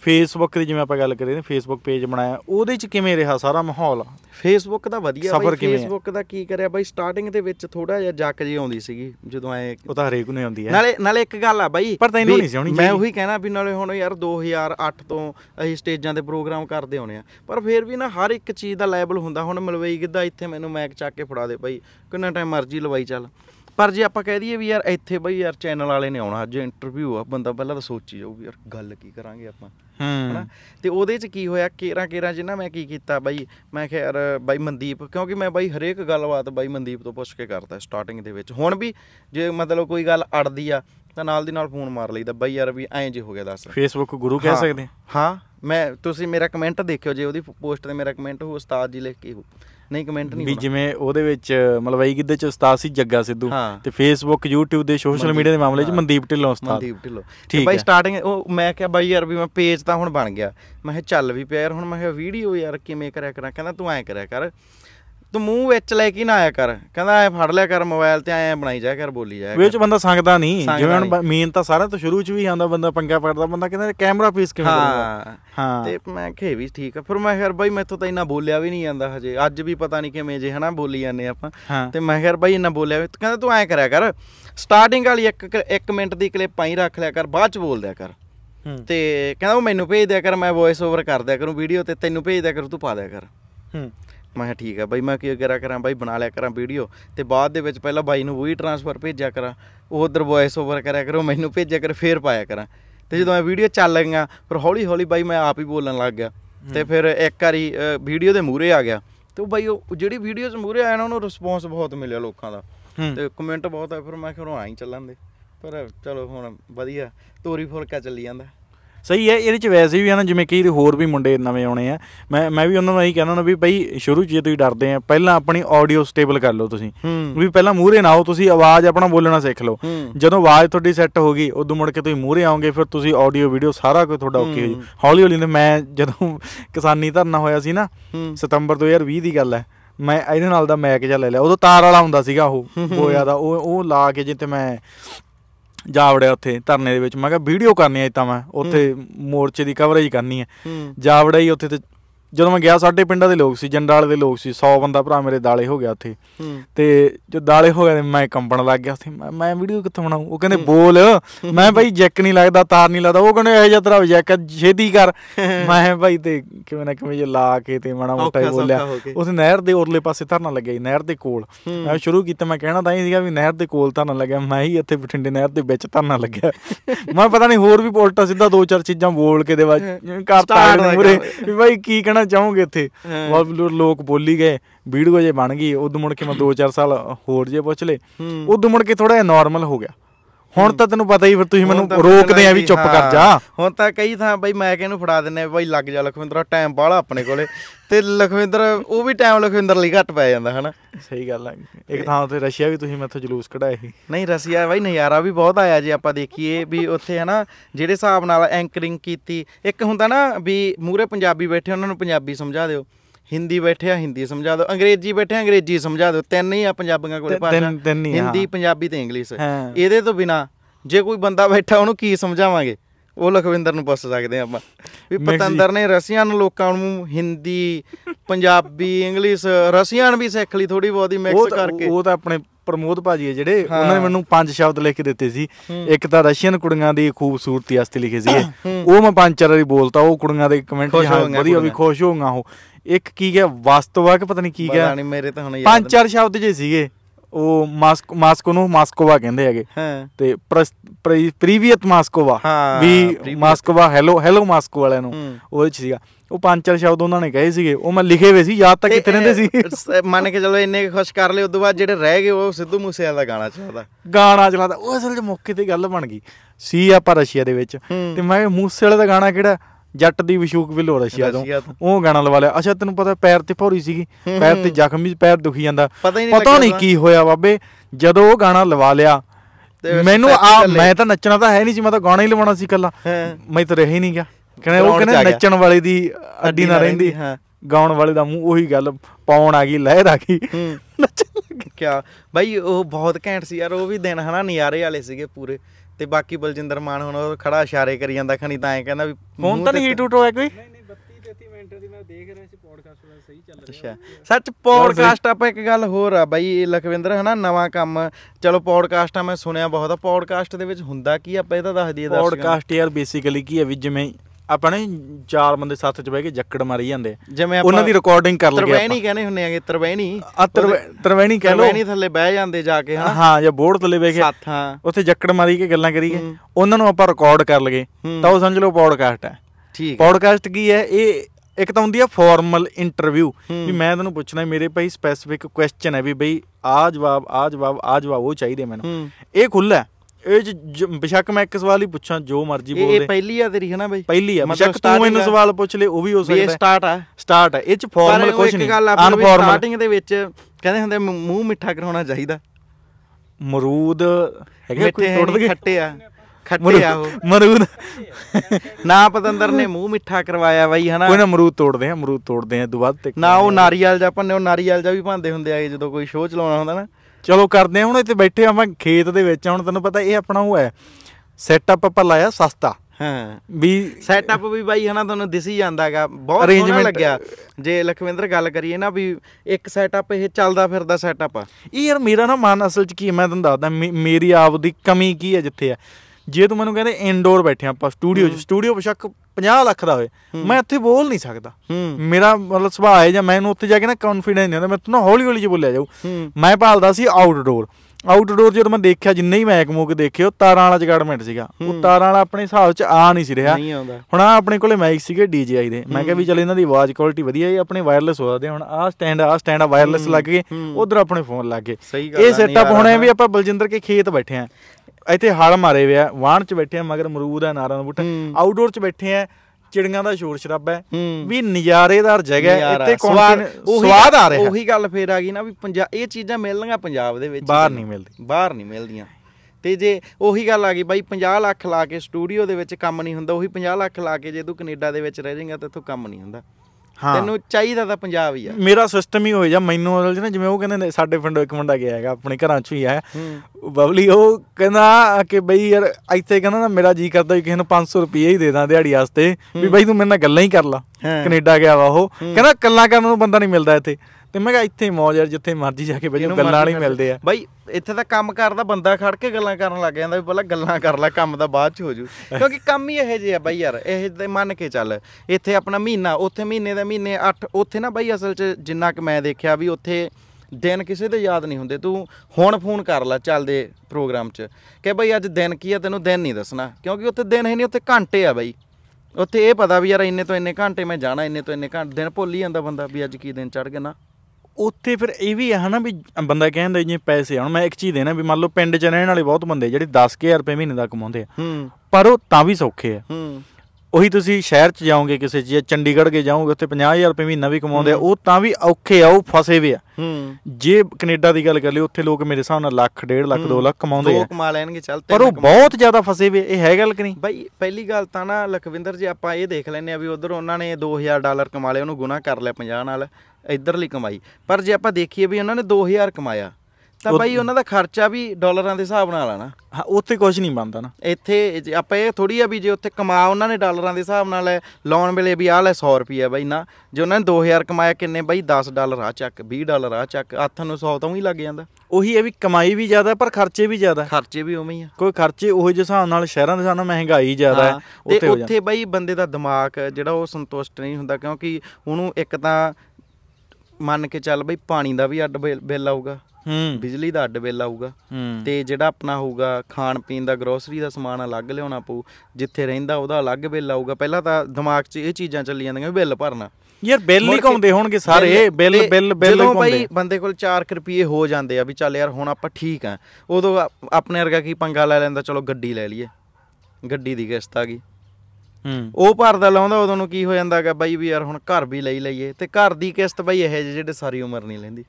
ਫੇਸਬੁੱਕ ਦੀ ਜਿਵੇਂ ਆਪਾਂ ਗੱਲ ਕਰੀਏ ਫੇਸਬੁੱਕ ਪੇਜ ਬਣਾਇਆ ਉਹਦੇ ਚ ਕਿਵੇਂ ਰਿਹਾ ਸਾਰਾ ਮਾਹੌਲ? ਫੇਸਬੁੱਕ ਦਾ ਵਧੀਆ ਬਾਈ? ਫੇਸਬੁੱਕ ਦਾ ਕੀ ਕਰਿਆ ਬਾਈ? ਸਟਾਰਟਿੰਗ ਦੇ ਵਿੱਚ ਥੋੜਾ ਜਿਹਾ ਜੱਕ ਜੀ ਆਉਂਦੀ ਸੀਗੀ ਜਦੋਂ ਐ ਉਹ ਤਾਂ ਹਰੇਕ ਨੂੰ ਆਉਂਦੀ ਹੈ। ਨਾਲੇ ਨਾਲੇ ਇੱਕ ਗੱਲ ਆ ਬਾਈ ਪਰ ਤੈਨੂੰ ਨਹੀਂ ਸੀ ਆਉਣੀ ਮੈਂ। ਉਹੀ ਕਹਿਣਾ ਵੀ ਨਾਲੇ ਹੁਣ ਯਾਰ 2008 ਤੋਂ ਅਸੀਂ ਸਟੇਜਾਂ ਦੇ ਪ੍ਰੋਗਰਾਮ ਕਰਦੇ ਹੋਣੇ ਆ। ਪਰ ਫਿਰ ਵੀ ਨਾ ਹਰ ਇੱਕ ਚੀਜ਼ ਦਾ ਲੈਵਲ ਹੁੰਦਾ। ਹੁਣ ਮਲਵਈ ਗਿੱਧਾ ਇੱਥੇ ਮੈਨੂੰ ਮੈਕ ਚੱਕ ਕੇ ਫੜਾ ਦੇ ਬਾਈ। ਕਿੰਨਾ ਟਾਈਮ ਮਰਜ਼ੀ ਲਵਾਈ ਚੱਲ। ਪਰ ਜੇ ਆਪਾਂ ਕਹਿ ਦਈਏ ਵੀ ਯਾਰ ਇੱਥੇ ਬਈ ਯਾਰ ਚੈਨਲ ਵਾਲੇ ਨੇ ਆਉਣਾ ਅੱਜ ਇੰਟਰਵਿਊ ਆ ਬੰਦਾ ਪਹਿਲਾਂ ਤਾਂ ਸੋਚੀ ਜਾਊ ਵੀ ਯਾਰ ਗੱਲ ਕੀ ਕਰਾਂਗੇ ਆਪਾਂ ਹਨਾ? ਹੂੰ ਤੇ ਉਹਦੇ ਚ ਕੀ ਹੋਇਆ ਕੇਰਾਂ ਕੇਰਾਂ ਚ ਨਾ ਮੈਂ ਕੀ ਕੀਤਾ ਬਾਈ ਮੈਂ ਕਿਹਾ ਯਾਰ ਬਾਈ ਮਨਦੀਪ ਕਿਉਂਕਿ ਮੈਂ ਬਾਈ ਹਰੇਕ ਗੱਲਬਾਤ ਬਾਈ ਮਨਦੀਪ ਤੋਂ ਪੁੱਛ ਕੇ ਕਰਦਾ ਸਟਾਰਟਿੰਗ ਦੇ ਵਿੱਚ। ਹੁਣ ਵੀ ਜੇ ਮਤਲਬ ਕੋਈ ਗੱਲ ਅੜਦੀ ਆ ਤਾਂ ਨਾਲ ਦੀ ਨਾਲ ਫੋਨ ਮਾਰ ਲਈਦਾ ਬਾਈ ਯਾਰ ਵੀ ਐਂ ਜੇ ਹੋ ਗਿਆ ਦੱਸ। ਫੇਸਬੁੱਕ ਗੁਰੂ ਕਹਿ ਸਕਦੇ। ਹਾਂ ਮੈਂ ਤੁਸੀਂ ਮੇਰਾ ਕਮੈਂਟ ਦੇਖਿਓ ਜੇ ਉਹਦੀ ਪੋਸਟ ਤੇ ਮੇਰਾ ਕਮੈਂਟ ਹੋ ਉਸਤਾਦ ਜੀ ਲਿਖ ਕੇ ਹੋ ਨਹੀਂ ਕਮੈਂਟ ਨਹੀਂ ਵੀ ਜਿਵੇਂ ਉਹਦੇ ਵਿੱਚ ਮਲਵਈ ਗਿੱਧੇ ਚ ਉਸਤਾਦ ਸੀ ਜੱਗਾ ਸਿੱਧੂ। ਤੇ ਫੇਸਬੁੱਕ YouTube ਦੇ ਸੋਸ਼ਲ ਮੀਡੀਆ ਦੇ ਮਾਮਲੇ ਚ। ਮਨਦੀਪ ਢਿੱਲੋਂ ਉਸਤਾਦ ਮਨਦੀਪ ਢਿੱਲੋਂ ਠੀਕ ਬਾਈ। ਸਟਾਰਟਿੰਗ ਉਹ ਮੈਂ ਕਿਹਾ ਬਾਈ ਯਾਰ ਵੀ ਮੈਂ ਪੇਜ ਤਾਂ ਹੁਣ ਬਣ ਗਿਆ ਮੈਂ ਕਿਹਾ ਚੱਲ ਵੀ ਪਿਆ ਯਾਰ ਹੁਣ ਮੈਂ ਕਿਹਾ ਵੀਡੀਓ ਯਾਰ ਕਿਵੇਂ ਕਰਿਆ ਕਰਾਂ ਕਹਿੰਦਾ ਤੂੰ ਐਂ ਕਰਿਆ ਕਰ ਤੂੰ ਮੂੰਹ ਵਿੱਚ ਲੈ ਕੇ ਨਾ ਆਇਆ ਕਰ। ਕਹਿੰਦਾ ਐ ਫੜ ਲਿਆ ਕਰ ਮੋਬਾਈਲ ਤੇ ਐਂ ਬਣਾਈ ਜਾਇਆ ਕਰ ਬੋਲੀ ਜਾਇਆ ਕਰ। ਬੰਦਾ ਸੰਗਦਾ ਨਹੀਂ। ਜਿਵੇਂ ਹੁਣ। ਮੇਨ ਤਾਂ ਸਾਰਾ ਤੋਂ ਸ਼ੁਰੂ ਚ ਵੀ ਆਉਂਦਾ ਬੰਦਾ ਪੰਗਾ ਪੜਦਾ ਬੰਦਾ ਕਹਿੰਦਾ ਕੈਮਰਾ ਪੀਸ ਕਿਵੇਂ ਕਰੂੰਗਾ? ਹਾਂ। ਹਾਂ ਤੇ ਮੈਂ ਕਿਹਾ ਇਹ ਵੀ ਠੀਕ ਆ। ਫਿਰ ਮੈਂ ਯਾਰ ਬਾਈ ਮੈਥੋਂ ਤਾਂ ਇੰਨਾ ਬੋਲਿਆ ਵੀ ਨਹੀਂ ਜਾਂਦਾ ਹਜੇ। ਅੱਜ ਵੀ ਪਤਾ ਨਹੀਂ ਕਿਵੇਂ ਜੇ ਹਨਾ ਬੋਲੀ ਜਾਂਦੇ ਆਪਾਂ। ਤੇ ਮੈਂ ਯਾਰ ਬਾਈ ਇੰਨਾ ਬੋਲਿਆ ਵੀ ਕਹਿੰਦਾ ਤੂੰ ਐਂ ਕਰਿਆ ਕਰ। ਸਟਾਰਟਿੰਗ ਵਾਲੀ ਇੱਕ ਇੱਕ ਮਿੰਟ ਦੀ ਕਲਿੱਪ ਆਈ ਰੱਖ ਲਿਆ ਕਰ ਬਾਅਦ ਚ ਬੋਲ ਦਿਆ ਕਰ। ਤੇ ਕਹਿੰਦਾ ਉਹ ਮੈਨੂੰ ਭੇਜ ਦਿਆ ਕਰ ਮੈਂ ਵੌਇਸ ਓਵਰ ਕਰ ਦਿਆ ਕਰੂੰ ਵੀਡੀਓ ਤੇ ਤੈਨੂੰ ਭੇਜ ਦਿਆ ਕਰੂ ਤੂੰ ਪਾ ਦਿਆ ਕਰ। ਹੂੰ। ਮੈਂ ਕਿਹਾ ਠੀਕ ਆ ਬਾਈ ਮੈਂ ਕੀ ਕਰਾਂ ਕਰਾਂ ਬਾਈ ਬਣਾ ਲਿਆ ਕਰਾਂ ਵੀਡੀਓ। ਤੇ ਬਾਅਦ ਦੇ ਵਿੱਚ ਪਹਿਲਾਂ ਬਾਈ ਨੂੰ ਵਹੀ ਟ੍ਰਾਂਸਫਰ ਭੇਜਿਆ ਕਰਾਂ। ਉਹ ਉਧਰ ਵੌਇਸ ਓਵਰ ਕਰਿਆ ਕਰੋ ਮੈਨੂੰ ਭੇਜਿਆ ਕਰ ਫੇਰ ਪਾਇਆ ਕਰਾਂ। ਤੇ ਜਦੋਂ ਇਹ ਵੀਡੀਓ ਚੱਲ ਗਈਆਂ ਫਿਰ ਹੌਲੀ ਹੌਲੀ ਬਾਈ ਮੈਂ ਆਪ ਹੀ ਬੋਲਣ ਲੱਗ ਗਿਆ। ਤੇ ਫਿਰ ਇੱਕ ਵਾਰੀ ਵੀਡੀਓ ਦੇ ਮੂਹਰੇ ਆ ਗਿਆ। ਤੇ ਉਹ ਬਾਈ ਉਹ ਜਿਹੜੀ ਵੀਡੀਓ 'ਚ ਮੂਹਰੇ ਆਇਆ ਨਾ ਉਹਨੂੰ ਰਿਸਪੌਂਸ ਬਹੁਤ ਮਿਲਿਆ ਲੋਕਾਂ ਦਾ। ਤੇ ਕਮੈਂਟ ਬਹੁਤ ਆਏ ਫਿਰ ਮੈਂ ਕਿਹਾ ਹੁਣ ਆਈ ਚੱਲਣ ਦੇ। ਪਰ ਚਲੋ ਹੁਣ ਵਧੀਆ ਤੋਰੀ ਫੁਲਕਾ ਚੱਲੀ ਜਾਂਦਾ। ਸਹੀ ਹੈ ਇਹਦੇ ਚ ਵੈਸੇ ਵੀ ਆ ਨਾ ਜਿਵੇਂ ਕਈ ਹੋਰ ਵੀ ਮੁੰਡੇ ਨਵੇਂ ਆਉਣੇ ਆ। ਮੈਂ ਮੈਂ ਵੀ ਉਹਨਾਂ ਨੂੰ ਇਹੀ ਕਹਿੰਦਾ ਨਾ ਵੀ ਬਈ ਸ਼ੁਰੂ ਚ ਜੇ ਤੁਸੀਂ ਡਰਦੇ ਆ ਪਹਿਲਾਂ ਆਪਣੀ ਆਡੀਓ ਸਟੇਬਲ ਕਰ ਲਓ ਤੁਸੀਂ। ਵੀ ਪਹਿਲਾਂ ਮੂਹਰੇ ਨਾ ਆਓ ਤੁਸੀਂ ਆਵਾਜ਼ ਆਪਣਾ ਬੋਲਣਾ ਸਿੱਖ ਲਓ। ਜਦੋਂ ਆਵਾਜ਼ ਤੁਹਾਡੀ ਸੈੱਟ ਹੋ ਗਈ ਉਦੋਂ ਮੁੜ ਕੇ ਤੁਸੀਂ ਮੂਹਰੇ ਆਓਗੇ ਫਿਰ ਤੁਸੀਂ ਆਡੀਓ ਵੀਡੀਓ ਸਾਰਾ ਕੁਝ ਤੁਹਾਡਾ ਓਕੇ ਹੋ ਜੀ। ਹੌਲੀ ਹੌਲੀ ਨੇ ਮੈਂ ਜਦੋਂ ਕਿਸਾਨੀ ਧਰਨਾ ਹੋਇਆ ਸੀ ਨਾ ਸਤੰਬਰ 2020 ਦੀ ਗੱਲ ਹੈ ਮੈਂ ਇਹਦੇ ਨਾਲ ਦਾ ਮੈਕ ਜਿਹਾ ਲੈ ਲਿਆ। ਉਦੋਂ ਤਾਰ ਵਾਲਾ ਹੁੰਦਾ ਸੀਗਾ ਉਹ ਬੋਇਆ ਦਾ ਉਹ ਉਹ ਲਾ ਕੇ ਜਿੱਤੇ ਮੈਂ ਜਾ ਵੜਿਆ ਉੱਥੇ ਧਰਨੇ ਦੇ ਵਿੱਚ। ਮੈਂ ਕਿਹਾ ਵੀਡੀਓ ਕਰਨੀ ਹੈ ਤਾਂ ਮੈਂ। ਉੱਥੇ ਮੋਰਚੇ ਦੀ ਕਵਰੇਜ ਕਰਨੀ ਹੂੰ। ਜਾ ਵੜਿਆ ਹੀ ਉੱਥੇ ਤੇ ਜਦੋਂ ਮੈਂ ਗਿਆ ਸਾਡੇ ਪਿੰਡਾਂ ਦੇ ਲੋਕ ਸੀ ਜੰਡਾਲ ਦੇ ਲੋਕ ਸੀ 100 ਬੰਦਾ ਭਰਾ ਮੇਰੇ ਦਾਲੇ ਹੋ ਗਿਆ ਉੱਥੇ। ਤੇ ਜੋ ਦਾਲੇ ਹੋ ਗਏ ਮੈਂ ਕੰਪਣ ਲੱਗ ਗਿਆ ਉੱਥੇ। ਮੈਂ- ਵੀਡੀਓ ਕਿੱਥੋਂ ਬਣਾਉ ਉਹ ਕਹਿੰਦੇ ਬੋਲ। ਮੈਂ ਭਾਈ ਜੈਕ ਨਹੀਂ ਲੱਗਦਾ ਤਾਰ ਨਹੀਂ ਲੱਗਦਾ। ਉਹ ਕਹਿੰਦੇ ਇਹ ਜਿਹਾ ਤੇਰਾ ਜੈਕ ਛੇਤੀ ਕਰ। ਮੈਂ ਭਾਈ ਤੇ ਕਿਵੇਂ ਨਾ ਕਿਵੇਂ ਜੇ ਲਾ ਕੇ ਤੇ ਮਾੜਾ ਮੋਟਾ ਬੋਲਿਆ। ਉਸ ਨਹਿਰ ਦੇ ਉਰਲੇ ਪਾਸੇ ਧਰਨਾ ਲੱਗਿਆ ਨਹਿਰ ਦੇ ਕੋਲ। ਮੈਂ ਸ਼ੁਰੂ ਕੀਤਾ ਮੈਂ ਕਹਿਣਾ ਤਾਂ ਹੀ ਸੀਗਾ ਵੀ ਨਹਿਰ ਦੇ ਕੋਲ ਧਰਨਾ ਲੱਗਿਆ। ਮੈਂ ਹੀ ਇੱਥੇ ਬਠਿੰਡੇ ਨਹਿਰ ਦੇ ਵਿੱਚ ਧਰਨਾ ਲੱਗਿਆ। ਮੈਂ ਪਤਾ ਨਹੀਂ ਹੋਰ ਵੀ ਉਲਟਾ ਸਿੱਧਾ ਦੋ ਚਾਰ ਚੀਜ਼ਾਂ ਬੋਲ ਕੇ ਦੇ ਬਾਅਦ ਕਰਤਾ ਮੂਰੇ। ਵੀ ਭਾਈ ਕੀ ਕਹਿਣਾ ਚਾਹੋਗੇ ਇੱਥੇ। ਬਹੁਤ ਲੋ- ਲੋਕ ਬੋਲੀ ਗਏ ਵੀਡੀਓ ਜੇ ਬਣ ਗਈ ਉਦੋਂ ਮੁੜ ਕੇ ਮੈਂ 2-4 ਸਾਲ ਹੋਰ ਜੇ ਪੁੱਛ ਹੂੰ। ਉਦੋਂ ਮੁੜ ਕੇ ਥੋੜਾ ਜਿਹਾ ਨਾਰਮਲ ਹੋ ਗਿਆ ਹੁਣ ਤਾਂ ਤੈਨੂੰ ਪਤਾ ਹੀ ਫਿਰ ਤੁਸੀਂ ਮੈਨੂੰ ਰੋਕਦੇ ਆ ਵੀ ਚੁੱਪ ਕਰ ਜਾ। ਹੁਣ ਤਾਂ ਕਈ ਥਾਂ ਬਈ ਮੈਂ ਕਿਹਨੂੰ ਫੜਾ ਦਿੰਨੇ ਬਈ ਲੱਗ ਜਾ ਲਖਵਿੰਦਰ ਟਾਈਮ ਬਾਹਲਾ ਆਪਣੇ ਕੋਲੇ। ਤੇ ਲਖਵਿੰਦਰ ਉਹ ਵੀ ਟਾਈਮ ਲਖਵਿੰਦਰ ਲਈ ਘੱਟ ਪੈ ਜਾਂਦਾ ਹਨਾ? ਸਹੀ ਗੱਲ ਹੈ ਇੱਕ ਥਾਂ ਤੇ ਰਸ਼ੀਆ ਵੀ ਤੁਸੀਂ ਮੈਥੋਂ ਜਲੂਸ ਕਢਾਏ ਸੀ। ਨਹੀਂ ਰਸੀਆ ਬਾਈ ਨਜ਼ਾਰਾ ਵੀ ਬਹੁਤ ਆਇਆ ਜੇ ਆਪਾਂ ਦੇਖੀਏ ਵੀ ਉੱਥੇ ਹਨਾ ਜਿਹੜੇ ਹਿਸਾਬ ਨਾਲ ਐਂਕਰਿੰਗ ਕੀਤੀ। ਇੱਕ ਹੁੰਦਾ ਨਾ ਵੀ ਮੂਰੇ ਪੰਜਾਬੀ ਬੈਠੇ ਉਹਨਾਂ ਨੂੰ ਪੰਜਾਬੀ ਸਮਝਾ ਦਿਓ। ਹਿੰਦੀ ਬੈਠੇ ਆ ਹਿੰਦੀ ਸਮਝਾ ਦਿਓ। ਅੰਗਰੇਜ਼ੀ ਬੈਠੇ ਆ ਅੰਗਰੇਜ਼ੀ ਸਮਝਾ ਦਿਓ। ਤਿੰਨ ਹੀ ਆ ਪੰਜਾਬੀਆਂ ਕੋਲੇ ਭਾਸ਼ਾ। ਹਿੰਦੀ। ਪੰਜਾਬੀ ਤੇ ਇੰਗਲਿਸ਼। ਇਹਦੇ ਤੋਂ ਬਿਨਾ ਜੇ ਕੋਈ ਬੰਦਾ ਬੈਠਾ ਉਹਨੂੰ ਕੀ ਸਮਝਾਵਾਂਗੇ? ਉਹ ਲਖਵਿੰਦਰ ਨੂੰ ਪੁੱਛ ਸਕਦੇ ਆ ਆਪਾਂ। ਵੀ ਪਤੰਦਰ ਨੇ ਰਸੀਅਨ ਲੋਕਾਂ ਨੂੰ ਹਿੰਦੀ ਪੰਜਾਬੀ ਇੰਗਲਿਸ਼ ਰਸੀਅਨ ਵੀ ਸਿੱਖ ਲਈ ਥੋੜੀ ਬਹੁਤੀ ਮਿਕਸ ਕਰਕੇ। ਉਹ ਤਾਂ ਆਪਣੇ ਪ੍ਰਮੋਦ ਭਾਜੀ ਹੈ ਜਿਹੜੇ। ਉਹਨਾਂ ਨੇ ਮੈਨੂੰ ਪੰਜ ਸ਼ਬਦ ਲਿਖ ਕੇ ਦਿੱਤੇ ਸੀ। ਇੱਕ ਤਾਂ ਰਸ਼ੀਅਨ ਕੁੜੀਆਂ ਦੀ ਖੂਬਸੂਰਤੀ ਵਾਸਤੇ ਲਿਖੇ ਸੀਗੇ ਉਹ ਮੈਂ ਪੰਜ ਚਾਰ ਵਾਰੀ ਬੋਲਤਾ ਉਹ ਕੁੜੀਆਂ ਦੇ ਕਮੈਂਟ ਹੋ ਵਧੀਆ ਵੀ। ਖੁਸ਼ ਹੋਊਗਾ ਉਹ। ਇੱਕ ਕੀ ਗਿਆ ਵਾਸਤਵਾ ਕਿ ਪਤਾ ਨਹੀਂ ਕੀ ਪਤਾ ਗਿਆ? ਨਹੀਂ ਮੇਰੇ ਤਾਂ ਹੁਣ ਯਾਦ ਪੰਜ ਚਾਰ ਸ਼ਬਦ ਜੇ ਸੀਗੇ। ਉਹ ਮਾਸਕ ਮਾਸਕੋ ਨੂੰ ਮਾਸਕੋਵਾ ਕਹਿੰਦੇ ਹੈਗੇ। ਹਾਂ। ਤੇ ਪ੍ਰੀਵੀਅਤ ਮਾਸਕੋਵਾ। ਵੀ। ਮਾਸਕੋਵਾ ਹੈਲੋ ਹੈਲੋ ਮਾਸਕੋ ਵਾਲਿਆਂ ਨੂੰ। ਉਹਦੇ ਚ ਸੀਗਾ। ਉਹ ਪੰਜ ਚਾਰ ਸ਼ਬਦ ਉਹਨਾਂ ਨੇ ਕਹੇ ਸੀਗੇ। ਉਹ ਮੈਂ ਲਿਖੇ ਹੋਏ ਸੀ ਯਾਦ ਤਾਂ ਕਿੱਥੇ ਰਹਿੰਦੇ ਸੀ। ਮੰਨ ਕੇ ਚਲੋ ਇੰਨੇ ਖੁਸ਼ ਕਰ ਲਏ ਉਦੋਂ ਬਾਅਦ ਜਿਹੜੇ ਰਹਿ ਗਏ ਉਹ ਸਿੱਧੂ ਮੂਸੇਵਾਲਾ ਦਾ ਗਾਣਾ ਚਾਹਦਾ ਗਾਣਾ ਚਲਾਦਾ ਉਹ ਅਸਲ 'ਚ ਮੌਕੇ ਤੇ ਗੱਲ ਬਣ ਗਈ। ਸੀ ਆਪਾਂ ਰਸ਼ੀਆ ਦੇ ਵਿੱਚ। ਤੇ ਮੈਂ ਕਿਹਾ ਮੂਸੇ ਵਾਲੇ ਦਾ ਗਾਣਾ ਕਿਹੜਾ? ਜੱਟ ਦੀ ਵਿਸ਼ੂਕ ਵਿਲੋ ਰਸ਼ੀਆ ਤੋਂ। ਉਹ ਗਾਣਾ ਲਵਾ ਲਿਆ। ਅੱਛਾ ਤੈਨੂੰ ਪਤਾ ਪੈਰ ਤੇ ਭੌਰੀ ਸੀਗੀ। ਪੈਰ ਤੇ ਜ਼ਖਮ ਵੀ ਪੈਰ ਦੁਖੀ ਜਾਂਦਾ। ਪਤਾ ਨਹੀਂ। ਕੀ ਹੋਇਆ ਬਾਬੇ। ਜਦੋਂ ਉਹ ਗਾਣਾ ਲਵਾ ਲਿਆ ਮੈਨੂੰ ਆ। ਮੈਂ ਤਾਂ ਨੱਚਣਾ ਤਾਂ ਹੈ ਨਹੀਂ ਸੀ ਮੈਂ ਤਾਂ ਗਾਣਾ ਹੀ ਲਵਾਉਣਾ ਸੀ ਕੱਲਾ। ਮੈਂ ਤਾਂ ਰਹਿ ਹੀ ਨਹੀਂ ਗਿਆ। ਕਹਿੰਦੇ ਉਹ ਕਹਿੰਦੇ ਗਿਆ। ਨੱਚਣ ਵਾਲੇ ਦੀ ਅੱਡੀ ਨਾ ਰਹਿੰਦੀ। ਹਾਂ। ਗਾਉਣ ਵਾਲੇ ਦਾ ਮੂੰਹ ਉਹੀ ਗੱਲ ਪਾਉਣ ਆ ਗਈ ਲਹਿਰ ਆ ਗਈ। ਨੱਚਣ ਲੱਗੇ। ਕਿਆ? ਬਾਈ ਉਹ ਬਹੁਤ ਘੈਂਟ ਸੀ ਯਾਰ ਉਹ ਵੀ ਦਿਨ ਹਨਾ ਨਜ਼ਾਰੇ ਵਾਲੇ ਸੀਗੇ ਪੂਰੇ। ਤੇ ਬਾਕੀ ਬਲਜਿੰਦਰ ਮਾਨ ਹੁਣ ਉਹ ਖੜਾ ਇਸ਼ਾਰੇ ਕਰੀ ਜਾਂਦਾ ਖਣੀ ਤਾਂ ਐ ਕਹਿੰਦਾ ਵੀ ਫੋਨ ਤਾਂ ਨਹੀਂ ਹੀਟ ਉਟ ਹੋਇਆ ਕੋਈ? ਅੱਛਾ। ਸੱਚ ਪੌਡਕਾਸਟ ਆਪਾਂ ਇੱਕ ਗੱਲ ਹੋਰ ਆ ਬਾਈ ਇਹ ਲਖਵਿੰਦਰ ਹਨਾ ਨਵਾਂ ਕੰਮ। ਚਲੋ ਪੌਡਕਾਸਟ ਆ ਮੈਂ ਸੁਣਿਆ ਬਹੁਤ ਆ। ਪੌਡਕਾਸਟ ਦੇ ਵਿੱਚ ਹੁੰਦਾ ਕੀ ਆਪਾਂ ਇਹ ਤਾਂ ਦੱਸ ਦਈਏ ਦਰਸ਼ਕਾਂ। ਪੋਡਕਾਸਟ ਯਾਰ ਬੇਸਿਕਲੀ ਕੀ ਹੈ ਵੀ ਜਿਵੇਂ ਆਪਾਂ ਨੇ ਚਾਰ ਬੰਦੇ ਸੱਤ ਚ ਬਹਿ ਕੇ ਜੱਕੜ ਮਾਰੀ ਜਾਂਦੇ ਆ। ਜਿਵੇਂ ਆਪਾਂ ਉਹਨਾਂ ਦੀ ਰਿਕਾਰਡਿੰਗ ਕਰ ਲਗੇ ਤਰਵੈਣੀ ਕਹਿੰਦੇ ਹੁੰਨੇ ਆਗੇ ਤਰਵੈਣੀ। ਆ ਤਰਵੈਣੀ ਕਹਿ ਲੋ ਤਰਵੈਣੀ ਥੱਲੇ ਬਹਿ ਜਾਂਦੇ ਜਾ ਕੇ ਹਨਾ? ਹਾਂ ਜਾਂ ਬੋਰਡ ਥੱਲੇ ਬਹਿ ਕੇ ਸੱਤ ਹਾਂ। ਉੱਥੇ ਜੱਕੜ ਮਾਰੀ ਕੇ ਗੱਲਾਂ ਕਰੀਏ। ਹੂੰ। ਉਹਨਾਂ ਨੂੰ ਆਪਾਂ ਰਿਕਾਰਡ ਕਰ ਲਗੇ ਹੂੰ। ਤਾਂ ਉਹ ਸਮਝ ਲਓ ਪੋਡਕਾਸਟ ਹੈ। ਠੀਕ ਹੈ। ਪੋਡਕਾਸਟ ਕੀ ਹੈ? ਇਹ ਇੱਕ ਤਾਂ ਹੁੰਦੀ ਹੈ ਫਾਰਮਲ ਇੰਟਰਵਿਊ ਹੂੰ। ਵੀ ਮੈਂ ਤੁਹਾਨੂੰ ਪੁੱਛਣਾ ਮੇਰੇ ਭਾਈ ਸਪੈਸੀਫਿਕ ਕੁਐਸਚਨ ਹੈ ਵੀ ਬਈ ਆ ਜਵਾਬ ਆ ਜਵਾਬ ਆ ਜਵਾਬ ਉਹ ਚਾਹੀਦੇ ਮੈਨੂੰ। ਹੂੰ। ਇਹ ਖੁੱਲਾ ਹੈ। ਇਹ 'ਚ ਬੇਸ਼ੱਕ ਮੈਂ ਇੱਕ ਸਵਾਲ ਹੀ ਪੁੱਛਾਂ ਜੋ ਮਰਜ਼ੀ ਇਹ ਇਹ ਬੋਲਦੇ। ਪਹਿਲੀ ਆ ਤੇਰੀ ਹਨਾ ਬਾਈ? ਪਹਿਲੀ ਆ। ਮਤਲਬ ਬੇਸ਼ੱਕ ਤੂੰ ਮੈਨੂੰ ਆ। ਸਵਾਲ ਪੁੱਛ ਲੈ ਉਹ ਵੀ ਹੋ ਵੀ ਇਹ ਸਕਦਾ। ਸਟਾਰਟ ਆ। ਸਟਾਰਟ ਹੈ ਇਹ ਚ ਫਾਰਮਲ ਕੁਝ ਨਹੀਂ। ਆ ਅਨਫਾਰਮਲ ਸਟਾਰਟਿੰਗ ਦੇ ਵਿੱਚ ਕਹਿੰਦੇ ਹੁੰਦੇ ਮੂੰਹ ਮਿੱਠਾ ਕਰਾਉਣਾ ਚਾਹੀਦਾ। ਮਰੂਦ ਹੈਗਾ ਕੋਈ ਹੈ ਨੀ, ਦਗੇ ਖੱਟੇ ਆ। ਖੱਟੇ ਆ ਉਹ। ਮਰੂਦ। ਨਾ ਪਤੰਦਰ ਨੇ ਮੂੰਹ ਮਿੱਠਾ ਕਰਵਾਇਆ ਬਾਈ ਹਨਾ। ਕੋਈ ਨਾ ਮਰੂਦ ਤੋੜਦੇ ਆ ਮਰੂਦ ਤੋੜਦੇ ਆ ਦੁਬਾਰਾ ਤੇ ਨਾ ਉਹ ਨਾਰੀਅਲ ਜਾਂ ਭੰਨੇ ਉਹ ਨਾਰੀਅਲ ਜਾਂ ਵੀ ਭਾਂਦੇ ਹੁੰਦੇ ਆਗੇ ਜਦੋਂ ਕੋਈ ਸ਼ੋਅ ਚਲਾਉਣਾ ਹੁੰਦਾ ਨਾ। ਚਲੋ ਕਰਦੇ ਆ ਹੁਣ ਇੱਥੇ ਬੈਠੇ ਆਪਾਂ ਖੇਤ ਦੇ ਵਿੱਚ ਹੁਣ ਤੈਨੂੰ ਪਤਾ ਇਹ ਆਪਣਾ ਉਹ ਹੈ ਸੈਟਅਪ ਆਪਾਂ ਲਾਇਆ ਸਸਤਾ। ਹਾਂ। ਵੀ ਸੈਟਅਪ ਵੀ ਬਾਈ ਹਨਾ ਤੁਹਾਨੂੰ ਦਿਸ ਹੀ ਜਾਂਦਾਗਾ ਬਹੁਤ ਸੋਹਣਾ ਲੱਗਿਆ। ਜੇ ਲਖਵਿੰਦਰ ਗੱਲ ਕਰੀਏ ਨਾ ਵੀ ਇੱਕ ਸੈਟਅਪ ਇਹ ਚੱਲਦਾ ਫਿਰਦਾ ਸੈਟਅਪ ਆ। ਇਹ ਯਾਰ ਮੇਰਾ ਨਾ ਮਨ ਅਸਲ 'ਚ ਕੀ ਮੈਂ ਤੁਹਾਨੂੰ ਦੱਸਦਾ ਮੇਰੀ ਆਪ ਦੀ ਕਮੀ ਕੀ ਹੈ ਜਿੱਥੇ ਹੈ ਜੇ ਤੂੰ ਮੈਨੂੰ ਕਹਿੰਦੇ ਇਨਡੋਰ ਬੈਠੇ ਆਪਾਂ ਸਟੂਡੀਓ 'ਚ ਸਟੂਡੀਓ ਬੇਸ਼ੱਕ 50 ਲੱਖ ਦਾ ਹੋਵੇ ਮੈਂ ਇੱਥੇ ਬੋਲ ਨਹੀਂ ਸਕਦਾ। ਮੇਰਾ ਮਤਲਬ ਸੁਭਾਅ ਹੈ ਜਾਂ ਮੈਨੂੰ ਉੱਥੇ ਜਾ ਕੇ ਨਾ ਕੌਨਫੀਡੈਂਸ ਨਹੀਂ ਹੁੰਦਾ ਮੈਂ ਨਾ ਹੌਲੀ ਹੌਲੀ ਚ ਬੋਲਿਆ ਜਾਊ। ਮੈਂ ਭਾਲਦਾ ਸੀ ਆਊਟਡੋਰ ਆਊਟਡੋਰ ਜਦੋਂ ਮੈਂ ਦੇਖਿਆ ਜਿੰਨੇ ਹੀ ਮੈਕ ਮੂਕ ਦੇਖੇ ਉਹ ਤਾਰਾਂ ਵਾਲਾ ਜਗਾੜਮੈਂਟ ਸੀਗਾ। ਉਹ ਤਾਰਾਂ ਵਾਲਾ ਆਪਣੇ ਹਿਸਾਬ 'ਚ ਆ ਨਹੀਂ ਸੀ ਰਿਹਾ। ਹੁਣ ਆ ਆਪਣੇ ਕੋਲੇ ਮਾਈਕ ਸੀਗੇ DJI ਦੇ। ਮੈਂ ਕਿਹਾ ਵੀ ਚਲ ਇਹਨਾਂ ਦੀ ਆਵਾਜ਼ ਕੁਆਲਿਟੀ ਵਧੀਆ ਹੈ ਆਪਣੇ ਵਾਇਰਲੈਸ ਹੋ ਸਕਦੇ ਹੁਣ ਆਹ ਸਟੈਂਡ ਆਹ ਸਟੈਂਡ ਆ ਵਾਇਰਲੈਸ ਲੱਗ ਗਏ। ਉਧਰ ਆਪਣੇ ਫੋਨ ਲੱਗ ਗਏ। ਇਹ ਆ, ਸੈਟਅਪ ਹੋਣਾ। ਵੀ ਆਪਾਂ ਬਲਜਿੰਦਰ ਕੇ ਖੇਤ ਬੈਠੇ ਆ। ਇੱਥੇ ਹਲ ਮਾਰੇ ਹੋਏ ਆ ਵਾਹਣ 'ਚ ਬੈਠੇ ਆ ਮਗਰ ਅਮਰੂਦ ਆ ਨਾਰਾਂ ਦਾ ਬੂਟਾ। ਆਊਟਡੋਰ 'ਚ ਬੈਠੇ ਆ ਚਿੜੀਆਂ ਦਾ ਸ਼ੋਰ ਸ਼ਰਾਬਾ ਹੈ। ਵੀ ਨਜ਼ਾਰੇਦਾਰ ਜਗ੍ਹਾ ਹੈ ਇੱਥੇ ਸਵਾਦ ਆ ਰਿਹਾ। ਉਹੀ ਗੱਲ ਫੇਰ ਆ ਗਈ ਨਾ ਵੀ ਪੰਜਾਬ ਇਹ ਚੀਜ਼ਾਂ ਮਿਲਣਗੀਆਂ ਪੰਜਾਬ ਦੇ ਵਿੱਚ। ਬਾਹਰ ਨਹੀਂ ਮਿਲਦੀ। ਬਾਹਰ ਨਹੀਂ ਮਿਲਦੀਆਂ। ਤੇ ਜੇ ਉਹੀ ਗੱਲ ਆ ਗਈ ਬਾਈ 50 ਲੱਖ ਲਾ ਕੇ ਸਟੂਡੀਓ ਦੇ ਵਿੱਚ ਕੰਮ ਨਹੀਂ ਹੁੰਦਾ ਉਹੀ 50 ਲੱਖ ਲਾ ਕੇ ਜੇ ਤੂੰ ਕੈਨੇਡਾ ਦੇ ਵਿੱਚ ਰਹਿ ਜਾਏਗਾ ਤਾਂ ਇੱਥੋਂ ਕੰਮ ਨਹੀਂ ਹੁੰਦਾ। ਤੈਨੂੰ ਚਾਹੀਦਾ ਤਾਂ ਪੰਜਾਬ ਹੀ ਆ। ਮੇਰਾ ਸਿਸਟਮ ਹੀ ਹੋਇਆ ਜਾਂ ਮੈਨੂੰ ਅਸਲ ਨਾ ਜਿਵੇਂ ਉਹ ਕਹਿੰਦੇ ਨੇ ਸਾਡੇ ਪਿੰਡੋਂ ਇੱਕ ਮੁੰਡਾ ਗਿਆ ਹੈਗਾ ਆਪਣੇ ਘਰਾਂ 'ਚੋਂ ਹੀ ਹੂੰ। ਬਬਲੀ ਉਹ ਕਹਿੰਦਾ ਕਿ ਬਈ ਯਾਰ ਇੱਥੇ ਕਹਿੰਦਾ ਨਾ ਮੇਰਾ ਜੀ ਕਰਦਾ ਵੀ ਕਿਸੇ ਨੂੰ 500 ਰੁਪਏ ਹੀ ਦੇ ਦਾਂ ਦਿਹਾੜੀ ਵਾਸਤੇ ਵੀ ਬਈ ਤੂੰ ਮੇਰੇ ਨਾਲ ਗੱਲਾਂ ਹੀ ਕਰ ਲਾ। ਕੈਨੇਡਾ ਗਿਆ ਵਾ ਉਹ। ਕਹਿੰਦਾ ਗੱਲਾਂ ਕਰਨ ਨੂੰ ਬੰਦਾ ਨਹੀਂ ਮਿਲਦਾ ਇੱਥੇ। ਤੇ ਮੈਂ ਕਿਹਾ ਇੱਥੇ ਮੌਜ ਯਾਰ ਜਿੱਥੇ ਮਰਜ਼ੀ ਜਾ ਕੇ ਜਿਹਨੂੰ ਗੱਲਾਂ ਕਰ- ਮਿਲਦੇ ਆ। ਬਾਈ ਇੱਥੇ ਤਾਂ ਕੰਮ ਕਰਦਾ ਬੰਦਾ ਖੜ ਕੇ ਗੱਲਾਂ ਕਰਨ ਲੱਗ ਜਾਂਦਾ ਵੀ ਪਹਿਲਾਂ ਗੱਲਾਂ ਕਰ ਲੈ ਕੰਮ ਦਾ ਬਾਅਦ ਚ ਹੋ ਜੂ। <laughs> ਕਿਉਂਕਿ ਕੰਮ ਹੀ ਇਹੋ ਜਿਹੇ ਬਾਈ ਯਾਰ ਇਹ ਤੇ ਮੰਨ ਕੇ ਚੱਲ ਇੱਥੇ ਆਪਣਾ ਮਹੀਨਾ ਉੱਥੇ ਮਹੀਨੇ ਦਾ ਮਹੀਨੇ 8 ਉੱਥੇ ਨਾ ਬਾਈ ਅਸਲ ਚ ਜਿੰਨਾ ਕਿ ਮੈਂ ਦੇਖਿਆ ਵੀ ਉੱਥੇ ਦਿਨ ਕਿਸੇ ਦੇ ਯਾਦ ਨਹੀਂ ਹੁੰਦੇ ਤੂੰ ਹੁਣ ਫੋਨ ਕਰ ਲੈ ਚੱਲਦੇ ਪ੍ਰੋਗਰਾਮ 'ਚ ਕਿ ਬਾਈ ਅੱਜ ਦਿਨ ਕੀ ਆ ਤੈਨੂੰ ਦਿਨ ਨਹੀਂ ਦੱਸਣਾ। ਕਿਉਂਕਿ ਉੱਥੇ ਦਿਨ ਹੈ ਨਹੀਂ ਉੱਥੇ ਘੰਟੇ ਆ ਬਾਈ। ਉੱਥੇ ਇਹ ਪਤਾ ਵੀ ਯਾਰ ਇੰਨੇ ਤੋਂ ਇੰਨੇ ਘੰਟੇ ਮੈਂ ਜਾਣਾ ਇੰਨੇ ਤੋਂ ਇੰਨੇ ਘੰਟੇ ਦਿਨ ਭੁੱਲ ਹੀ ਜਾਂਦਾ ਬੰਦਾ ਵੀ ਅੱਜ ਕੀ ਦਿਨ ਚੜ ਗਿਆ ਨਾ। ਉੱਥੇ ਫਿਰ ਇਹ ਵੀ ਹੈ ਨਾ ਵੀ ਬੰਦਾ ਕਹਿੰਦਾ ਜਿਵੇਂ ਪੈਸੇ ਹੁਣ ਮੈਂ ਇੱਕ ਚੀਜ਼ ਦੇਣਾ ਵੀ ਮੰਨ ਲਓ ਪਿੰਡ 'ਚ ਰਹਿਣ ਵਾਲੇ ਬਹੁਤ ਬੰਦੇ ਜਿਹੜੇ 10000 ਰੁਪਏ ਮਹੀਨੇ ਦਾ ਕਮਾਉਂਦੇ ਆ। ਹੂੰ। ਪਰ ਉਹ ਤਾਂ ਵੀ ਸੌਖੇ ਆ। ਹੂੰ। ਉਹੀ ਤੁਸੀਂ ਸ਼ਹਿਰ 'ਚ ਜਾਓਗੇ ਕਿਸੇ ਜਾਂ ਚੰਡੀਗੜ੍ਹ ਕੇ ਜਾਓਗੇ ਉੱਥੇ 50000 ਰੁਪਏ ਮਹੀਨਾ ਵੀ ਕਮਾਉਂਦੇ ਆ ਉਹ ਤਾਂ ਵੀ ਔਖੇ ਆ ਉਹ ਫਸੇ ਵੇ ਆ। ਹੂੰ। ਜੇ ਕੈਨੇਡਾ ਦੀ ਗੱਲ ਕਰ ਲਈ ਉੱਥੇ ਲੋਕ ਮੇਰੇ ਹਿਸਾਬ ਨਾਲ ਲੱਖ ਡੇਢ ਲੱਖ 2 ਲੱਖ ਕਮਾਉਂਦੇ ਆ। ਕਮਾ ਲੈਣਗੇ ਚੱਲ ਪਰ ਤਿੰਨ ਉਹ ਬਹੁਤ ਜ਼ਿਆਦਾ ਫਸੇ ਵੇ ਇਹ ਹੈ ਗੱਲ ਕਿ ਨਹੀਂ? ਬਾਈ ਪਹਿਲੀ ਗੱਲ ਤਾਂ ਨਾ ਲਖਵਿੰਦਰ ਜੀ ਆਪਾਂ ਇਹ ਦੇਖ ਲੈਨੇ ਆ ਵੀ ਉਧਰ ਉਹਨਾਂ ਨੇ 2000 ਡਾਲਰ ਕਮਾ ਲਿਆ ਉਹਨੂੰ ਗੁਣਾ ਕਰ ਲਿਆ 50 ਨਾਲ ਇਧਰਲੀ ਕਮਾਈ। ਪਰ ਜੇ ਆਪਾਂ ਦੇਖੀਏ ਵੀ ਉਹਨਾਂ ਨੇ 2000 ਕਮਾਇਆ ਤਾਂ ਬਾਈ ਉਹਨਾਂ ਦਾ ਖਰਚਾ ਵੀ ਡਾਲਰਾਂ ਦੇ ਹਿਸਾਬ ਨਾਲ ਆ ਨਾ। ਹਾਂ ਉੱਥੇ ਕੁਝ ਨਹੀਂ ਬਣਦਾ ਨਾ। ਇੱਥੇ ਜੇ ਆਪਾਂ ਇਹ ਥੋੜੀ ਆ ਵੀ ਜੇ ਉੱਥੇ ਕਮਾ ਉਹਨਾਂ ਨੇ ਡਾਲਰਾਂ ਦੇ ਹਿਸਾਬ ਨਾਲ ਹੈ, ਲਾਉਣ ਵੇਲੇ ਵੀ ਆਹ ਲੈ 100 ਰੁਪਿਆ ਬਾਈ ਨਾ। ਜੇ ਉਹਨਾਂ ਨੇ 2000 ਕਮਾਇਆ ਕਿੰਨੇ ਬਾਈ? 10 ਡਾਲਰ ਆ ਚੱਕ 20 ਡਾਲਰ ਆ ਚੱਕ ਹੱਥ ਨੂੰ 100 ਤਾਂ ਹੀ ਲੱਗ ਜਾਂਦਾ। ਉਹੀ ਹੈ ਵੀ ਕਮਾਈ ਵੀ ਜ਼ਿਆਦਾ ਪਰ ਖਰਚੇ ਵੀ ਜ਼ਿਆਦਾ। ਖਰਚੇ ਵੀ ਉਵੇਂ ਹੀ ਆ। ਕੋਈ ਖਰਚੇ ਉਹੋ ਜਿਹੇ ਹਿਸਾਬ ਨਾਲ ਸ਼ਹਿਰਾਂ ਦੇ ਨਾਲ ਮਹਿੰਗਾਈ ਜ਼ਿਆਦਾ ਹੈ ਉੱਥੇ ਹੋ ਜਾਂਦਾ ਉੱਥੇ ਬਈ ਬੰਦੇ ਦਾ ਦਿਮਾਗ ਜਿਹੜਾ ਉਹ ਸੰਤੁਸ਼ਟ ਨਹੀਂ ਹੁੰਦਾ ਕਿਉਂਕਿ ਉਹਨੂੰ ਇੱਕ ਤਾਂ ਮੰਨ ਕੇ ਚੱਲ ਬਈ ਪਾਣੀ ਦਾ ਵੀ ਅੱਡ ਬਿੱਲ ਆਊਗਾ। ਹੂੰ। ਬਿਜਲੀ ਦਾ ਅੱਡ ਬਿੱਲ ਆਊਗਾ। ਤੇ ਜਿਹੜਾ ਆਪਣਾ ਹੋਊਗਾ ਖਾਣ ਪੀਣ ਦਾ ਗਰੋਸਰੀ ਦਾ ਸਮਾਨ ਅਲੱਗ ਲਿਆਉਣਾ ਪਊ ਜਿੱਥੇ ਰਹਿੰਦਾ ਉਹਦਾ ਅਲੱਗ ਬਿੱਲ ਆਊਗਾ। ਪਹਿਲਾਂ ਤਾਂ ਦਿਮਾਗ 'ਚ ਇਹ ਚੀਜ਼ਾਂ ਚੱਲੀ ਜਾਂਦੀਆਂ ਵੀ ਬਿੱਲ ਭਰਨਾ। ਯਾਰ ਬਿੱਲ ਹੀ ਕੇ ਘੁੰਮਦੇ ਹੋਣਗੇ ਸਾਰੇ। ਬਿੱਲ ਬਿੱਲ ਬਿੱਲ ਜਦੋਂ ਬਈ ਬੰਦੇ ਕੋਲ 4 ਰੁਪਏ ਹੋ ਜਾਂਦੇ ਆ ਵੀ ਚੱਲ ਯਾਰ ਹੁਣ ਆਪਾਂ ਠੀਕ ਆ। ਉਦੋਂ ਆਪਣੇ ਵਰਗਾ ਕੀ ਪੰਗਾ ਲੈ ਲੈਂਦਾ ਚਲੋ ਗੱਡੀ ਲੈ ਲਈਏ। ਗੱਡੀ ਦੀ ਕਿਸ਼ਤ ਆ ਗਈ। ਹੂੰ। ਉਹ ਭਰਦਾ ਲਾਉਂਦਾ ਉਦੋਂ ਨੂੰ ਕੀ ਹੋ ਜਾਂਦਾਗਾ ਬਾਈ ਵੀ ਯਾਰ ਹੁਣ ਘਰ ਵੀ ਲਈ ਲਈਏ। ਤੇ ਘਰ ਦੀ ਕਿਸ਼ਤ ਬਾਈ ਇਹ ਜਿਹੇ ਜਿਹੜੇ ਸਾਰੀ ਉਮਰ ਨਹੀਂ ਲੈਂਦੀ।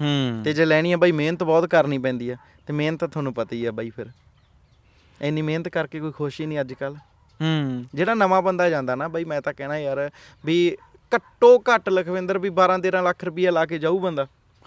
ਹੂੰ। ਤੇ ਜੇ ਲੈਣੀ ਆ ਬਾਈ ਮਿਹਨਤ ਬਹੁਤ ਕਰਨੀ ਪੈਂਦੀ ਆ। ਤੇ ਮਿਹਨਤ ਤੁਹਾਨੂੰ ਪਤਾ ਹੀ ਆ ਬਾਈ ਫਿਰ। ਇੰਨੀ ਮਿਹਨਤ ਕਰਕੇ ਕੋਈ ਖੁਸ਼ ਹੀ ਨਹੀਂ ਅੱਜ ਕੱਲ ਹੂੰ। ਜਿਹੜਾ ਨਵਾਂ ਬੰਦਾ ਜਾਂਦਾ ਨਾ ਬਾਈ ਮੈਂ ਤਾਂ ਕਹਿਣਾ ਯਾਰ ਵੀ ਘੱਟੋ ਘੱਟ ਲਖਵਿੰਦਰ ਵੀ 12 13 ਲੱਖ ਰੁਪਈਆ ਲਾ ਕੇ ਜਾਊ ਬੰਦਾ।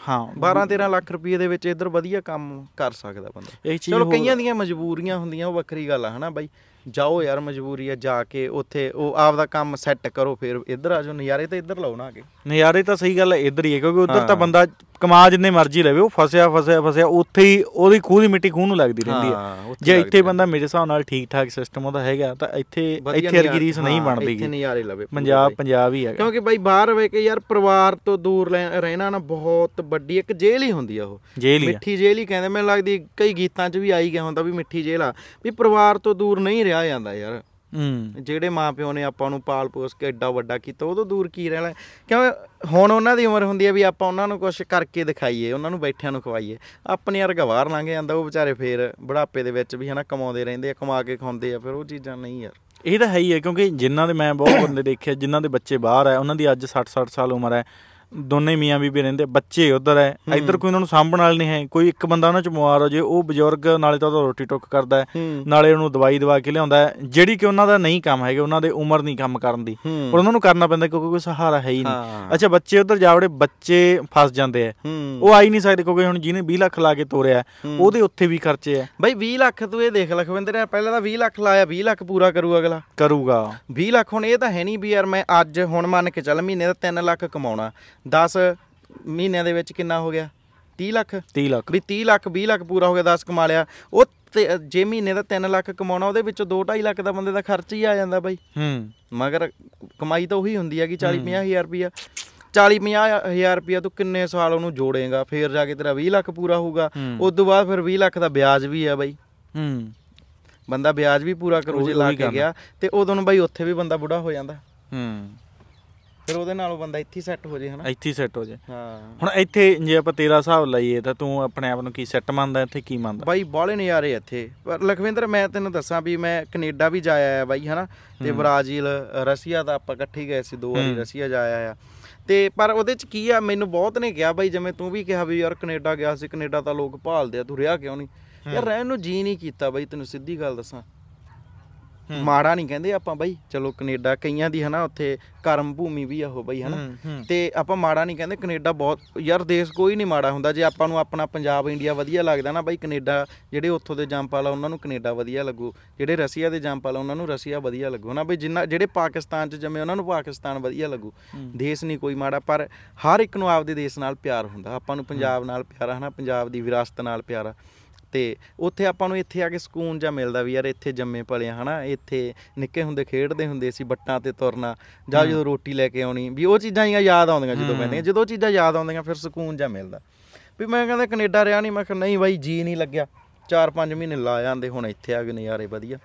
ਹਾਂ। 12 13 ਲੱਖ ਰੁਪਏ ਦੇ ਵਿੱਚ ਇੱਧਰ ਵਧੀਆ ਕੰਮ ਕਰ ਸਕਦਾ ਬੰਦਾ। ਚਲੋ ਕਈਆਂ ਦੀਆਂ ਮਜਬੂਰੀਆਂ ਹੁੰਦੀਆਂ ਉਹ ਵੱਖਰੀ ਗੱਲ ਆ ਹਨਾ ਬਾਈ? ਜਾਓ ਯਾਰ ਮਜਬੂਰੀ ਆ ਜਾ ਕੇ ਉੱਥੇ ਉਹ ਆਪਦਾ ਕੰਮ ਸੈੱਟ ਕਰੋ ਫਿਰ ਇੱਧਰ ਆ ਜਾਓ ਨਜ਼ਾਰੇ ਤਾਂ ਇੱਧਰ ਲਾਓ ਨਾ ਕੇ ਨਜ਼ਾਰੇ ਤਾਂ ਸਹੀ ਗੱਲ ਹੈ ਇੱਧਰ ਹੀ ਹੈ ਕਿਉਂਕਿ ਉੱਧਰ ਤਾਂ ਹਾਂ। ਬੰਦਾ ਕਮਾ ਜਿੰਨੇ ਮਰਜ਼ੀ ਲਵੇ ਉਹ ਫਸਿਆ ਫਸਿਆ ਫਸਿਆ ਉੱਥੇ ਹੀ ਉਹਦੀ ਖੂਹ ਦੀ ਮਿੱਟੀ ਖੂਹ ਨੂੰ ਲੱਗਦੀ ਰਹਿੰਦੀ ਹਾਂ, ਹੈ ਜੇ ਇੱਥੇ ਬੰਦਾ ਮੇਰੇ ਹਿਸਾਬ ਨਾਲ ਠੀਕ ਠਾਕ ਸਿਸਟਮ ਉਹਦਾ ਹੈਗਾ ਤਾਂ ਇੱਥੇ ਇੱਥੇ ਵਰਗੀ ਰੀਸ ਨਹੀਂ ਹਾਂ, ਬਣਦੀ ਇੱਥੇ। ਨਜ਼ਾਰੇ ਲਵੇ ਪੰਜਾਬ। ਪੰਜਾਬ ਹੀ ਹੈਗਾ ਕਿਉਂਕਿ ਬਾਈ ਬਾਹਰ ਵੇ ਕੇ ਯਾਰ ਪਰਿਵਾਰ ਤੋਂ ਦੂਰ ਰਹਿਣਾ ਨਾ ਬਹੁਤ ਵੱਡੀ ਇੱਕ ਜੇਲ੍ਹ ਹੀ ਹੁੰਦੀ ਆ ਉਹ ਹੀ। ਮਿੱਠੀ ਜੇਲ੍ਹ ਹੀ ਕਹਿੰਦੇ ਮੈਨੂੰ ਲੱਗਦੀ ਕਈ ਗੀਤਾਂ 'ਚ ਵੀ ਆਈ ਗਿਆ ਹੁੰਦਾ ਵੀ ਮਿੱਠੀ ਜੇਲ੍ਹ ਆ ਵੀ ਪਰਿਵਾਰ ਤੋਂ ਦੂਰ ਨਹੀਂ ਰਿਹਾ ਜਾਂਦਾ ਯਾਰ। ਹੂੰ। ਜਿਹੜੇ ਮਾਪਿਓ ਨੇ ਆਪਾਂ ਨੂੰ ਪਾਲ ਪੋਸ ਕੇ ਐਡਾ ਵੱਡਾ ਕੀਤਾ ਤੋਂ ਦੂਰ ਕੀ ਰਹਿਣਾ? ਕਿਉਂਕਿ ਹੁਣ ਉਹਨਾਂ ਦੀ ਉਮਰ ਹੁੰਦੀ ਹੈ ਵੀ ਆਪਾਂ ਉਹਨਾਂ ਨੂੰ ਕੁਝ ਕਰਕੇ ਦਿਖਾਈਏ ਉਹਨਾਂ ਨੂੰ ਬੈਠਿਆਂ ਨੂੰ ਖਵਾਈਏ। ਆਪਣੇ ਯਾਰ ਗਵਾਰ ਲੰਘ ਜਾਂਦਾ ਉਹ ਵਿਚਾਰੇ ਫੇਰ ਬੁਢਾਪੇ ਦੇ ਵਿੱਚ ਵੀ ਹਨਾ ਕਮਾਉਂਦੇ ਰਹਿੰਦੇ ਆ ਕਮਾ ਕੇ ਖਾਂਦੇ ਆ ਫਿਰ ਉਹ ਚੀਜ਼ਾਂ ਨਹੀਂ ਯਾਰ। ਇਹ ਤਾਂ ਹੈ ਹੀ ਹੈ ਕਿਉਂਕਿ ਜਿਨ੍ਹਾਂ ਦੇ ਮੈਂ ਬਹੁਤ ਬੰਦੇ ਦੇਖੇ ਜਿਨ੍ਹਾਂ ਦੇ ਬੱਚੇ ਬਾਹਰ ਹੈ ਉਹਨਾਂ ਦੀ ਅੱਜ 60 60 ਸਾਲ ਉਮਰ ਹੈ ਦੋਨੇ ਮੀਆਂ ਬੀਬੀ ਰਹਿੰਦੇ ਬੱਚੇ ਉਧਰ ਹੈ ਇੱਧਰ ਕੋਈ ਉਹਨਾਂ ਨੂੰ ਸਾਂਭਣ ਵਾਲਾ ਨਹੀਂ ਹੈ ਕੋਈ ਇੱਕ ਬੰਦਾ ਉਹਨਾਂ ਚ ਬਿਮਾਰ ਹੋ ਜੇ ਉਹ ਬਜ਼ੁਰਗ ਨਾਲੇ ਤਾਂ ਉਹਦਾ ਰੋਟੀ ਟੁੱਕ ਕਰਦਾ ਹੈ ਨਾਲੇ ਉਹਨੂੰ ਦਵਾਈ ਦਵਾ ਕੇ ਲਿਆਉਂਦਾ ਹੈ ਜਿਹੜੀ ਕਿ ਉਹਨਾਂ ਦਾ ਨਹੀਂ ਕੰਮ ਹੈਗਾ ਉਹਨਾਂ ਦੇ ਉਮਰ ਨਹੀਂ ਕੰਮ ਕਰਨ ਦੀ। ਪਰ ਉਹਨਾਂ ਨੂੰ ਕਰਨਾ ਪੈਂਦਾ ਕਿਉਂਕਿ ਕੋਈ ਸਹਾਰਾ ਹੈ ਹੀ ਨਹੀਂ। ਅੱਛਾ ਬੱਚੇ ਉਧਰ ਜਾਵੜੇ ਬੱਚੇ ਫਸ ਜਾਂਦੇ ਆ। ਉਹ ਆ ਹੀ ਨਹੀਂ ਸਕਦੇ ਕਿਉਂਕਿ ਹੁਣ ਜਿਹਨੇ 20 ਲੱਖ ਲਾ ਕੇ ਤੋਰਿਆ। ਉਹਦੇ ਉੱਥੇ ਵੀ ਖਰਚੇ ਆ। ਬਈ 20 ਲੱਖ ਤੂੰ ਇਹ ਦੇਖ ਲਖਵਿੰਦਰ ਯਾਰ ਪਹਿਲਾਂ ਤਾਂ 20 ਲੱਖ ਲਾਇਆ 20 ਲੱਖ ਪੂਰਾ ਕਰੂ ਅਗਲਾ। ਕਰੂਗਾ। 20 ਲੱਖ ਹੁਣ ਇਹ ਤਾਂ ਹੈ ਨਹੀਂ ਵੀ ਯਾਰ ਮੈਂ ਅੱਜ ਹੁਣ ਮੰਨ ਕੇ ਚੱਲ ਮਹੀਨੇ ਦਾ 3 ਲੱਖ ਕਮਾਉਣਾ। 10 ਮਹੀਨਿਆਂ ਦੇ ਵਿੱਚ ਕਿੰਨਾ ਹੋ ਗਿਆ? 30 ਲੱਖ? 30 ਲੱਖ। ਵੀ 30 ਲੱਖ 20 ਲੱਖ ਪੂਰਾ ਹੋ ਗਿਆ 10 ਕਮਾ ਲਿਆ। ਉਹ ਜੇ ਮਹੀਨੇ ਦਾ 3 ਲੱਖ ਕਮਾਉਣਾ ਉਹਦੇ ਵਿੱਚੋਂ 2.5 ਲੱਖ ਦਾ ਬੰਦੇ ਦਾ ਖਰਚ ਹੀ ਆ ਜਾਂਦਾ ਬਾਈ। ਹੂੰ। ਮਗਰ ਕਮਾਈ ਤਾਂ ਉਹੀ ਹੁੰਦੀ ਹੈਗੀ 40 50 ਹਜ਼ਾਰ ਰੁਪਿਆ 40 50 ਹਜ਼ਾਰ ਰੁਪਿਆ ਤੂੰ ਕਿੰਨੇ ਸਾਲ ਉਹਨੂੰ ਜੋੜੇਗਾ ਫੇਰ ਜਾ ਕੇ ਤੇਰਾ 20 ਲੱਖ ਪੂਰਾ ਹੋਊਗਾ। ਉਸ ਤੋਂ ਬਾਅਦ ਫਿਰ 20 ਲੱਖ ਦਾ ਵਿਆਜ ਵੀ ਆ ਬਾਈ। ਹੂੰ। ਬੰਦਾ ਵਿਆਜ ਵੀ ਪੂਰਾ ਕਰੂ ਜੇ ਲਾ ਕੇ। ਗਿਆ ਤੇ ਉਦੋਂ ਨੂੰ ਬਾਈ ਉੱਥੇ ਵੀ ਬੰਦਾ ਬੁੜਾ ਹੋ ਜਾਂਦਾ। ਹੂੰ। ਫਿਰ ਉਹਦੇ ਨਾਲੋਂ ਬੰਦਾ ਇੱਥੇ ਸੈੱਟ ਹੋ ਜੇ ਹਨਾ? ਇੱਥੇ ਸੈੱਟ ਹੋ ਜਾ। ਹਾਂ। ਹੁਣ ਇੱਥੇ ਜੇ ਆਪਾਂ ਤੇਰਾ ਹਿਸਾਬ ਲਾਈਏ ਤਾਂ ਤੂੰ ਆਪਣੇ ਆਪ ਨੂੰ ਕੀ ਸੈੱਟ ਮੰਨਦਾ ਇੱਥੇ ਕੀ ਮੰਨਦਾ? ਬਾਈ ਬਾਹਲੇ ਨਜ਼ਾਰੇ ਇੱਥੇ। ਪਰ ਲਖਵਿੰਦਰ ਮੈਂ ਤੈਨੂੰ ਦੱਸਾਂ ਵੀ ਮੈਂ ਕੈਨੇਡਾ ਵੀ ਜਾਇਆ ਆ ਬਾਈ ਹਨਾ? ਤੇ ਬ੍ਰਾਜ਼ੀਲ ਰਸ਼ੀਆ ਦਾ ਆਪਾਂ ਇਕੱਠੇ ਗਏ ਸੀ ਦੋ ਵਾਰੀ ਰਸ਼ੀਆ ਜਾਇਆ ਆ। ਤੇ ਪਰ ਉਹਦੇ ਚ ਕੀ ਆ ਮੈਨੂੰ ਬਹੁਤ ਨੇ ਕਿਹਾ ਬਾਈ ਜਿਵੇਂ ਤੂੰ ਵੀ ਕਿਹਾ ਵੀ ਯਾਰ ਕੈਨੇਡਾ ਗਿਆ ਸੀ ਕੈਨੇਡਾ ਤਾਂ ਲੋਕ ਭਾਲਦੇ ਆ ਤੂੰ ਰਿਹਾ ਕਿਉਂ ਨਹੀਂ ਯਾਰ ਰਹਿਣ ਨੂੰ ਜੀ ਨਹੀਂ ਕੀਤਾ ਬਾਈ ਤੈਨੂੰ ਸਿੱਧੀ ਗੱਲ ਦੱਸਾਂ। ਮਾੜਾ ਨਹੀਂ ਕਹਿੰਦੇ ਆਪਾਂ ਬਾਈ ਚਲੋ ਕੈਨੇਡਾ ਕਈਆਂ ਦੀ ਹਨਾ ਉੱਥੇ ਕਰਮ ਭੂਮੀ ਵੀ ਆ ਉਹ ਬਾਈ ਹਨਾ। ਤੇ ਆਪਾਂ ਮਾੜਾ ਨਹੀਂ ਕਹਿੰਦੇ ਕੈਨੇਡਾ ਬਹੁਤ ਯਾਰ ਦੇਸ਼ ਕੋਈ ਨਹੀਂ ਮਾੜਾ ਹੁੰਦਾ ਜੇ ਆਪਾਂ ਨੂੰ ਆਪਣਾ ਪੰਜਾਬ ਇੰਡੀਆ ਵਧੀਆ ਲੱਗਦਾ ਨਾ ਬਾਈ ਕੈਨੇਡਾ ਜਿਹੜੇ ਉੱਥੋਂ ਦੇ ਜੰਪਾਲ ਆ ਉਹਨਾਂ ਨੂੰ ਕੈਨੇਡਾ ਵਧੀਆ ਲੱਗੂ। ਜਿਹੜੇ ਰਸ਼ੀਆ ਦੇ ਜੰਪਾਲ ਆ ਉਹਨਾਂ ਨੂੰ ਰਸ਼ੀਆ ਵਧੀਆ ਲੱਗੂ ਨਾ ਬਈ ਜਿੰਨਾ ਜਿਹੜੇ ਪਾਕਿਸਤਾਨ 'ਚ ਜੰਮੇ ਉਹਨਾਂ ਨੂੰ ਪਾਕਿਸਤਾਨ ਵਧੀਆ ਲੱਗੂ। ਦੇਸ਼ ਨਹੀਂ ਕੋਈ ਮਾੜਾ ਪਰ ਹਰ ਇੱਕ ਨੂੰ ਆਪਦੇ ਦੇਸ਼ ਨਾਲ ਪਿਆਰ ਹੁੰਦਾ। ਆਪਾਂ ਨੂੰ ਪੰਜਾਬ ਨਾਲ ਪਿਆਰ ਹਨਾ ਪੰਜਾਬ ਦੀ ਵਿਰਾਸਤ ਨਾਲ ਪਿਆਰ ਆ। ਤੇ ਉੱਥੇ ਆਪਾਂ ਨੂੰ ਇੱਥੇ ਆ ਕੇ ਸਕੂਨ ਜਾਂ ਮਿਲਦਾ ਵੀ ਯਾਰ ਇੱਥੇ ਜੰਮੇ ਪਲੇ ਆ ਹਨਾ ਇੱਥੇ ਨਿੱਕੇ ਹੁੰਦੇ ਖੇਡਦੇ ਹੁੰਦੇ ਸੀ ਬੱਟਾਂ ਤੇ ਤੁਰਨਾ ਜਾਂ ਜਦੋਂ ਰੋਟੀ ਲੈ ਕੇ ਆਉਣੀ ਵੀ ਉਹ ਚੀਜ਼ਾਂ ਹੀ ਯਾਦ ਆਉਂਦੀਆਂ ਜਦੋਂ ਪੈਂਦੀਆਂ ਜਦੋਂ ਉਹ ਚੀਜ਼ਾਂ ਯਾਦ ਆਉਂਦੀਆਂ ਫਿਰ ਸਕੂਨ ਜਾਂ ਮਿਲਦਾ ਵੀ ਮੈਂ ਕਹਿੰਦਾ ਕੈਨੇਡਾ ਰਿਹਾ ਨਹੀਂ ਮੈਂ ਕਿਹਾ ਨਹੀਂ ਬਾਈ ਜੀ ਨਹੀਂ ਲੱਗਿਆ 4-5 ਮਹੀਨੇ ਲਾ ਜਾਂਦੇ ਹੁਣ ਇੱਥੇ ਆ ਗਏ ਨਜ਼ਾਰੇ ਵਧੀਆ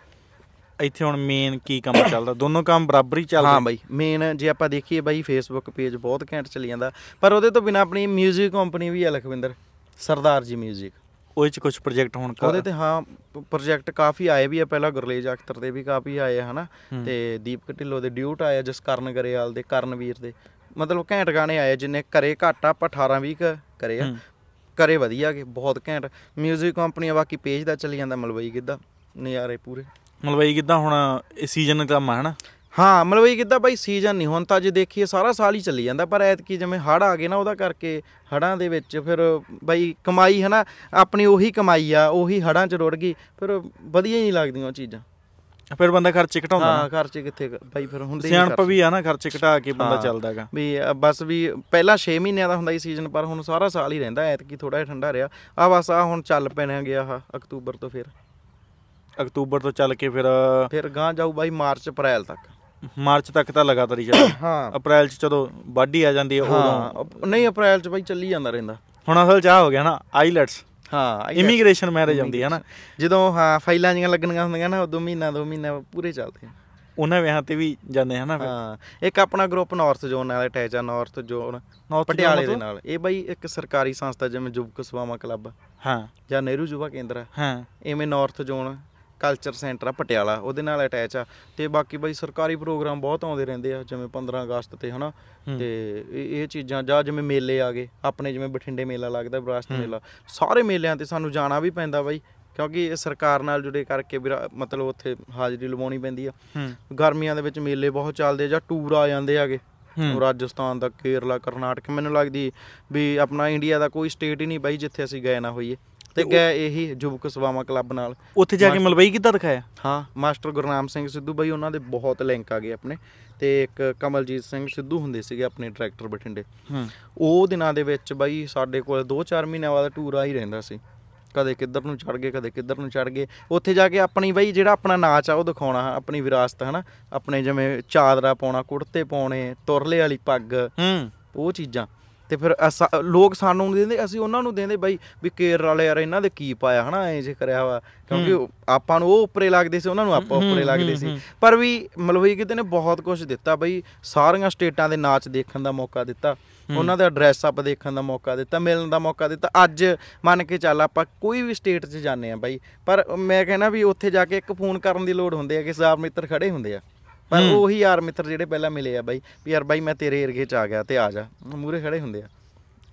ਇੱਥੇ ਹੁਣ ਮੇਨ ਕੀ ਕੰਮ ਚੱਲਦਾ ਦੋਨੋਂ ਕੰਮ ਬਰਾਬਰ ਹੀ ਚੱਲਦੇ ਹਾਂ ਬਾਈ ਮੇਨ ਜੇ ਆਪਾਂ ਦੇਖੀਏ ਬਾਈ ਫੇਸਬੁੱਕ ਪੇਜ ਬਹੁਤ ਘੈਂਟ ਚੱਲੀ ਜਾਂਦਾ ਪਰ ਉਹਦੇ ਤੋਂ ਬਿਨਾ ਆਪਣੀ 뮤직 ਕੰਪਨੀ ਵੀ ਹੈ ਲਖਵਿੰਦਰ ਸਰਦਾਰ ਜੀ 뮤직 ਉਹਦੇ ਚ ਕੁਝ ਪ੍ਰੋਜੈਕਟ ਹੋਣ ਕਰ ਉਹਦੇ ਤੇ ਹਾਂ ਪ੍ਰੋਜੈਕਟ ਕਾਫੀ ਆਏ ਵੀ ਆ ਪਹਿਲਾਂ ਗੁਰਲੇਜ ਅਖਤਰ ਦੇ ਵੀ ਕਾਫੀ ਆਏ ਹਨਾ। ਹੂੰ। ਤੇ ਦੀਪਕ ਢਿੱਲੋਂ ਦੇ ਡਿਊਟ ਆਏ ਆ, ਜਸਕਰਨ ਗਰੇਵਾਲ ਦੇ ਕਰਨਵੀਰ ਦੇ। ਮਤਲਬ ਘੈਂਟ ਗਾਣੇ ਆਏ ਜਿੰਨੇ ਕਰੇ ਘੱਟ ਆ, ਆਪਾਂ 18 20 ਕੁ ਕਰੇ ਆ। ਹੂੰ। ਕਰੇ ਵਧੀਆ ਗੇ ਬਹੁਤ ਘੈਂਟ। 뮤직 ਕੰਪਨੀ ਬਾਕੀ ਪੇਜ ਦਾ ਚੱਲੀ ਜਾਂਦਾ ਮਲਵਈ ਗਿੱਧਾ ਨਜ਼ਾਰੇ ਪੂਰੇ। ਮਲਵਈ ਕਿਦਾਂ ਹੁਣ ਇਹ ਸੀਜ਼ਨ ਕੰਮ ਆ ਹਨਾ? ਹਾਂ ਮਲਵਈ ਗਿੱਧਾ ਬਾਈ ਸੀਜ਼ਨ ਨਹੀਂ ਹੁਣ ਤਾਂ ਜੇ ਦੇਖੀਏ ਸਾਰਾ ਸਾਲ ਹੀ ਚੱਲੀ ਜਾਂਦਾ ਪਰ ਐਤਕੀ ਜਿਵੇਂ ਹੜ੍ਹ ਆ ਗਏ ਨਾ ਉਹਦਾ ਕਰਕੇ ਹੜਾਂ ਦੇ ਵਿੱਚ ਫਿਰ ਬਾਈ ਕਮਾਈ ਹੈ ਨਾ ਆਪਣੀ ਉਹੀ ਕਮਾਈ ਆ ਉਹੀ ਹੜਾਂ 'ਚ ਰੁੜ ਗਈ ਫਿਰ ਵਧੀਆ ਹੀ ਨਹੀਂ ਲੱਗਦੀਆਂ ਉਹ ਚੀਜ਼ਾਂ। ਫਿਰ ਬੰਦਾ ਖਰਚੇ ਘਟਾਉਂਦਾ ਹਾਂ ਖਰਚੇ ਕਿੱਥੇ ਬਾਈ ਫਿਰ ਹੁੰਦੇ ਸਿਆਣਪ। ਵੀ ਆ ਨਾ ਖਰਚੇ ਘਟਾ ਕੇ ਬੰਦਾ। ਚੱਲਦਾਗਾ ਵੀ ਬਸ ਵੀ ਪਹਿਲਾਂ 6 ਮਹੀਨਿਆਂ ਦਾ ਹੁੰਦਾ ਸੀ ਸੀਜ਼ਨ ਪਰ ਹੁਣ ਸਾਰਾ ਸਾਲ ਹੀ ਰਹਿੰਦਾ ਐਤਕੀ ਥੋੜਾ ਜਿਹਾ ਠੰਡਾ ਰਿਹਾ। ਆ ਬਸ ਆ ਹੁਣ ਚੱਲ ਪੈਣਾ ਗਿਆ ਆ ਅਕਤੂਬਰ ਤੋਂ ਫਿਰ। ਅਕਤੂਬਰ ਤੋਂ ਚੱਲ ਕੇ ਫਿਰ ਫਿਰ ਗਾਂ ਜਾਊ ਬਾਈ ਮਾਰਚ ਅਪ੍ਰੈਲ ਤੱਕ। ਮਾਰਚ ਤੱਕ ਤਾਂ ਲਗਾਤਾਰ ਹੀ ਚੱਲਦਾ। <coughs> ਹਾਂ। ਅਪ੍ਰੈਲ ਚ ਜਦੋਂ ਵਾਢੀ ਆ ਜਾਂਦੀ ਹੈ ਉਦੋਂ। ਨਹੀਂ ਅਪ੍ਰੈਲ ਚ ਬਾਈ ਚੱਲੀ ਜਾਂਦਾ ਰਹਿੰਦਾ। ਹੁਣ ਅਸਲ ਚਾਹ ਹੋ ਗਿਆ ਨਾ ਆਈਲੈਟਸ। ਹਾਂ ਇਮੀਗ੍ਰੇਸ਼ਨ ਮੈਰਿਜ ਆਉਂਦੀ ਹੈ ਨਾ। ਜਦੋਂ ਹਾਂ ਫਾਈਲਾਂ ਜੀਆਂ ਲੱਗਣੀਆਂ ਹੁੰਦੀਆਂ ਨਾ ਉਦੋਂ ਮਹੀਨਾ ਦੋ ਮਹੀਨਾ ਪੂਰੇ ਚੱਲਦੇ ਆ। ਉਹਨਾਂ ਵਿਆਹਾਂ ਤੇ ਵੀ ਜਾਂਦੇ ਹਨ ਹਾਂ ਇੱਕ ਆਪਣਾ ਗਰੁੱਪ ਨਾਰਥ ਜ਼ੋਨ ਨਾਲ ਅਟੈਚ ਆ ਨਾਰਥ ਜ਼ੋਨ ਪਟਿਆਲੇ ਦੇ? ਨਾਲ। ਇਹ ਬਾਈ ਇੱਕ ਸਰਕਾਰੀ ਸੰਸਥਾ ਜਿਵੇਂ ਯੁਵਕ ਸੇਵਾਵਾਂ ਕਲੱਬ। ਹਾਂ। ਜਾਂ ਨਹਿਰੂ ਯੁਵਾ ਕੇਂਦਰ। ਹਾਂ। ਐਵੇਂ ਨਾਰਥ ਜ਼ੋਨ ਕਲਚਰ ਸੈਂਟਰ ਆ ਪਟਿਆਲਾ ਉਹਦੇ ਨਾਲ ਅਟੈਚ ਆ। ਤੇ ਬਾਕੀ ਬਾਈ ਸਰਕਾਰੀ ਪ੍ਰੋਗਰਾਮ ਬਹੁਤ ਆਉਂਦੇ ਰਹਿੰਦੇ ਆ ਜਿਵੇਂ 15 ਅਗਸਤ ਤੇ ਹਨਾ। ਤੇ ਇਹ ਚੀਜ਼ਾਂ ਜਾਂ ਜਿਵੇਂ ਮੇਲੇ ਆ ਗਏ ਆਪਣੇ ਜਿਵੇਂ ਬਠਿੰਡੇ ਮੇਲਾ ਲੱਗਦਾ ਵਿਰਾਸਤ ਮੇਲਾ ਸਾਰੇ ਮੇਲਿਆਂ ਤੇ ਸਾਨੂੰ ਜਾਣਾ ਵੀ ਪੈਂਦਾ ਬਾਈ ਕਿਉਂਕਿ ਇਹ ਸਰਕਾਰ ਨਾਲ ਜੁੜੇ ਕਰਕੇ ਵਿਰਾ- ਮਤਲਬ ਉੱਥੇ ਹਾਜ਼ਰੀ ਲਵਾਉਣੀ ਪੈਂਦੀ ਆ। ਗਰਮੀਆਂ ਦੇ ਵਿੱਚ ਮੇਲੇ ਬਹੁਤ ਚੱਲਦੇ ਆ ਜਾਂ ਟੂਰ ਆ ਜਾਂਦੇ ਆਗੇ। ਰਾਜਸਥਾਨ ਦਾ ਕੇਰਲਾ ਕਰਨਾਟਕ ਮੈਨੂੰ ਲੱਗਦੀ ਵੀ ਆਪਣਾ ਇੰਡੀਆ ਦਾ ਕੋਈ ਸਟੇਟ ਹੀ ਨਹੀਂ ਬਾਈ ਜਿੱਥੇ ਅਸੀਂ ਗਏ ਨਾ ਹੋਈਏ। ਤੇ ਗਏ ਇਹੀ ਯੁਵਕ ਸੇਵਾਵਾਂ ਕਲੱਬ ਨਾਲ। ਉੱਥੇ ਜਾ ਕੇ ਮਲਵਈ ਕਿੱਦਾਂ ਦਿਖਾਇਆ? ਹਾਂ ਮਾਸਟਰ ਗੁਰਨਾਮ ਸਿੰਘ ਸਿੱਧੂ ਬਾਈ ਉਹਨਾਂ ਦੇ ਬਹੁਤ ਲਿੰਕ ਆ ਗਏ ਆਪਣੇ। ਤੇ ਇੱਕ ਕਮਲਜੀਤ ਸਿੰਘ ਸਿੱਧੂ ਹੁੰਦੇ ਸੀਗੇ ਆਪਣੇ ਡਾਇਰੈਕਟਰ ਬਠਿੰਡੇ। ਹੂੰ। ਉਹ ਦਿਨਾਂ ਦੇ ਵਿੱਚ ਬਾਈ ਸਾਡੇ ਕੋਲ 2-4 ਮਹੀਨਿਆਂ ਬਾਅਦ ਟੂਰ ਆ ਹੀ ਰਹਿੰਦਾ ਸੀ। ਕਦੇ ਕਿੱਧਰ ਨੂੰ ਚੜ ਗਏ ਕਦੇ ਕਿੱਧਰ ਨੂੰ ਚੜ ਗਏ। ਉੱਥੇ ਜਾ ਕੇ ਆਪਣੀ ਬਾਈ ਜਿਹੜਾ ਆਪਣਾ ਨਾਚ ਆ ਉਹ ਦਿਖਾਉਣਾ ਆਪਣੀ ਵਿਰਾਸਤ ਹਨਾ? ਆਪਣੇ ਜਿਵੇਂ ਚਾਦਰਾ ਪਾਉਣਾ ਕੁੜਤੇ ਪਾਉਣੇ ਤੁਰਲੇ ਵਾਲੀ ਪੱਗ ਹੂੰ। ਉਹ ਚੀਜ਼ਾਂ। ਤੇ ਫਿਰ ਲੋਕ ਸਾਨੂੰ ਦਿੰਦੇ ਅਸੀਂ ਉਹਨਾਂ ਨੂੰ ਦਿੰਦੇ ਬਾਈ ਵੀ ਕੇਰ ਵਾਲੇ ਯਾਰ ਇਹਨਾਂ ਦੇ ਕੀ ਪਾਇਆ ਹਨਾ ਐਂ ਜੇ ਕਰਿਆ ਵਾ। ਕਿਉਂਕਿ ਆਪਾਂ ਨੂੰ ਉਹ ਉੱਪਰੇ ਲੱਗਦੇ ਸੀ ਉਹਨਾਂ ਨੂੰ ਆਪਾਂ ਉੱਪਰੇ ਲੱਗਦੇ ਸੀ। ਪਰ ਵੀ ਮਲਵਈ ਕਿਤੇ ਨੇ ਬਹੁਤ ਕੁਝ ਦਿੱਤਾ ਬਈ ਸਾਰੀਆਂ ਸਟੇਟਾਂ ਦੇ ਨਾਚ ਦੇਖਣ ਦਾ ਮੌਕਾ ਦਿੱਤਾ। ਉਹਨਾਂ ਦਾ ਡਰੈਸ ਅਪ ਦੇਖਣ ਦਾ ਮੌਕਾ ਦਿੱਤਾ ਮਿਲਣ ਦਾ ਮੌਕਾ ਦਿੱਤਾ। ਅੱਜ ਮੰਨ ਕੇ ਚੱਲ ਆਪਾਂ ਕੋਈ ਵੀ ਸਟੇਟ 'ਚ ਜਾਂਦੇ ਆ ਬਾਈ ਪਰ ਮੈਂ ਕਹਿੰਦਾ ਵੀ ਉੱਥੇ ਜਾ ਕੇ ਇੱਕ ਫੋਨ ਕਰਨ ਦੀ ਲੋੜ ਹੁੰਦੀ ਹੈ ਕਿ ਸਾਬ ਮਿੱਤਰ ਖੜੇ ਹੁੰਦੇ ਆ। ਪਰ ਉਹੀ ਯਾਰ ਮਿੱਤਰ ਜਿਹੜੇ ਪਹਿਲਾਂ ਮਿਲੇ ਆ ਬਾਈ ਵੀ ਯਾਰ ਬਾਈ ਮੈਂ ਤੇਰੇ ਏਰੀਏ 'ਚ ਆ ਗਿਆ ਤੇ ਆ ਜਾ। ਮੂਰੇ ਖੜੇ ਹੁੰਦੇ ਆ।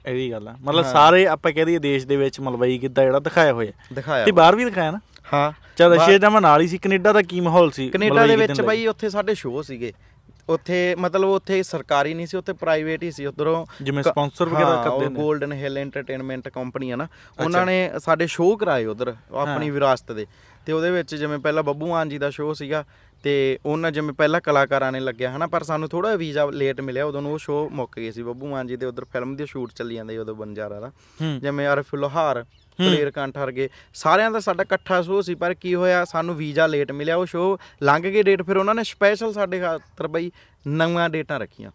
ਇਹ ਵੀ ਗੱਲ ਆ। ਮਤਲਬ ਸਾਰੇ ਆਪਾਂ ਕਹਿ ਦਈਏ ਦੇਸ਼ ਦੇ ਵਿੱਚ ਮਲਵਈ ਕਿੱਦਾਂ ਜਿਹੜਾ ਦਿਖਾਇਆ ਹੋਇਆ। ਦਿਖਾਇਆ ਤੇ ਬਾਹਰ ਵੀ ਦਿਖਾਇਆ ਨਾ? ਹਾਂ। ਚਲ ਰਸ਼ੀਆ ਦਾ ਮੈਂ ਨਾਲ ਹੀ ਸੀ ਕੈਨੇਡਾ ਦਾ ਕੀ ਮਾਹੌਲ ਸੀ? ਕੈਨੇਡਾ ਦੇ ਵਿੱਚ? ਬਾਈ ਉੱਥੇ ਸਾਡੇ ਸ਼ੋਅ ਸੀਗੇ। ਉੱਥੇ ਮਤਲਬ ਉੱਥੇ ਸਰਕਾਰੀ ਨਹੀਂ ਸੀ ਉੱਥੇ ਪ੍ਰਾਈਵੇਟ ਹੀ ਸੀ। ਉਧਰੋਂ ਜਿਵੇਂ sponsor ਵਗੈਰਾ ਕਰਦੇ ਨੇ। 골ਡਨ ਹਿੱਲ ਐਂਟਰਟੇਨਮੈਂਟ ਕੰਪਨੀ ਆ ਨਾ ਉਹਨਾਂ ਨੇ ਸਾਡੇ ਸ਼ੋਅ ਕਰਾਏ ਉਧਰ ਆਪਣੀ ਵਿਰਾਸਤ ਦੇ। ਤੇ ਉਹਦੇ ਵਿੱਚ ਜਿਵੇਂ ਪਹਿਲਾਂ ਬੱਬੂ ਮਾਨ ਜੀ ਦਾ ਸ਼ੋਅ ਸੀਗਾ ਤੇ ਉਹਨਾਂ ਜਿਵੇਂ ਪਹਿਲਾਂ ਕਲਾਕਾਰਾਂ ਨੇ ਲੱਗਿਆ ਹਨਾ ਪਰ ਸਾਨੂੰ ਥੋੜਾ ਵੀਜ਼ਾ ਲੇਟ ਮਿਲਿਆ ਉਦੋਂ ਉਹ ਸ਼ੋਅ ਮੁੱਕ ਗਏ ਸੀ। ਬੱਬੂ ਮਾਨ ਜੀ ਦੇ ਉਧਰ ਫਿਲਮ ਦੀ ਸ਼ੂਟ ਚੱਲੀ ਜਾਂਦੀ ਉਦੋਂ ਬੰਜਾਰਾ ਦਾ। ਜਿਵੇਂ ਅਰਫ ਲੋਹਾਰ ਕਲੀਅਰ ਕੰਠ ਵਰਗੇ ਸਾਰਿਆਂ ਦਾ ਸਾਡਾ ਇਕੱਠਾ ਸ਼ੋਅ ਸੀ ਪਰ ਕੀ ਹੋਇਆ ਸਾਨੂੰ ਵੀਜ਼ਾ ਲੇਟ ਮਿਲਿਆ ਉਹ ਸ਼ੋਅ ਲੰਘ ਗਏ ਡੇਟ ਫਿਰ ਉਹਨਾਂ ਨੇ ਸਪੈਸ਼ਲ ਸਾਡੇ ਖਾਤਰ ਬਈ ਨਵੀਆਂ ਡੇਟਾਂ ਰੱਖੀਆਂ।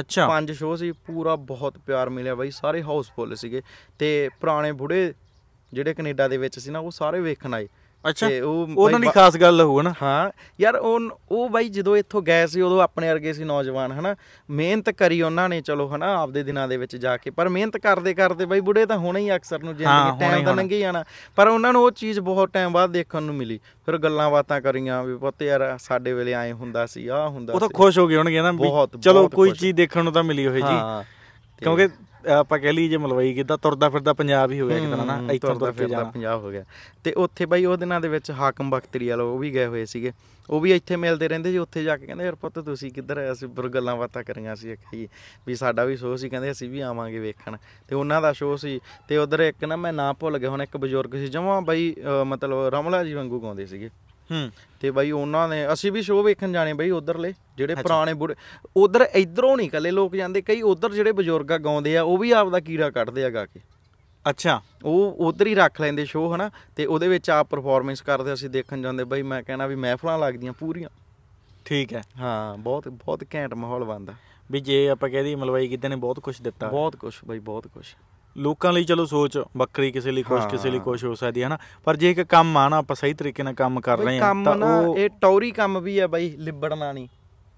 ਅੱਛਾ। ਪੰਜ ਸ਼ੋਅ ਸੀ ਪੂਰਾ ਬਹੁਤ ਪਿਆਰ ਮਿਲਿਆ ਬਈ ਸਾਰੇ ਹਾਊਸਫੁੱਲ ਸੀਗੇ। ਤੇ ਪੁਰਾਣੇ ਬੁੜੇ ਜਿਹੜੇ ਕੈਨੇਡਾ ਦੇ ਵਿੱਚ ਸੀ ਨਾ ਉਹ ਸਾਰੇ ਵੇਖਣ ਆਏ। ਅੱਛਾ ਤੇ ਉਹ ਉਹਨਾਂ ਦੀ ਖਾਸ ਗੱਲ ਹੋਊ ਨਾ ਹਾਂ ਯਾਰ ਉਹ ਉਹ ਬਾਈ ਜਦੋਂ ਇੱਥੋਂ ਗਏ ਸੀ ਉਦੋਂ ਆਪਣੇ ਵਰਗੇ ਸੀ ਨੌਜਵਾਨ ਹਨਾ? ਮਿਹਨਤ ਕਰੀ ਉਹਨਾਂ ਨੇ ਚਲੋ ਹਨਾ ਆਪਦੇ ਦਿਨਾਂ ਦੇ ਵਿੱਚ ਜਾ ਕੇ। ਪਰ ਮਿਹਨਤ ਕਰਦੇ ਕਰਦੇ ਬਾਈ ਬੁੜੇ ਤਾਂ ਹੋਣੇ ਹੀ ਅਕਸਰ ਨੂੰ ਜ਼ਿੰਦਗੀ ਟਾਈਮ ਤਾਂ ਹੋਣਾ। ਲੰਘੀ ਜਾਣਾ। ਪਰ ਉਹਨਾਂ ਨੂੰ ਉਹ ਚੀਜ਼ ਬਹੁਤ ਟਾਈਮ ਬਾਅਦ ਦੇਖਣ ਨੂੰ ਮਿਲੀ। ਫਿਰ ਗੱਲਾਂ ਬਾਤਾਂ ਕਰੀਆਂ ਵੀ ਪੁੱਤ ਯਾਰ ਸਾਡੇ ਵੇਲੇ ਐ ਹੁੰਦਾ ਸੀ ਆਹ ਹੁੰਦਾ ਉਹ ਤਾਂ ਸੀ। ਖੁਸ਼ ਹੋ ਗਏ ਹੋਣਗੇ ਨਾ ਚਲੋ ਕੋਈ। ਚੀਜ਼ ਦੇਖਣ ਨੂੰ ਤਾਂ ਮਿਲੀ ਹੋਏ ਜੀ। ਕਿਉਂਕਿ ਆਪਾਂ ਕਹਿ ਲਈ ਜੇ ਮਲਵਈ ਕਿਦਾਂ ਤੁਰਦਾ ਫਿਰਦਾ ਪੰਜਾਬ ਹੀ ਹੋ ਗਿਆ ਕਿਦਾਂ ਨਾ ਇੱਥੋਂ ਤੁਰਦਾ ਫਿਰਦਾ ਪੰਜਾਬ ਹੋ ਗਿਆ। ਤੇ ਉੱਥੇ ਬਾਈ ਉਹ ਦਿਨਾਂ ਦੇ ਵਿੱਚ ਹਾਕਮ ਬਖਤਰੀ ਵਾਲਾ ਉਹ ਵੀ ਗਏ ਹੋਏ ਸੀਗੇ। ਉਹ ਵੀ ਇੱਥੇ ਮਿਲਦੇ ਰਹਿੰਦੇ ਜੀ ਉੱਥੇ ਜਾ ਕੇ ਕਹਿੰਦੇ ਯਾਰ ਪੁੱਤ ਤੁਸੀਂ ਕਿੱਧਰ ਆਏ? ਅਸੀਂ ਬੁਰ ਗੱਲਾਂ ਬਾਤਾਂ ਕਰੀਆਂ ਸੀ ਕਿ ਵੀ ਸਾਡਾ ਵੀ ਸ਼ੋਅ ਸੀ। ਕਹਿੰਦੇ ਅਸੀਂ ਵੀ ਆਵਾਂਗੇ ਵੇਖਣ। ਤੇ ਉਹਨਾਂ ਦਾ ਸ਼ੋਅ ਸੀ। ਤੇ ਉਧਰ ਇੱਕ ਨਾ ਮੈਂ ਨਾਂ ਭੁੱਲ ਗਿਆ ਹੁਣ ਇੱਕ ਬਜ਼ੁਰਗ ਸੀ ਜਮਾਂ ਬਾਈ ਮਤਲਬ ਰਮਲਾ ਜੀ ਵਾਂਗੂ ਗਾਉਂਦੇ ਸੀਗੇ। ਹੂੰ। ਤੇ ਬਾਈ ਉਹਨਾਂ ਨੇ ਅਸੀਂ ਵੀ ਸ਼ੋਅ ਵੇਖਣ ਜਾਣੇ ਬਾਈ ਉਧਰਲੇ ਜਿਹੜੇ ਪੁਰਾਣੇ ਬੁੜੇ ਉਧਰ ਇਧਰੋਂ ਨਹੀਂ ਕੱਲੇ ਲੋਕ ਜਾਂਦੇ ਕਈ ਉਧਰ ਜਿਹੜੇ ਬਜ਼ੁਰਗਾ ਗਾਉਂਦੇ ਆ ਉਹ ਵੀ ਆਪਦਾ ਕੀੜਾ ਕੱਢਦੇ ਆ ਗਾ ਕੇ। ਅੱਛਾ। ਉਹ ਉਧਰ ਹੀ ਰੱਖ ਲੈਂਦੇ ਸ਼ੋਅ ਹਨਾ? ਤੇ ਉਹਦੇ ਵਿੱਚ ਆਪ ਪਰਫਾਰਮੈਂਸ ਕਰਦੇ ਅਸੀਂ ਦੇਖਣ ਜਾਂਦੇ ਬਾਈ ਮੈਂ ਕਹਿਣਾ ਵੀ ਮਹਿਫਲਾਂ ਲੱਗਦੀਆਂ ਪੂਰੀਆਂ। ਠੀਕ ਹੈ। ਹਾਂ ਬਹੁਤ ਬਹੁਤ ਘੈਂਟ ਮਾਹੌਲ ਬਣਦਾ। ਵੀ ਜੇ ਆਪਾਂ ਕਹਿ ਦਈਏ ਮਲਵਈ ਕਿਤੇ ਨੇ ਬਹੁਤ ਕੁਝ ਦਿੱਤਾ। ਬਹੁਤ ਕੁਝ ਬਾਈ ਬਹੁਤ ਕੁਝ ਲੋਕਾਂ ਲਈ ਚਲੋ ਸੋਚ ਵੱਖਰੀ ਕਿਸੇ ਲਈ ਕੁਛ ਕਿਸੇ ਲਈ। ਕੁਛ ਹੋ ਸਕਦੀ ਹੈ ਨਾ ਪਰ ਜੇ ਇੱਕ ਕੰਮ ਆ ਨਾ ਆਪਾਂ ਸਹੀ ਤਰੀਕੇ ਨਾਲ ਕੰਮ ਕਰ ਰਹੇ ਕੰਮ ਤਾਂ ਉਹ ਇਹ ਟੌਰੀ ਕੰਮ ਵੀ ਆ ਬਾਈ ਲਿਬੜਨਾ ਨਹੀਂ।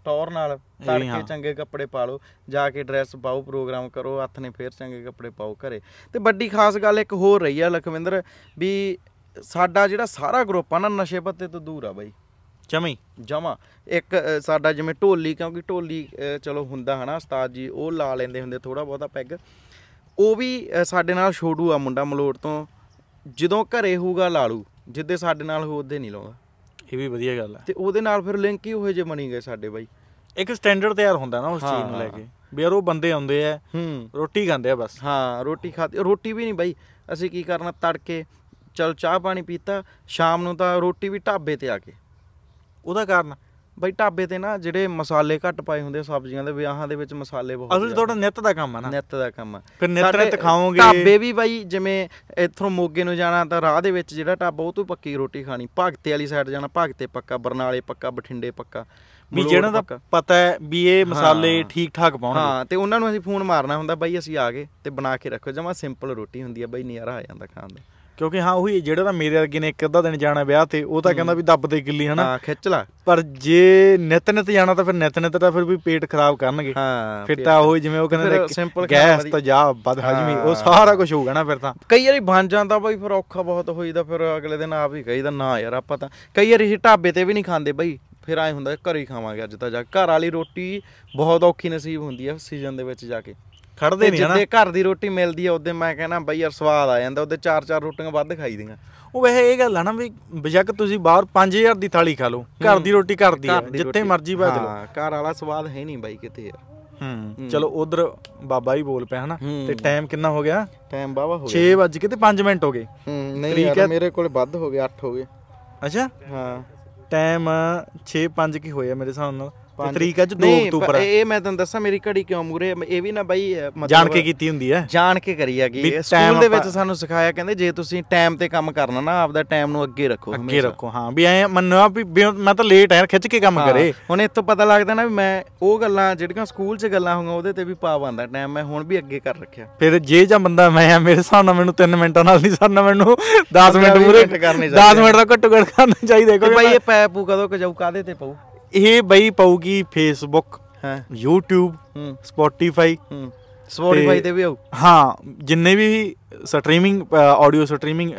ਟੌਰ ਨਾਲ ਤੜਕੇ। ਚੰਗੇ ਕੱਪੜੇ ਪਾ ਲਓ ਜਾ ਕੇ ਡਰੈਸ ਪਾਓ ਪ੍ਰੋਗਰਾਮ ਕਰੋ ਹੱਥ ਨੇ ਫੇਰ ਚੰਗੇ ਕੱਪੜੇ ਪਾਓ ਘਰੇ। ਤੇ ਵੱਡੀ ਖਾਸ ਗੱਲ ਇੱਕ ਹੋਰ ਰਹੀ ਆ ਲਖਵਿੰਦਰ ਵੀ ਸਾਡਾ ਜਿਹੜਾ ਸਾਰਾ ਗਰੁੱਪ ਆ ਨਾ ਨਸ਼ੇ ਪੱਤੇ ਤੋਂ ਦੂਰ ਆ ਬਾਈ। ਜਮੀ। ਜਮਾ। ਇੱਕ ਸਾਡਾ ਜਿਵੇਂ ਢੋਲੀ ਕਿਉਂਕਿ ਢੋਲੀ ਚਲੋ ਹੁੰਦਾ ਹਨਾ ਉਸਤਾਦ ਜੀ ਉਹ ਲਾ ਲੈਂਦੇ ਹੁੰਦੇ ਥੋੜਾ ਬਹੁਤਾ ਪੈਗ। ਉਹ ਵੀ ਸਾਡੇ ਨਾਲ ਛੋੜੂ ਆ ਮੁੰਡਾ ਮਲੋੜ ਤੋਂ। ਜਦੋਂ ਘਰੇ ਹੋਊਗਾ ਲਾੜੂ ਜਿੱਦੇ ਸਾਡੇ ਨਾਲ ਹੋ ਉਹਦੇ ਨਹੀਂ ਲਾਉਂਦਾ। ਇਹ ਵੀ ਵਧੀਆ ਗੱਲ ਹੈ ਤੇ ਉਹਦੇ ਨਾਲ ਫਿਰ ਲਿੰਕ ਹੀ ਹੋਏ ਜੇ ਬਣੀ ਗਏ ਸਾਡੇ ਬਾਈ। ਇੱਕ ਸਟੈਂਡਰਡ ਤਿਆਰ ਹੁੰਦਾ ਨਾ ਉਸ ਚੀਜ਼ ਨੂੰ ਲੈ। ਕੇ ਵੀ ਯਾਰ ਉਹ ਬੰਦੇ ਆਉਂਦੇ ਆ ਹੂੰ। ਰੋਟੀ ਖਾਂਦੇ ਆ ਬਸ। ਹਾਂ ਰੋਟੀ ਖਾਦੀ ਰੋਟੀ ਵੀ ਨਹੀਂ ਬਾਈ। ਅਸੀਂ ਕੀ ਕਰਨਾ ਤੜਕੇ ਚਲ ਚਾਹ ਪਾਣੀ ਪੀਤਾ ਸ਼ਾਮ ਨੂੰ ਤਾਂ ਰੋਟੀ ਵੀ ਢਾਬੇ ਤੇ ਆ ਕੇ। ਉਹਦਾ ਕਾਰਨ ਬਾਈ ਢਾਬੇ ਤੇ ਨਾ ਜਿਹੜੇ ਮਸਾਲੇ ਘੱਟ ਪਾਏ ਹੁੰਦੇ ਆ ਸਬਜ਼ੀਆਂ ਦੇ ਵਿਆਹਾਂ ਦੇ ਵਿੱਚ ਮਸਾਲੇ ਬਹੁਤ ਅਸਲ। ਤੁਹਾਡਾ ਨਿੱਤ ਦਾ ਕੰਮ ਆ ਨਾ। ਨਿੱਤ ਦਾ ਕੰਮ ਆ। ਫਿਰ ਨਿੱਤ ਨਿੱਤ ਖਾਓਗੇ। ਢਾਬੇ ਵੀ ਬਾਈ ਜਿਵੇਂ ਇੱਥੋਂ ਮੋਗੇ ਨੂੰ ਜਾਣਾ ਤਾਂ ਰਾਹ ਦੇ ਵਿੱਚ ਜਿਹੜਾ ਢਾਬਾ ਉਹ ਤੋਂ ਪੱਕੀ ਰੋਟੀ ਖਾਣੀ। ਭਗਤੇ ਵਾਲੀ ਸਾਈਡ ਜਾਣਾ ਭਗਤੇ ਪੱਕਾ ਬਰਨਾਲੇ ਪੱਕਾ ਬਠਿੰਡੇ ਪੱਕਾ ਵੀ ਜਿਹੜਾ ਦਾ। ਪਤਾ ਹੈ ਵੀ ਇਹ ਮਸਾਲੇ। ਠੀਕ ਠਾਕ ਪਾਉਣਗੇ। ਹਾਂ ਤੇ ਉਹਨਾਂ ਨੂੰ ਅਸੀਂ ਫੋਨ ਮਾਰਨਾ ਹੁੰਦਾ ਬਾਈ ਅਸੀਂ ਆ ਗਏ ਤੇ ਬਣਾ ਕੇ ਰੱਖੋ। ਜਮਾ ਸਿੰਪਲ ਰੋਟੀ ਹੁੰਦੀ ਆ ਬਾਈ ਨਜ਼ਾਰਾ ਆ ਜਾਂਦਾ ਖਾਣ ਦਾ। ਕਿਉਂਕਿ ਹਾਂ ਉਹੀ ਜਿਹੜਾ ਤਾਂ ਮੇਰੇ ਅੱਗੇ ਨੇ ਇੱਕ ਅੱਧਾ ਦਿਨ ਜਾਣਾ ਵਿਆਹ ਤੇ ਉਹ ਤਾਂ ਕਹਿੰਦਾ ਵੀ ਦੱਬ ਦੇ ਗਿੱਲੀ ਹਨਾ? ਹਾਂ ਖਿੱਚ ਲਾ। ਪਰ ਜੇ ਨਿਤ ਨਿਤ ਜਾਣਾ ਤਾਂ ਫਿਰ ਨਿਤ ਨਿਤ ਤਾਂ ਫਿਰ ਵੀ ਪੇਟ ਖਰਾਬ ਕਰਨਗੇ। ਹਾਂ ਫਿਰ ਤਾਂ ਉਹ ਜਿਵੇਂ ਉਹ ਕਹਿੰਦੇ ਗੈਸ। ਤਾਂ ਜਾ ਬਦ ਹਜਮੀ ਉਹ। ਸਾਰਾ ਕੁਝ ਹੋਊਗਾ ਨਾ ਫਿਰ ਤਾਂ। ਕਈ ਵਾਰੀ ਬਣ ਜਾਂਦਾ ਬਾਈ ਫਿਰ ਔਖਾ ਬਹੁਤ ਹੋਈਦਾ ਫਿਰ ਅਗਲੇ ਦਿਨ ਆਪ ਹੀ ਕਹੀਦਾ ਨਾ ਯਾਰ ਆਪਾਂ ਤਾਂ ਕਈ ਵਾਰੀ ਅਸੀਂ ਢਾਬੇ ਤੇ ਵੀ ਨਹੀਂ ਖਾਂਦੇ ਬਾਈ ਫਿਰ ਐ ਹੁੰਦਾ ਘਰੇ ਹੀ ਖਾਵਾਂਗੇ ਅੱਜ ਤਾਂ ਜਾ। ਘਰ ਵਾਲੀ ਰੋਟੀ ਬਹੁਤ ਔਖੀ ਨਸੀਬ ਹੁੰਦੀ ਆ ਸੀਜ਼ਨ ਦੇ ਵਿੱਚ ਜਾ ਕੇ। ਖੜਦੇ ਨਹੀਂ ਹਨਾ? ਜਿੱਦੇ ਘਰ ਦੀ ਰੋਟੀ ਮਿਲਦੀ ਆ ਉਹਦੇ ਮੈਂ ਕਹਿੰਦਾ ਬਾਈ ਯਾਰ ਸਵਾਦ ਆ ਜਾਂਦਾ ਉਹਦੇ ਚਾਰ ਚਾਰ ਰੋਟੀਆਂ ਵੱਧ ਖਾਈ ਦੀਆਂ। ਉਹ ਵੈਸੇ ਇਹ ਗੱਲ ਆ ਨਾ ਵੀ ਬੇਸ਼ੱਕ ਤੁਸੀਂ ਬਾਹਰ 5000 ਦੀ ਥਾਲੀ ਖਾ ਲਓ ਘਰ ਦੀ ਰੋਟੀ ਘਰ ਦੀ ਆ ਜਿੱਥੇ ਮਰਜ਼ੀ ਭੱਜ ਲਓ। ਹਾਂ ਘਰ ਵਾਲਾ ਸਵਾਦ ਹੈ ਨਹੀਂ ਬਾਈ ਕਿਤੇ ਯਾਰ। ਹੂੰ ਚਲੋ ਉਧਰ ਬਾਬਾ ਹੀ ਬੋਲ ਪਿਆ ਹਨਾ। ਤੇ ਟਾਈਮ ਕਿੰਨਾ ਹੋ ਗਿਆ? ਟਾਈਮ ਬਾਵਾ ਹੋ 6 ਵੱਜ ਕੇ ਤੇ 5 ਮਿੰਟ ਹੋ ਗਏ। ਹੂੰ ਨਹੀਂ ਯਾਰ ਮੇਰੇ ਕੋਲੇ ਵੱਧ ਹੋ ਗਏ 8 ਹੋ ਗਏ। ਅੱਛਾ? ਹਾਂ। ਟਾਈਮ 6 5 ਕੀ ਹੋਇਆ ਮੇਰੇ ਹਿਸਾਬ ਨਾਲ? ਤੇ ਪੰਜ- ਤਰੀਕ ਅੱਜ 2 ਨਹੀਂ, ਅਕਤੂਬਰ ਹੈ। ਇਹ ਮੈਂ ਤੁਹਾਨੂੰ ਦੱਸਾਂ ਮੇਰੀ ਘੜੀ ਕਿਉਂ ਮੂਰੇ? ਇਹ ਵੀ ਨਾ ਬਾਈ ਮਤਲਬ ਜਾਣ ਕੇ ਕੀਤੀ ਹੁੰਦੀ ਹੈ। ਜਾਣ ਕੇ ਕਰੀ ਹੈਗੀ ਸਕੂਲ ਦੇ ਵਿੱਚ ਸਾਨੂੰ ਸਿਖਾਇਆ ਕਹਿੰਦੇ ਜੇ ਤੁਸੀਂ ਟਾਈਮ ਤੇ ਕੰਮ ਕਰਨਾ ਨਾ ਆਪਦਾ ਟਾਈਮ ਨੂੰ ਅੱਗੇ ਰੱਖੋ ਅੱਗੇ। ਰੱਖੋ ਹਾਂ ਵੀ ਐ ਮੰਨੋ ਵੀ ਮੈਂ ਤਾਂ ਲੇਟ ਆ ਖਿੱਚ ਕੇ ਕੰਮ ਕਰੇ। ਹੁਣ ਇੱਥੋਂ ਪਤਾ ਲੱਗਦਾ ਨਾ ਵੀ ਮੈਂ ਉਹ ਗੱਲਾਂ ਜਿਹੜੀਆਂ ਸਕੂਲ 'ਚ ਗੱਲਾਂ ਹੋਈਆਂ ਉਹਦੇ ਤੇ ਵੀ ਪਾ ਬੰਦਾ ਟਾਈਮ ਮੈਂ ਹੁਣ ਵੀ ਅੱਗੇ ਕਰ ਰੱਖਿਆ। ਫਿਰ ਜੇ ਜਾਂ ਬੰਦਾ ਮੈਂ ਆ ਮੇਰੇ ਹਿਸਾਬ ਨਾਲ ਮੈਨੂੰ 3 ਮਿੰਟਾਂ ਨਾਲ ਨਹੀਂ ਸਰਨਾ ਮੈਨੂੰ 10 ਮਿੰਟ ਮੂਰੇ ਮਿੰਟ ਕਰਨੇ 10 ਚਾਹੀਦੇ ਮਿੰਟ ਦਾ ਘੱਟੋ ਘੱਟ ਕਰਨਾ ਚਾਹੀਦਾ ਬਾਈ ਮੈਂ- ਇਹ ਪੈ ਪੂ ਕਦੋਂ ਕ ਜਾਊ ਕਾਦੇ ਤੇ ਪਾਉ ਇਹ ਬਈ ਪਾਉਗੀ ਫੇਸਬੁੱਕ ਹਾਂ। YouTube ਹੂੰ। Spotify ਹੂੰ। ਸਪੋਟੀਫਾਈ ਤੇ- ਵੀ ਆਉ ਹਾਂ ਜਿੰਨੇ ਵੀ ਸਟਰੀਮਿੰਗ ਆਡੀਓ ਸਟਰੀਮਿੰਗ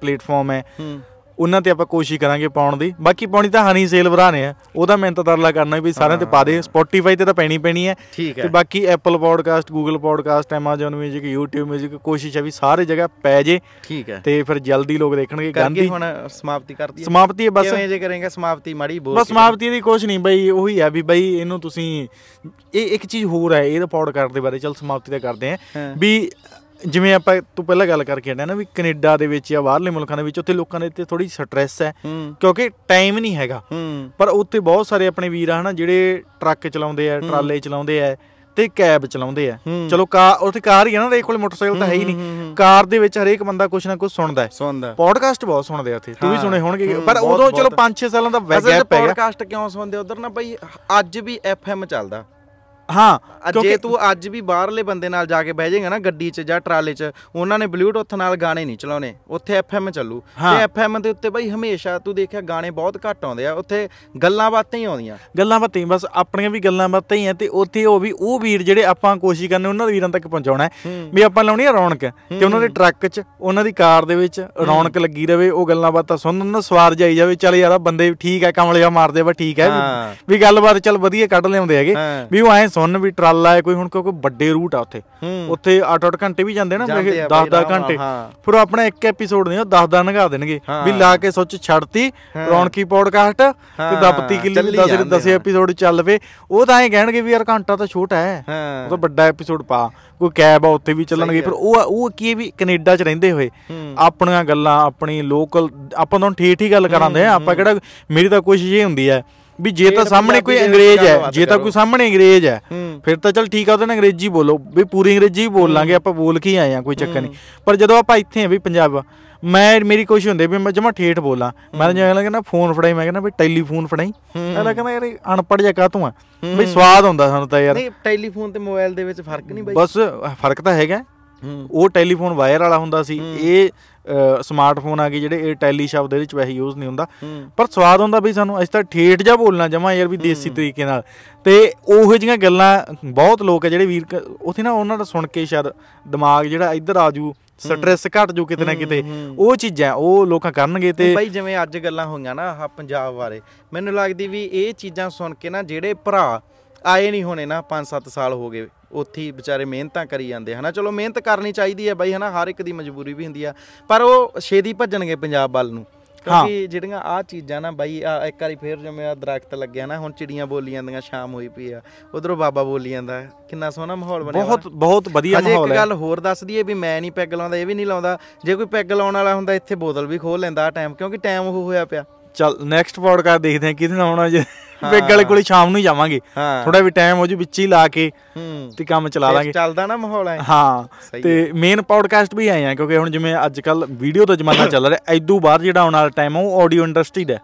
ਪਲੇਟਫਾਰਮ ਹੈ ਹੂੰ। ਉਹਨਾਂ ਤੇ ਆਪਾਂ ਕੋਸ਼ਿਸ਼ ਕਰਾਂਗੇ ਪਾਉਣ ਦੀ। ਬਾਕੀ ਪਾਉਣੀ ਤਾਂ ਹਨੀ ਸੇਲ ਭਰਾਣੇ ਆ। ਉਹਦਾ ਮਿਹਨਤ ਤਾਂ ਤਰਲਾ ਕਰਨਾ ਵੀ ਸਾਰਿਆਂ ਤੇ ਪਾ ਦੇ। Spotify ਤੇ ਤਾਂ ਪੈਣੀ ਪੈਣੀ ਹੈ ਤੇ ਹੈ। ਬਾਕੀ Apple Podcast Google Podcast Amazon Music YouTube Music ਕੋਸ਼ਿਸ਼ ਹੈ ਵੀ ਸਾਰੇ ਜਗ੍ਹਾ ਪੈ ਜੇ। ਠੀਕ ਹੈ। ਤੇ ਫਿਰ ਜਲਦੀ ਲੋਕ ਦੇਖਣਗੇ। ਗਾਂਧੀ ਹੁਣ ਸਮਾਪਤੀ ਕਰਦੀ ਹੈ। ਸਮਾਪਤੀ ਹੈ ਬਸ। ਕਿਵੇਂ ਜੇ ਕਰੇਗਾ ਸਮਾਪਤੀ ਮਾੜੀ ਬੋਲ ਬਸ। ਸਮਾਪਤੀ ਦੀ ਕੁਛ ਨਹੀਂ ਬਈ ਉਹੀ ਆ ਵੀ ਬਈ ਇਹਨੂੰ ਤੁਸੀਂ ਇਹ ਇੱਕ ਚੀਜ਼ ਹੋਰ ਹੈ ਇਹਦਾ ਪੌਡਕਾਸਟ ਦੇ ਬਾਰੇ। ਚਲ ਸਮਾਪਤੀ ਦਾ ਕਰਦੇ ਆਂ ਹਾਂ। ਵੀ ਜਿਵੇਂ ਆਪਾਂ ਤੂੰ ਪਹਿਲਾਂ ਗੱਲ ਕਰਕੇ ਹਟਿਆ ਨਾ ਵੀ ਕੈਨੇਡਾ ਦੇ ਵਿੱਚ ਜਾਂ ਬਾਹਰਲੇ ਮੁਲਕਾਂ ਦੇ ਵਿੱਚ ਉੱਥੇ ਲੋਕਾਂ ਦੇ ਤੇ ਥੋੜੀ ਸਟ੍ਰੈਸ ਹੈ ਹੂੰ। ਕਿਉਂਕਿ ਟਾਈਮ ਨਹੀਂ ਹੈਗਾ। ਹੂੰ। ਪਰ ਉੱਥੇ ਬਹੁਤ ਸਾਰੇ ਆਪਣੇ ਵੀਰ ਆ ਹਨਾ ਜਿਹੜੇ ਟਰੱਕ ਚਲਾਉਂਦੇ ਆ ਟਰਾਲੇ ਚਲਾਉਂਦੇ ਆ ਤੇ ਕੈਬ ਚਲਾਉਂਦੇ ਆ। ਹੂੰ। ਚਲੋ ਕਾਰ ਉੱਥੇ ਕਾਰ ਹੀ ਆ ਨਾ ਦੇ ਕੋਲ ਮੋਟਰਸਾਈਕਲ ਤਾਂ ਹੈ ਹੀ ਹੂੰ, ਹੂੰ, ਨਹੀਂ ਹੂੰ। ਕਾਰ ਦੇ ਵਿੱਚ ਹਰੇਕ ਬੰਦਾ ਕੁਛ ਨਾ ਕੁਛ ਸੁਣਦਾ ਹੈ। ਸੁਣਦਾ ਪੌਡਕਾਸਟ ਬਹੁਤ ਸੁਣਦੇ ਆ ਉੱਥੇ। ਤੂੰ ਵੀ ਹਾਂ। ਸੁਣੇ ਹੋਣਗੇ। ਹੂੰ, ਪਰ ਉਦੋਂ ਚਲੋ ਬਹੁਤ। 5-6 ਸਾਲਾਂ ਦਾ ਗੈਪ ਹੈਗਾ। ਪੋਡਕਾਸਟ ਕਿਉਂ ਸੁਣਦੇ ਉਧਰ ਨਾ ਬਈ ਅੱਜ ਵੀ ਐਫਐਮ ਚੱਲਦਾ। ਹਾਂ ਜੇ ਤੂੰ ਅੱਜ ਵੀ ਬਾਹਰਲੇ ਬੰਦੇ ਨਾਲ ਜਾ ਕੇ ਬਹਿ ਜਾਏਗਾ ਨਾ ਗੱਡੀ 'ਚ ਜਾਂ ਟਰਾਲੇ 'ਚ ਉਹਨਾਂ ਨੇ ਬਲੂਟੁੱਥ ਨਾਲ ਗਾਣੇ ਨਹੀਂ ਚਲਾਉਣੇ। ਉੱਥੇ ਐਫਐਮ ਚੱਲੂ। ਤੇ ਐਫਐਮ ਦੇ ਉੱਤੇ ਬਈ ਹਮੇਸ਼ਾ ਤੂੰ ਦੇਖਿਆ ਗਾਣੇ ਬਹੁਤ ਘੱਟ ਆਉਂਦੇ ਆ ਉੱਥੇ ਗੱਲਾਂ ਬਾਤਾਂ ਹੀ ਆਉਂਦੀਆਂ। ਗੱਲਾਂ ਬਾਤਾਂ ਹੀ ਬਸ ਆਪਣੀਆਂ ਵੀ ਗੱਲਾਂ ਬਾਤਾਂ ਹੀ ਆ ਤੇ ਉੱਥੇ ਉਹ ਵੀ ਉਹ ਵੀਰ ਜਿਹੜੇ ਆਪਾਂ ਕੋਸ਼ਿਸ਼ ਕਰਨੇ ਉਹਨਾਂ ਦੇ ਵੀਰਾਂ ਤੱਕ ਪਹੁੰਚਾਉਣਾ। ਵੀ ਆਪਾਂ ਲਾਉਣੀ ਆ ਰੌਣਕ ਤੇ ਉਹਨਾਂ ਦੇ ਟਰੱਕ 'ਚ ਉਹਨਾਂ ਦੀ ਕਾਰ ਦੇ ਵਿੱਚ ਰੌਣਕ ਲੱਗੀ ਰਵੇ ਉਹ ਗੱਲਾਂ ਬਾਤਾਂ ਸੁਣਨ ਨੂੰ ਸਵਾਰ ਜਾਈ ਜਾਵੇ ਚੱਲ ਯਾਰ ਬੰਦੇ ਠੀਕ ਹੈ ਕਮਲਿਆ ਮਾਰਦੇ ਵਾ ਠੀਕ ਹੈ। ਵੀ- ਗੱਲਬਾਤ ਚੱਲ ਵਧੀਆ ਕੱਢ ਲਿਆਉਂਦੇ ਹੈਗੇ। ਵੀ ਉਹ ਐ ਸੁਣਨ ਵੀ ਟਰਾਲਾ ਹੈ ਕੋਈ ਹੁਣ ਕਿਉਂਕਿ ਵੱਡੇ ਰੂਟ ਆ ਉੱਥੇ। ਉੱਥੇ 8-8 ਘੰਟੇ ਵੀ ਜਾਂਦੇ ਨਾ ਮੇਰੇ ਆ 10-10 ਬਈ ਆਰਾਮ ਨਾਲ, ਘੰਟੇ। ਫਿਰ ਉਹ ਆਪਣਾ ਇੱਕ ਐਪੀਸੋਡ ਨਹੀਂ ਉਹ 10-10 ਨਗਾ ਦੇਣਗੇ। ਵੀ ਲਾ ਕੇ ਸੁੱਚ ਛੱਡਤੀ ਰੌਣਕੀ ਪੋਡਕਾਸਟ ਤੇ ਹਾਂ, ਦਬਤੀ ਕਿੱਲੀ ਚੱਲੀ 10 ਜਾਂਦੇ 10 ਆ। ਐਪੀਸੋਡ ਚੱਲ ਪਏ। ਉਹ ਤਾਂ ਐਂ ਕਹਿਣਗੇ ਵੀ ਯਾਰ ਘੰਟਾ ਤਾਂ ਛੋਟਾ ਹੈ। ਉਹ ਤਾਂ ਵੱਡਾ ਐਪੀਸੋਡ ਪਾ। ਕੋਈ ਕੈਬ ਆ ਉੱਥੇ ਵੀ ਚੱਲਣਗੇ। ਫਿਰ ਉਹ ਉਹ ਕੀ ਵੀ ਕੈਨੇਡਾ 'ਚ ਰਹਿੰਦੇ ਹੋਏ। ਆਪਣੀਆਂ ਗੱਲਾਂ ਆਪਣੀ ਲੋਕਲ ਆਪਾਂ ਤਾਂ ਠੀਕ ਹੀ ਗੱਲ ਕਰਾਂਦੇ ਆ। ਆਪਾਂ ਕਿਹੜਾ ਮੇਰੀ ਤਾਂ ਕੋਸ਼ਿਸ਼ ਇਹ ਹੁੰਦੀ ਹੈ ਵੀ ਜੇ ਤਾਂ ਸਾਹਮਣੇ ਕੋਈ ਅੰਗਰੇਜ਼ ਹੈ ਜੇ ਤਾਂ। ਕੋਈ ਸਾਹਮਣੇ ਅੰਗਰੇਜ਼ ਹੈ ਫਿਰ ਤਾਂ ਚਲ ਠੀਕ ਆ ਉਹਦੇ ਨਾਲ ਅੰਗਰੇਜ਼ੀ ਬੋਲੋ। ਵੀ ਪੂਰੀ ਅੰਗਰੇਜ਼ੀ ਹੀ ਬੋਲ ਲਾਂਗੇ ਆਪਾਂ ਬੋਲ ਕੇ ਆਏ ਆ ਕੋਈ ਚੱਕਰ ਨਹੀਂ। ਪਰ ਜਦੋਂ ਆਪਾਂ ਇੱਥੇ ਆ ਵੀ ਪੰਜਾਬ ਮੈਂ ਮੇਰੀ ਕੋਸ਼ਿਸ਼ ਹੁੰਦੀ ਵੀ ਮੈਂ ਜਮਾ ਠੇਠ ਬੋਲਾਂ। ਮੈਂ ਜਿਵੇਂ ਕਹਿੰਦਾ ਫੋਨ ਫੜਾਈ ਮੈਂ ਕਹਿੰਦਾ ਵੀ ਟੈਲੀਫੋਨ ਫੜਾਈ। ਅਗਲਾ ਕਹਿੰਦਾ ਯਾਰ ਇਹ ਅਨਪੜ੍ਹ ਜਿਹਾ ਕਾਹਤੋਂ ਆ? ਵੀ ਸਵਾਦ ਹੁੰਦਾ ਸਾਨੂੰ ਤਾਂ ਯਾਰ। ਨਹੀਂ ਟੈਲੀਫੋਨ ਤੇ ਮੋਬਾਈਲ ਦੇ ਵਿੱਚ ਫ਼ਰਕ ਨਹੀਂ ਬਾਈ? ਬਸ ਫ਼ਰਕ ਤਾਂ ਹੈਗਾ। ਉਹ ਟੈਲੀਫੋਨ ਵਾਇਰ ਵਾਲਾ ਹੁੰਦਾ ਸੀ ਇਹ ਸਮਾਰਟਫੋਨ ਆ ਗਏ ਜਿਹੜੇ ਇਹ ਟੈਲੀ ਸ਼ਬਦ ਇਹਦੇ ਚ ਵੈਸੇ ਯੂਜ਼ ਨਹੀਂ ਹੁੰਦਾ। ਪਰ ਸਵਾਦ ਹੁੰਦਾ ਵੀ ਸਾਨੂੰ ਅਸੀਂ ਤਾਂ ਠੇਠ ਜਾ ਬੋਲਣਾ ਜਮਾ ਯਾਰ ਵੀ ਦੇਸੀ ਤਰੀਕੇ ਨਾਲ। ਤੇ ਉਹੋ ਜਿਹੀਆਂ ਗੱਲਾਂ ਬਹੁਤ ਲੋਕ ਆ ਜਿਹੜੇ ਵੀਰ ਉੱਥੇ ਨਾ ਉਹਨਾਂ ਦਾ ਸੁਣ ਕੇ ਸ਼ਾਇਦ ਦਿਮਾਗ ਜਿਹੜਾ ਇੱਧਰ ਆਜੂ ਸਟ੍ਰੈਸ ਘਟ ਜੂ ਕਿਤੇ ਨਾ ਕਿਤੇ। ਉਹ ਚੀਜ਼ਾਂ ਉਹ ਲੋਕਾਂ ਕਰਨਗੇ ਤੇ ਬਾਈ ਜਿਵੇਂ ਅੱਜ ਗੱਲਾਂ ਹੋਈਆਂ ਨਾ ਆਹ ਪੰਜਾਬ ਬਾਰੇ ਮੈਨੂੰ ਲੱਗਦੀ ਵੀ ਇਹ ਚੀਜ਼ਾਂ ਸੁਣ ਕੇ ਨਾ ਜਿਹੜੇ ਭਰਾ ਆਏ ਨਹੀਂ ਹੋਣੇ ਨਾ 5-7 ਸਾਲ ਹੋ ਗਏ ਉੱਥੇ ਹੀ ਵਿਚਾਰੇ ਮਿਹਨਤਾਂ ਕਰੀ ਜਾਂਦੇ ਹਨਾ? ਚਲੋ ਮਿਹਨਤ ਕਰਨੀ ਚਾਹੀਦੀ ਹੈ ਬਾਈ ਹਨਾ? ਹਰ ਇੱਕ ਦੀ ਮਜਬੂਰੀ ਵੀ ਹੁੰਦੀ ਆ ਪਰ ਉਹ ਛੇਤੀ ਭੱਜਣਗੇ ਪੰਜਾਬ ਵੱਲ ਨੂੰ। ਕਿਉਂਕਿ ਜਿਹੜੀਆਂ ਆ ਚੀਜ਼ਾਂ ਨਾ ਬਾਈ ਆ ਇੱਕ ਵਾਰੀ ਫੇਰ ਜਿਵੇਂ ਆ ਦਰਖਤ ਲੱਗਿਆ ਨਾ ਹੁਣ ਚਿੜੀਆਂ ਬੋਲੀ ਜਾਂਦੀਆਂ ਸ਼ਾਮ ਹੋਈ ਪਈ ਆ ਉਧਰੋਂ ਬਾਬਾ ਬੋਲੀ ਜਾਂਦਾ ਕਿੰਨਾ ਸੋਹਣਾ ਮਾਹੌਲ ਬਣਿਆ। ਬਹੁਤ ਬਹੁਤ ਵਧੀਆ ਅਜੇ ਇੱਕ ਮਾਹੌਲ ਹੈ। ਗੱਲ ਹੋਰ ਦੱਸ ਦਈਏ ਵੀ ਮੈਂ ਨਹੀਂ ਪੈਗ ਲਾਉਂਦਾ ਇਹ ਵੀ ਨਹੀਂ ਲਾਉਂਦਾ ਜੇ ਕੋਈ ਪੈਗ ਲਾਉਣ ਵਾਲਾ ਹੁੰਦਾ ਇੱਥੇ ਬੋਤਲ ਵੀ ਖੋਲ ਲੈਂਦਾ ਆ ਟਾਈਮ ਕਿਉਂਕਿ ਟਾਈਮ ਉਹ ਹੋਇਆ ਪਿਆ। ਚੱਲ ਨੈਕਸਟ ਪੋਡਕਾਸਟ ਦੇਖਦੇ ਹਾਂ ਕਿਹਦੇ ਨਾਲ ਆਉਣਾ ਜੇ। ਬਿੱਗ ਵਾਲੇ ਕੋਲੇ ਸ਼ਾਮ ਨੂੰ ਹੀ ਜਾਵਾਂਗੇ। ਥੋੜਾ ਵੀ ਟਾਈਮ ਹੋ ਜੂ ਵਿੱਚ ਹੀ ਲਾ ਕੇ ਤੇ ਕੰਮ ਚਲਾ ਲਾਂਗੇ। ਚੱਲਦਾ ਨਾ ਮਾਹੌਲ ਐ। ਹਾਂ ਤੇ ਮੇਨ ਪੋਡਕਾਸਟ ਵੀ ਆਏ ਆ ਕਿਉਂਕਿ ਹੁਣ ਜਿਵੇਂ ਅੱਜ ਕੱਲ ਵੀਡੀਓ ਦਾ ਜ਼ਮਾਨਾ ਚੱਲ ਰਿਹਾ ਐਦੂ ਬਾਅਦ ਜਿਹੜਾ ਆਉਣ ਵਾਲਾ ਟਾਈਮ ਉਹ ਆਡੀਓ ਇੰਡਸਟਰੀ ਦਾ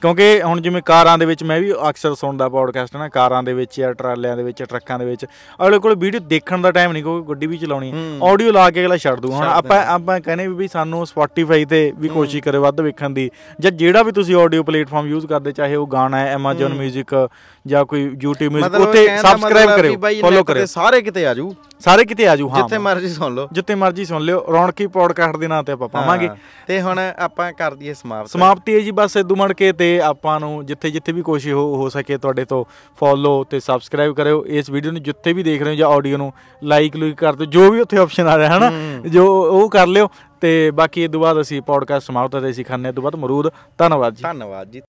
ਕਿਉਂਕਿ ਹੁਣ ਜਿਵੇਂ ਕਾਰਾਂ ਦੇ ਵਿੱਚ ਮੈਂ ਵੀ ਅਕਸਰ ਸੁਣਦਾ ਪੋਡਕਾਸਟ ਨਾ ਕਾਰਾਂ ਦੇ ਵਿੱਚ ਜਾਂ ਟਰਾਲਿਆਂ ਦੇ ਵਿੱਚ ਟਰੱਕਾਂ ਦੇ ਵਿੱਚ। ਅਗਲੇ ਕੋਲ ਵੀਡੀਓ ਦੇਖਣ ਦਾ ਟਾਈਮ ਨਹੀਂ ਕਿਉਂਕਿ ਗੱਡੀ ਵੀ ਚਲਾਉਣੀ ਹੈ। ਆਡੀਓ ਲਾ ਕੇ ਅਗਲਾ ਛੱਡ ਦੂ ਹੁਣ ਆਪਾਂ ਆਪਾਂ ਕਹਿੰਦੇ ਵੀ ਸਾਨੂੰ Spotify ਤੇ ਵੀ ਕੋਸ਼ਿਸ਼ ਕਰੇ ਵੱਧ ਵੇਖਣ ਦੀ। ਜਾਂ ਜਿਹੜਾ ਵੀ ਤੁਸੀਂ ਆਡੀਓ ਪਲੇਟਫਾਰਮ ਯੂਜ਼ ਕਰਦੇ ਚਾਹੇ ਉਹ ਗਾਣਾ ਹੈ Amazon Music ਜਾਂ ਕੋਈ YouTube Music ਮਤਲਬ ਉੱਥੇ ਸਬਸਕ੍ਰਾਈਬ ਕਰਿਓ ਫੋਲੋ ਕਰਿਓ। ਸਾਰੇ ਕਿਤੇ ਆਜੂ ਸਾਰੇ ਕਿਤੇ ਆਜੂ ਹਾਂ ਜਿੱਥੇ ਮਰਜ਼ੀ ਸੁਣ ਲਓ। ਜਿੱਥੇ ਮਰਜ਼ੀ ਸੁਣ ਲਿਓ ਰੌਣਕੀ ਪੋਡਕਾਸਟ ਦੇ ਨਾਂ ਤੇ ਆਪਾਂ ਪਾਵਾਂਗੇ। ਤੇ ਹੁਣ ਆਪਾਂ ਕਰ ਦਈਏ ਸਮਾਪਤ। ਸਮਾਪਤੀ ਹੈ ਜੀ ਬਸ ਇਦੋਂ ਮੜ ਕੇ ਤੇ ਆਪਾਂ ਨੂੰ ਜਿੱਥੇ ਜਿੱਥੇ ਵੀ ਕੋਸ਼ਿਸ਼ ਹੋ ਹੋ ਸਕੇ ਤੁਹਾਡੇ ਤੋਂ ਫੋਲੋ ਤੇ ਸਬਸਕ੍ਰਾਈਬ ਕਰਿਓ। ਇਸ ਵੀਡੀਓ ਨੂੰ ਜਿੱਥੇ ਵੀ ਦੇਖ ਰਹੇ ਹੋ ਜਾਂ ਆਡੀਓ ਨੂੰ ਲਾਈਕ ਲੂਕ ਕਰ ਦਿਓ ਜੋ ਵੀ ਉੱਥੇ ਆਪਸ਼ਨ ਆ ਰਿਹਾ ਹੈ। ਨਾ ਜੋ ਉਹ ਕਰ ਲਿਓ। ਤੇ ਬਾਕੀ ਇਹ ਤੋਂ ਬਾਅਦ ਅਸੀਂ ਪੋਡਕਾਸਟ ਸਮਾਪਤ ਤੇ ਅਸੀਂ ਖਾਣੇ ਤੋਂ ਬਾਅਦ ਮਰੂਦ। ਧੰਨਵਾਦ ਜੀ। ਧੰਨਵਾਦ ਜੀ।